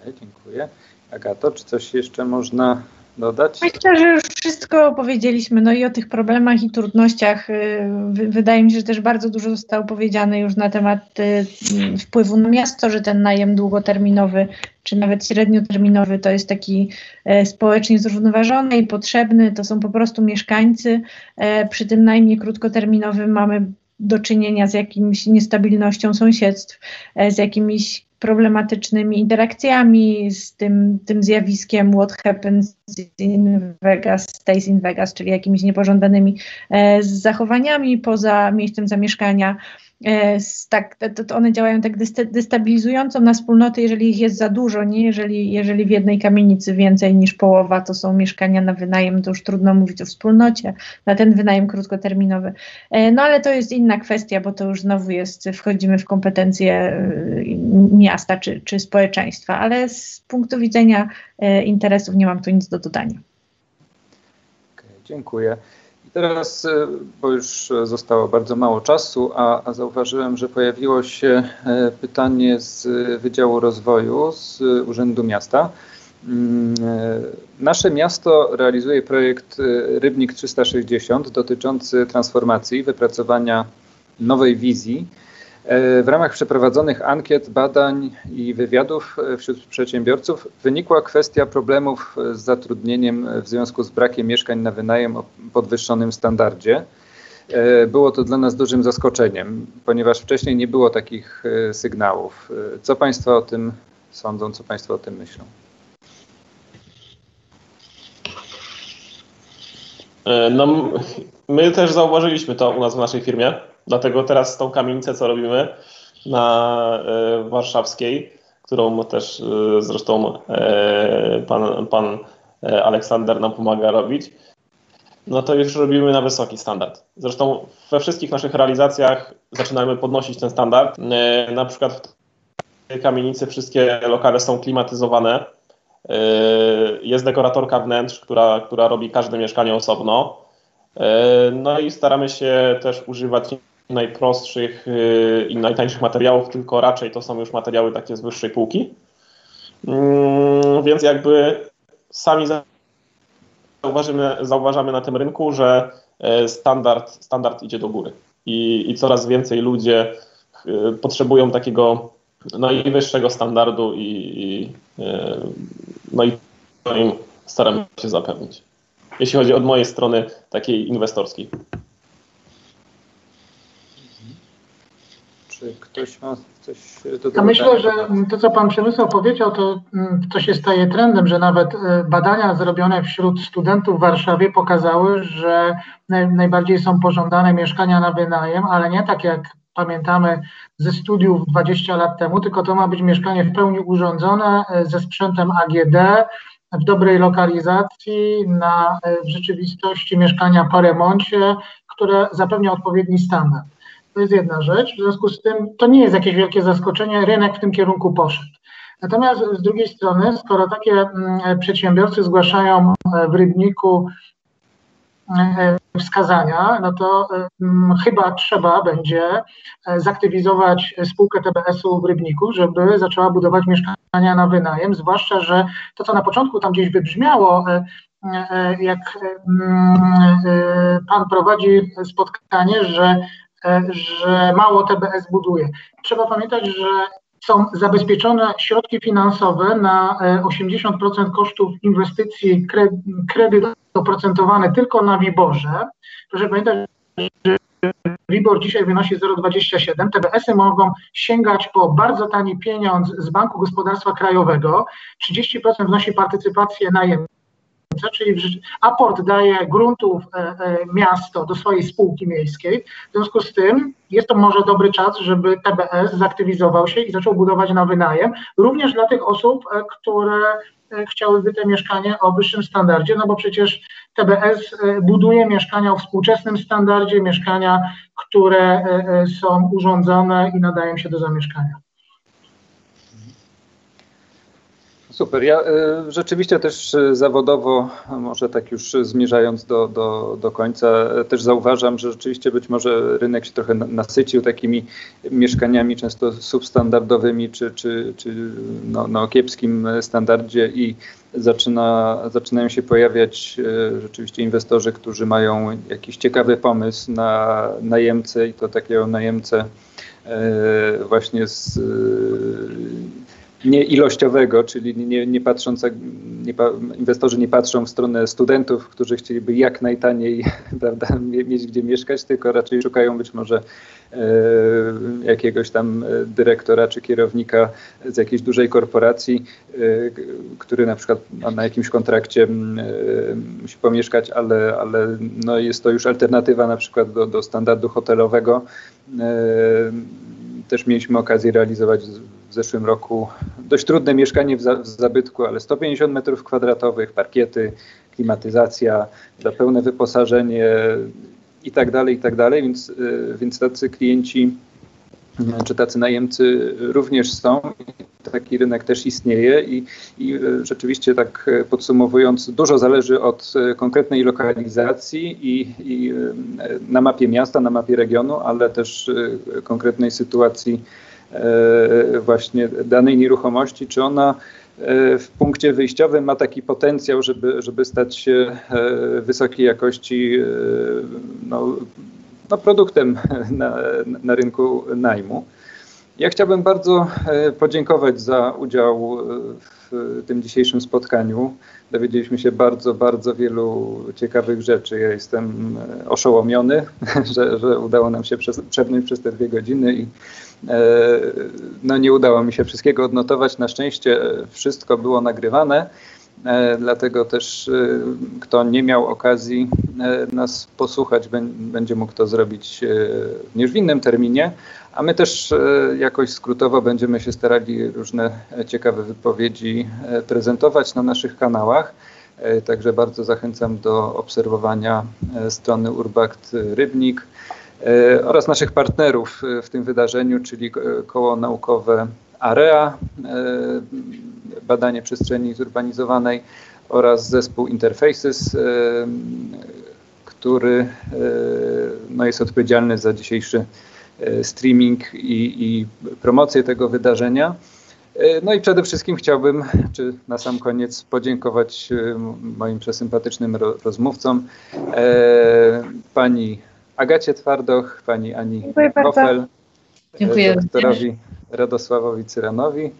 Okay, dziękuję. Agato, czy coś jeszcze można dodać? Myślę, że już wszystko powiedzieliśmy, no i o tych problemach i trudnościach. Y, wydaje mi się, że też bardzo dużo zostało powiedziane już na temat y, wpływu na miasto, że ten najem długoterminowy czy nawet średnioterminowy to jest taki e, społecznie zrównoważony i potrzebny, to są po prostu mieszkańcy. E, przy tym najmniej krótkoterminowym mamy do czynienia z jakimś niestabilnością sąsiedztw, e, z jakimiś problematycznymi interakcjami z tym, tym zjawiskiem what happens in Vegas stays in Vegas, czyli jakimiś niepożądanymi e, zachowaniami poza miejscem zamieszkania. E, tak, to, one działają tak destabilizująco na wspólnoty, jeżeli ich jest za dużo, nie? Jeżeli, jeżeli w jednej kamienicy więcej niż połowa to są mieszkania na wynajem, to już trudno mówić o wspólnocie, na ten wynajem krótkoterminowy. E, no ale to jest inna kwestia, bo to już znowu jest, wchodzimy w kompetencje e, miasta czy, czy społeczeństwa, ale z punktu widzenia interesów nie mam tu nic do dodania. Okay, dziękuję. Teraz, e, bo już zostało bardzo mało czasu, a, a, zauważyłem, że pojawiło się e, pytanie z Wydziału Rozwoju z Urzędu Miasta. Mm, e, nasze miasto realizuje projekt Rybnik 360 dotyczący transformacji, wypracowania nowej wizji E, w ramach przeprowadzonych ankiet, badań i wywiadów e, wśród przedsiębiorców wynikła kwestia problemów z zatrudnieniem w związku z brakiem mieszkań na wynajem o podwyższonym standardzie. było to dla nas dużym zaskoczeniem, ponieważ wcześniej nie było takich sygnałów. Co Państwo o tym sądzą, co Państwo o tym myślą? No, my też zauważyliśmy to u nas w naszej firmie, dlatego teraz tą kamienicę, co robimy na warszawskiej, którą też e, zresztą e, pan, pan e, Aleksander nam pomaga robić, no to już robimy na wysoki standard. Zresztą we wszystkich naszych realizacjach zaczynamy podnosić ten standard. Na przykład w kamienicy wszystkie lokale są klimatyzowane. Jest dekoratorka wnętrz, która, która robi każde mieszkanie osobno. No i staramy się też używać najprostszych y, i najtańszych materiałów, tylko raczej to są już materiały takie z wyższej półki. Mm, więc jakby sami zauważymy, zauważamy na tym rynku, że e, standard, standard idzie do góry i, i coraz więcej ludzie y, potrzebują takiego najwyższego standardu i, i, e, no i staramy się zapewnić. Jeśli chodzi od mojej strony takiej inwestorskiej. Czy ktoś ma coś do Ja myślę, że to, co Pan Przemysław powiedział, to, mm, to się staje trendem, że nawet e, badania zrobione wśród studentów w Warszawie pokazały, że najbardziej są pożądane mieszkania na wynajem, ale nie tak jak pamiętamy ze studiów 20 lat temu, tylko to ma być mieszkanie w pełni urządzone e, ze sprzętem AGD, w dobrej lokalizacji, na, e, w rzeczywistości mieszkania po remoncie, które zapewnia odpowiedni standard. To jest jedna rzecz. W związku z tym to nie jest jakieś wielkie zaskoczenie, rynek w tym kierunku poszedł. Natomiast z drugiej strony, skoro takie mm, przedsiębiorcy zgłaszają e, w rybniku e, wskazania, no to mm, chyba trzeba będzie e, zaktywizować spółkę TBS-u w Rybniku, żeby zaczęła budować mieszkania na wynajem, zwłaszcza, że to, co na początku tam gdzieś wybrzmiało, jak mm, pan prowadzi spotkanie, że E, że mało TBS buduje. Trzeba pamiętać, że są zabezpieczone środki finansowe na 80% e, kosztów inwestycji, kredyt oprocentowany tylko na WIBORze. Proszę pamiętać, że WIBOR dzisiaj wynosi 0,27. TBS-y mogą sięgać po bardzo tani pieniądz z Banku Gospodarstwa Krajowego. 30% wnosi partycypację najemną czyli aport daje gruntów e, e, miasto do swojej spółki miejskiej. W związku z tym jest to może dobry czas, żeby TBS zaktywizował się i zaczął budować na wynajem, również dla tych osób, e, które chciałyby te mieszkanie o wyższym standardzie, no bo przecież TBS buduje mieszkania o współczesnym standardzie, mieszkania, które są urządzone i nadają się do zamieszkania. Super. Ja y, rzeczywiście też y, zawodowo, może tak już zmierzając do, do, do końca, też zauważam, że rzeczywiście być może rynek się trochę nasycił takimi mieszkaniami często substandardowymi czy, czy, czy no, no kiepskim standardzie i zaczyna, zaczynają się pojawiać y, rzeczywiście inwestorzy, którzy mają jakiś ciekawy pomysł na najemcę i to takiego najemcę właśnie z nie ilościowego, czyli nie, nie patrząc, nie, inwestorzy nie patrzą w stronę studentów, którzy chcieliby jak najtaniej prawda, mieć gdzie mieszkać, tylko raczej szukają być może e, jakiegoś tam dyrektora czy kierownika z jakiejś dużej korporacji, e, który na przykład na jakimś kontrakcie e, musi pomieszkać, ale, ale no jest to już alternatywa na przykład do, do standardu hotelowego. Też mieliśmy okazję realizować w zeszłym roku dość trudne mieszkanie w, za, w zabytku, ale 150 metrów kwadratowych, parkiety, klimatyzacja, pełne wyposażenie i tak dalej, i tak dalej, więc, y, więc tacy klienci czy tacy najemcy również są. Taki rynek też istnieje i, i y, rzeczywiście tak podsumowując, dużo zależy od y, konkretnej lokalizacji i, i na mapie miasta, na mapie regionu, ale też konkretnej sytuacji E, właśnie danej nieruchomości, czy ona e, w punkcie wyjściowym ma taki potencjał, żeby, żeby stać się e, wysokiej jakości no, no produktem na, na rynku najmu. Ja chciałbym bardzo podziękować za udział w tym dzisiejszym spotkaniu. Dowiedzieliśmy się bardzo, bardzo wielu ciekawych rzeczy. Ja jestem oszołomiony, że, że udało nam się przez, przebnąć przez te dwie godziny i no nie udało mi się wszystkiego odnotować. Na szczęście wszystko było nagrywane. E, dlatego też e, kto nie miał okazji e, nas posłuchać, będzie mógł to zrobić również w innym terminie, a my też jakoś skrótowo będziemy się starali różne ciekawe wypowiedzi prezentować na naszych kanałach. Także bardzo zachęcam do obserwowania strony Urbact Rybnik oraz naszych partnerów w tym wydarzeniu, czyli koło naukowe AREA, badanie przestrzeni zurbanizowanej oraz zespół Interfaces, e, który e, no, jest odpowiedzialny za dzisiejszy e, streaming i, i promocję tego wydarzenia. No i przede wszystkim chciałbym, czy na sam koniec, podziękować moim przesympatycznym rozmówcom, pani Agacie Twardoch, pani Ani Kofel, doktorowi Radosławowi Cyranowi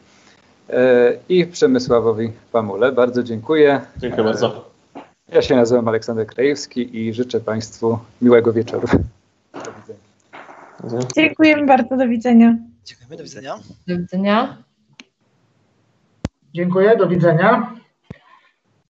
E, i Przemysławowi Pamule. Bardzo dziękuję. Dziękuję bardzo. E, ja się nazywam Aleksander Krajewski i życzę Państwu miłego wieczoru. Do widzenia. Dziękujemy bardzo, do widzenia. Dziękujemy, do widzenia. Do widzenia. Dziękuję, do widzenia.